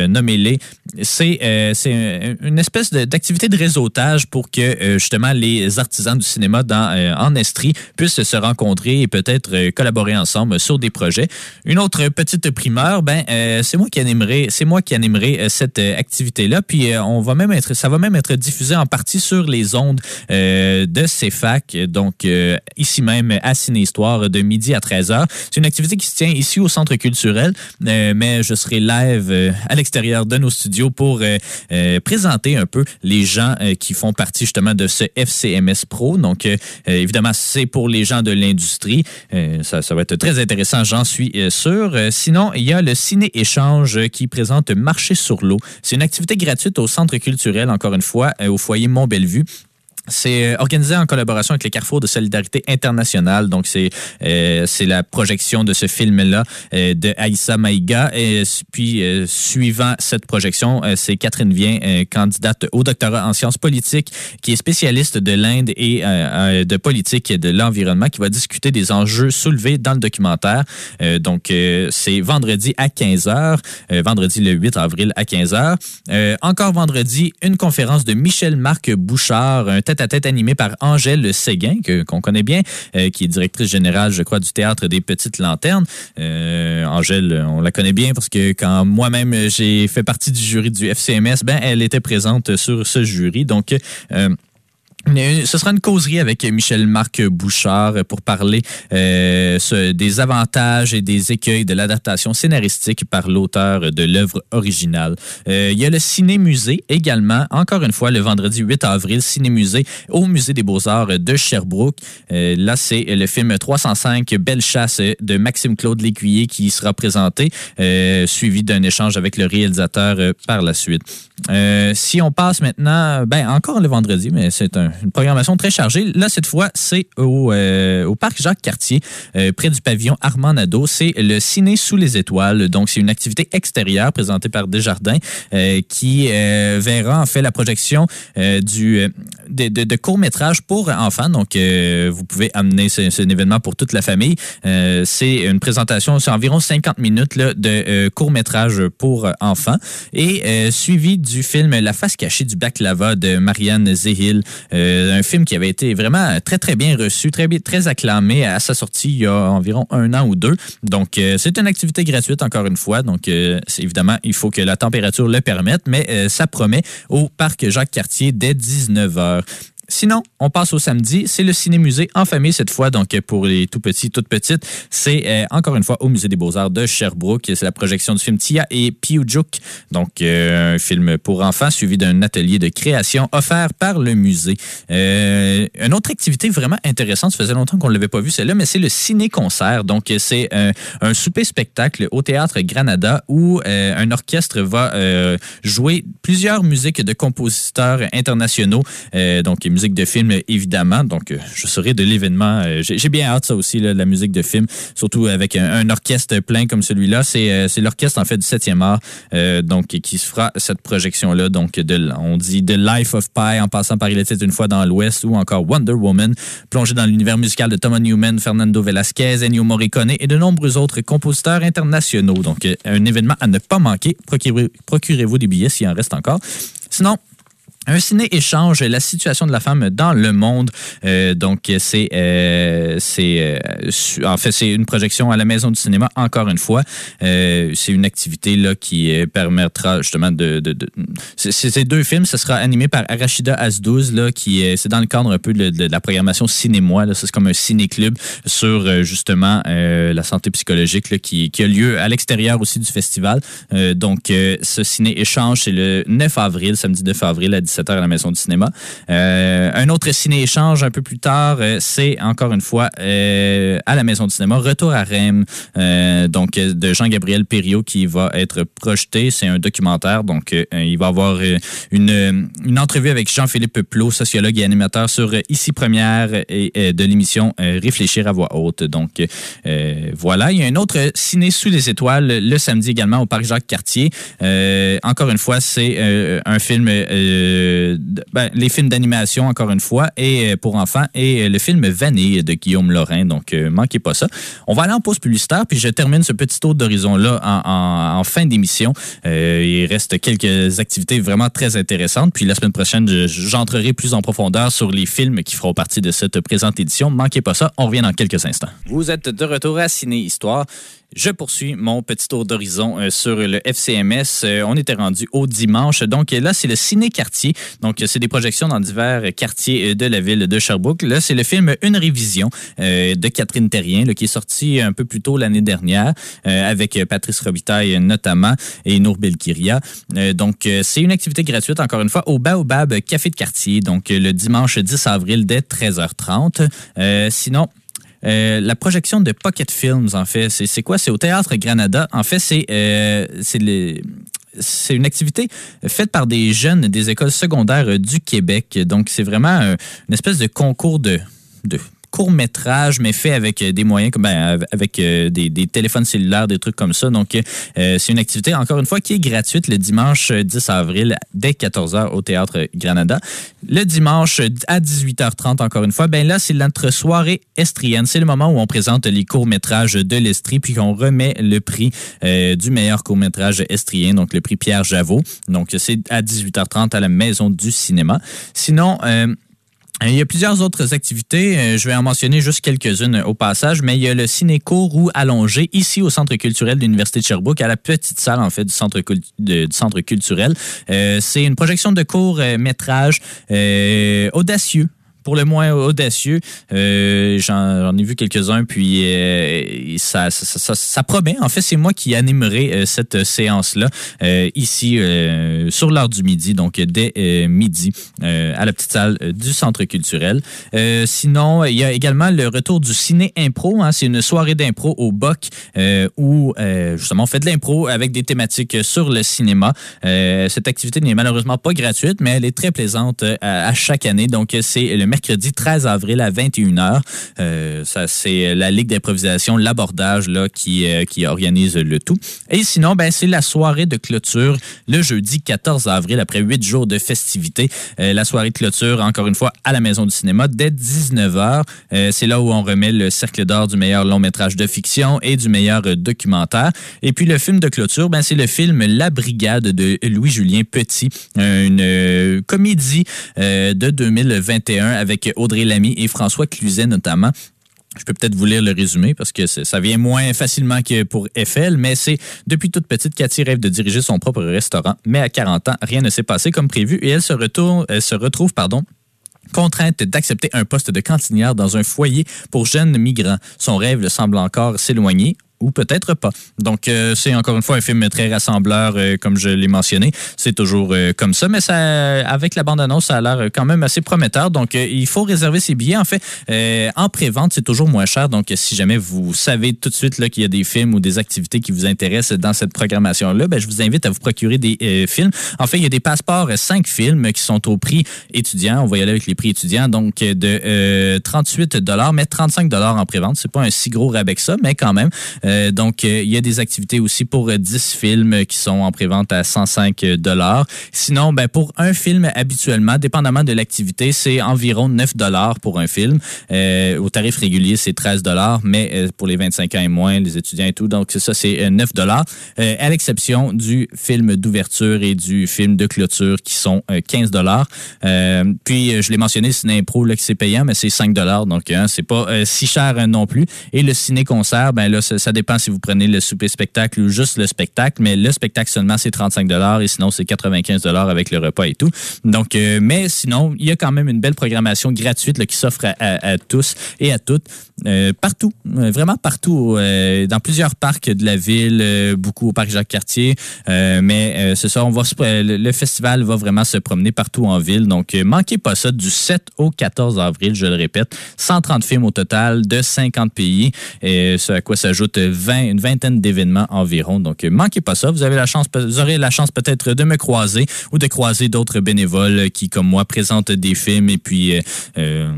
nommez-les. C'est c'est un- une espèce de- d'activité de réseautage pour que euh, justement les artisans du cinéma dans, euh, en Estrie puissent se rencontrer et peut-être euh, collaborer ensemble sur des projets. Une autre petite primeur, ben c'est moi qui animerai, c'est moi qui animerai cette euh, activité-là. Puis on va même être, ça va même être diffusé en partie sur les ondes de CFAC, donc ici même à Ciné-Histoire de midi à 13h. C'est une activité qui se tient ici au Centre culturel, mais je serai live à l'extérieur de nos studios pour présenter un peu les gens euh, qui font partie justement de ce FCMS Pro. Donc, euh, euh, évidemment, c'est pour les gens de l'industrie. Euh, ça, va être très intéressant, j'en suis sûr. Sinon, il y a le Ciné-Échange qui présente Marché sur l'eau. C'est une activité gratuite au Centre culturel, encore une fois, au foyer Mont-Bellevue. C'est euh, organisé en collaboration avec les Carrefours de solidarité internationale. Donc, c'est euh, c'est la projection de ce film-là euh, de Aïssa Maïga. Et puis, suivant cette projection, c'est Catherine Vien, candidate au doctorat en sciences politiques, qui est spécialiste de l'Inde et de politique et de l'environnement, qui va discuter des enjeux soulevés dans le documentaire. Donc, c'est vendredi à 15h, euh, vendredi le 8 avril à 15h. Euh, encore vendredi, une conférence de Michel-Marc Bouchard, un tête-à-tête animé par Angèle Séguin, qu'on connaît bien, euh, qui est directrice générale, je crois, du Théâtre des Petites Lanternes. Euh, Angèle, on la connaît bien parce que quand moi-même j'ai fait partie du jury du FCMS, ben, elle était présente sur ce jury. Donc, euh, Ce sera une causerie avec Michel-Marc Bouchard pour parler euh, des avantages et des écueils de l'adaptation scénaristique par l'auteur de l'œuvre originale. Euh, il y a le Ciné-Musée également, encore une fois, le vendredi 8 avril, Ciné-Musée au Musée des Beaux-Arts de Sherbrooke. Euh, là, c'est le film 305 Belle chasse de Maxime-Claude Lécuyer qui sera présenté, euh, suivi d'un échange avec le réalisateur euh, par la suite. Euh, si on passe maintenant, ben encore le vendredi, mais c'est un- une programmation très chargée. Là, cette fois, c'est au, euh, parc Jacques-Cartier, euh, près du pavillon Armand Nadeau. C'est le Ciné sous les étoiles. Donc, c'est une activité extérieure présentée par Desjardins euh, qui verra en fait la projection du, de, courts-métrages pour enfants. Donc, vous pouvez amener ce- c'est un événement pour toute la famille. C'est une présentation, c'est environ 50 minutes de court-métrage pour enfants et suivi du film La face cachée du baklava de Marianne Zehil, un film qui avait été vraiment très très bien reçu, très très acclamé à sa sortie il y a environ un an ou deux. Donc euh, c'est une activité gratuite encore une fois. Donc euh, évidemment il faut que la température le permette, mais euh, ça promet au parc Jacques Cartier dès 19h. Sinon, on passe au samedi. C'est le ciné-musée en famille cette fois. Donc, pour les tout petits, toutes petites, c'est euh, encore une fois au Musée des Beaux-Arts de Sherbrooke. C'est la projection du film Tia et Piujuk. Donc, euh, un film pour enfants suivi d'un atelier de création offert par le musée. Euh, une autre activité vraiment intéressante, ça faisait longtemps qu'on ne l'avait pas vu celle-là, mais c'est le ciné-concert. Donc, c'est un, souper-spectacle au Théâtre Granada où un orchestre va jouer plusieurs musiques de compositeurs internationaux, donc musique de film, évidemment. Donc, euh, je serai de l'événement. Euh, J'ai bien hâte, ça aussi, de la musique de film, surtout avec un, orchestre plein comme celui-là. C'est euh, l'orchestre, en fait, du 7e art, donc, qui se fera cette projection-là. Donc, de, on dit The Life of Pi, en passant par Il était une fois dans l'Ouest, ou encore Wonder Woman, plongé dans l'univers musical de Thomas Newman, Fernando Velasquez, Ennio Morricone et de nombreux autres compositeurs internationaux. Donc, un événement à ne pas manquer. Procurez- Procurez-vous des billets s'il en reste encore. Sinon, un ciné-échange, la situation de la femme dans le monde. Euh, donc, c'est, euh, c'est, euh, en fait, c'est une projection à la Maison du cinéma, encore une fois. Euh, c'est une activité là, qui euh, permettra justement de... de, de- ces deux films, ce sera animé par Arachida Asdouz, là, qui est, c'est dans le cadre un peu de, la programmation Cinémoi. Là, c'est comme un ciné-club sur justement la santé psychologique là, qui, qui a lieu à l'extérieur aussi du festival. Donc, ce ciné-échange, c'est le 9 avril, samedi 9 avril à 17h à la Maison du cinéma. Euh, un autre ciné-échange un peu plus tard, euh, c'est encore une fois euh, à la Maison du cinéma, Retour à Rennes, donc de Jean-Gabriel Perriot qui va être projeté. C'est un documentaire, donc il va avoir une, une entrevue avec Jean-Philippe Plot, sociologue et animateur sur Ici Première et euh, de l'émission Réfléchir à voix haute. Donc voilà, il y a un autre ciné sous les étoiles le samedi également au Parc Jacques-Cartier. Euh, encore une fois, c'est un film, ben, les films d'animation, encore une fois, et euh, pour enfants, et euh, le film Vanille de Guillaume Lorrain. Donc, euh, manquez pas ça. On va aller en pause publicitaire, puis je termine ce petit tour d'horizon-là en, fin d'émission. Il reste quelques activités vraiment très intéressantes. Puis la semaine prochaine, je- j'entrerai plus en profondeur sur les films qui feront partie de cette présente édition. Manquez pas ça. On revient dans quelques instants. Vous êtes de retour à Ciné Histoire. Je poursuis mon petit tour d'horizon euh, sur le FCMS. Euh, on était rendu au dimanche. Donc là, c'est le Ciné Quartier. Donc, c'est des projections dans divers quartiers euh, de la ville de Sherbrooke. Là, c'est le film Une révision de Catherine Terrien, qui est sorti un peu plus tôt l'année dernière, avec Patrice Robitaille notamment et Nour Belkiria. Donc, c'est une activité gratuite, encore une fois, au Baobab Café de Quartier. Donc, le dimanche 10 avril dès 13h30. Euh, sinon, euh, la projection de Pocket Films, en fait, c'est quoi? C'est au Théâtre Granada. En fait, c'est euh, c'est une activité faite par des jeunes des écoles secondaires du Québec. Donc, c'est vraiment une espèce de concours de court métrage, mais fait avec euh, des moyens, comme ben, avec euh, des, téléphones cellulaires, des trucs comme ça. Donc, euh, c'est une activité, encore une fois, qui est gratuite le dimanche euh, 10 avril dès 14h au Théâtre Granada. Le dimanche à 18h30, encore une fois, ben là, c'est notre soirée estrienne. C'est le moment où on présente les courts-métrages de l'Estrie, puis qu'on remet le prix du meilleur court-métrage estrien, donc le prix Pierre Javot. Donc, c'est à 18h30 à la Maison du cinéma. Sinon, il y a plusieurs autres activités. Euh, Je vais en mentionner juste quelques-unes au passage, mais il y a le ciné-cours ou allongé ici au Centre culturel de l'Université de Sherbrooke, à la petite salle en fait du Centre, de- du centre culturel. Euh, C'est une projection de court-métrage euh, audacieux pour le moins audacieux. Euh, J'en ai vu quelques-uns, puis euh, ça, promet. En fait, c'est moi qui animerai euh, cette séance-là ici sur l'heure du midi, donc dès midi à la petite salle du Centre culturel. Sinon, il y a également le retour du ciné impro. hein. C'est une soirée d'impro au BOC où justement on fait de l'impro avec des thématiques sur le cinéma. Cette activité n'est malheureusement pas gratuite, mais elle est très plaisante à, à chaque année. Donc, c'est le mercredi 13 avril à 21h. Euh, ça, c'est la Ligue d'improvisation, l'abordage là, qui, euh, qui organise le tout. Et sinon, ben, c'est la soirée de clôture le jeudi 14 avril, après huit jours de festivités. Euh, la soirée de clôture, encore une fois, à la Maison du cinéma, dès 19h. Euh, c'est là où on remet le cercle d'or du meilleur long métrage de fiction et du meilleur documentaire. Et puis le film de clôture, ben, c'est le film La Brigade de Louis-Julien Petit, une comédie de 2021 avec Audrey Lamy et François Cluzet notamment. Je peux peut-être vous lire le résumé parce que ça vient moins facilement que pour Eiffel, mais c'est depuis toute petite, Cathy rêve de diriger son propre restaurant, mais à 40 ans, rien ne s'est passé comme prévu et elle se, retourne, se retrouve pardon, contrainte d'accepter un poste de cantinière dans un foyer pour jeunes migrants. Son rêve semble encore s'éloigner. Ou peut-être pas. Donc, euh, c'est encore une fois un film très rassembleur, euh, comme je l'ai mentionné. C'est toujours euh, comme ça, mais ça, avec la bande-annonce, ça a l'air quand même assez prometteur. Donc, il faut réserver ses billets. En fait, en pré-vente, c'est toujours moins cher. Donc, si jamais vous savez tout de suite qu'il y a des films ou des activités qui vous intéressent dans cette programmation-là, ben, je vous invite à vous procurer des films. En fait, il y a des passeports, cinq films qui sont au prix étudiant. On va y aller avec les prix étudiants, donc de 38 mais 35 en pré-vente. C'est pas un si gros rabais que ça, mais quand même. Euh, donc, euh, il y a des activités aussi pour 10 euh, films qui sont en prévente à 105 dollars. Sinon, ben, pour un film habituellement, dépendamment de l'activité, c'est environ 9 dollars pour un film. au tarif régulier, c'est 13 dollars, mais pour les 25 ans et moins, les étudiants et tout, donc ça, c'est 9 dollars, à l'exception du film d'ouverture et du film de clôture qui sont 15 dollars. puis, je l'ai mentionné, une impro là, qui c'est payant, mais c'est 5 dollars, donc hein, c'est pas si cher non plus. Et le ciné-concert, ben là, ça, dépend si vous prenez le souper-spectacle ou juste le spectacle, mais le spectacle seulement, c'est 35 et sinon, c'est 95 avec le repas et tout. Donc, euh, mais sinon, il y a quand même une belle programmation gratuite qui s'offre à, tous et à toutes, euh, partout, euh, vraiment partout, dans plusieurs parcs de la ville, beaucoup au parc Jacques-Cartier, mais c'est ça, on va le festival va vraiment se promener partout en ville, donc manquez pas ça du 7 au 14 avril, je le répète, 130 films au total de 50 pays, et ce à quoi s'ajoute 20, une vingtaine d'événements environ. Donc, manquez pas ça. Vous avez la chance, vous aurez la chance peut-être de me croiser ou de croiser d'autres bénévoles qui, comme moi, présentent des films et puis euh, euh,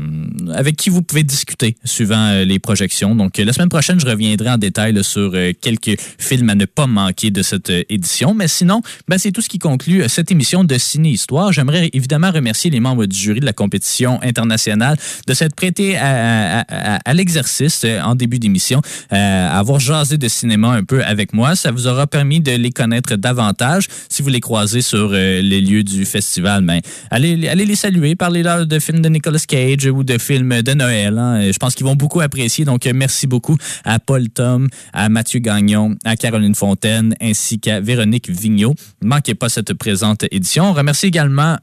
avec qui vous pouvez discuter suivant euh, les projections. Donc, la semaine prochaine, je reviendrai en détail sur quelques films à ne pas manquer de cette édition. Mais sinon, ben, c'est tout ce qui conclut cette émission de Ciné-Histoire. J'aimerais évidemment remercier les membres du jury de la compétition internationale de s'être prêtés à, à l'exercice en début d'émission. Euh, avoir jasé de cinéma un peu avec moi. Ça vous aura permis de les connaître davantage. Si vous les croisez sur euh, les lieux du festival, ben, allez, allez les saluer, parlez-leur de films de Nicolas Cage ou de films de Noël. Hein. Je pense qu'ils vont beaucoup apprécier. Donc, euh, merci beaucoup à Paul Tom, à Mathieu Gagnon, à Caroline Fontaine, ainsi qu'à Véronique Vigneault. Ne manquez pas cette présente édition. On remercie également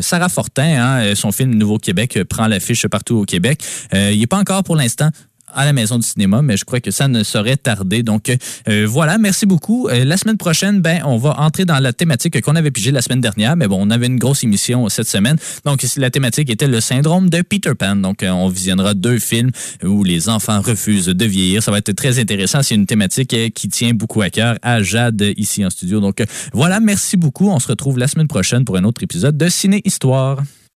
Sarah Fortin. Hein. Son film Nouveau-Québec prend l'affiche partout au Québec. il n'est pas encore pour l'instant à la Maison du cinéma, mais je crois que ça ne saurait tarder. Donc euh, voilà, merci beaucoup. Euh, la semaine prochaine, ben, on va entrer dans la thématique qu'on avait pigée la semaine dernière, mais bon, on avait une grosse émission cette semaine. Donc la thématique était le syndrome de Peter Pan. Donc euh, on visionnera deux films où les enfants refusent de vieillir. Ça va être très intéressant. C'est une thématique qui tient beaucoup à cœur à Jade ici en studio. Donc voilà, merci beaucoup. On se retrouve la semaine prochaine pour un autre épisode de Ciné Histoire.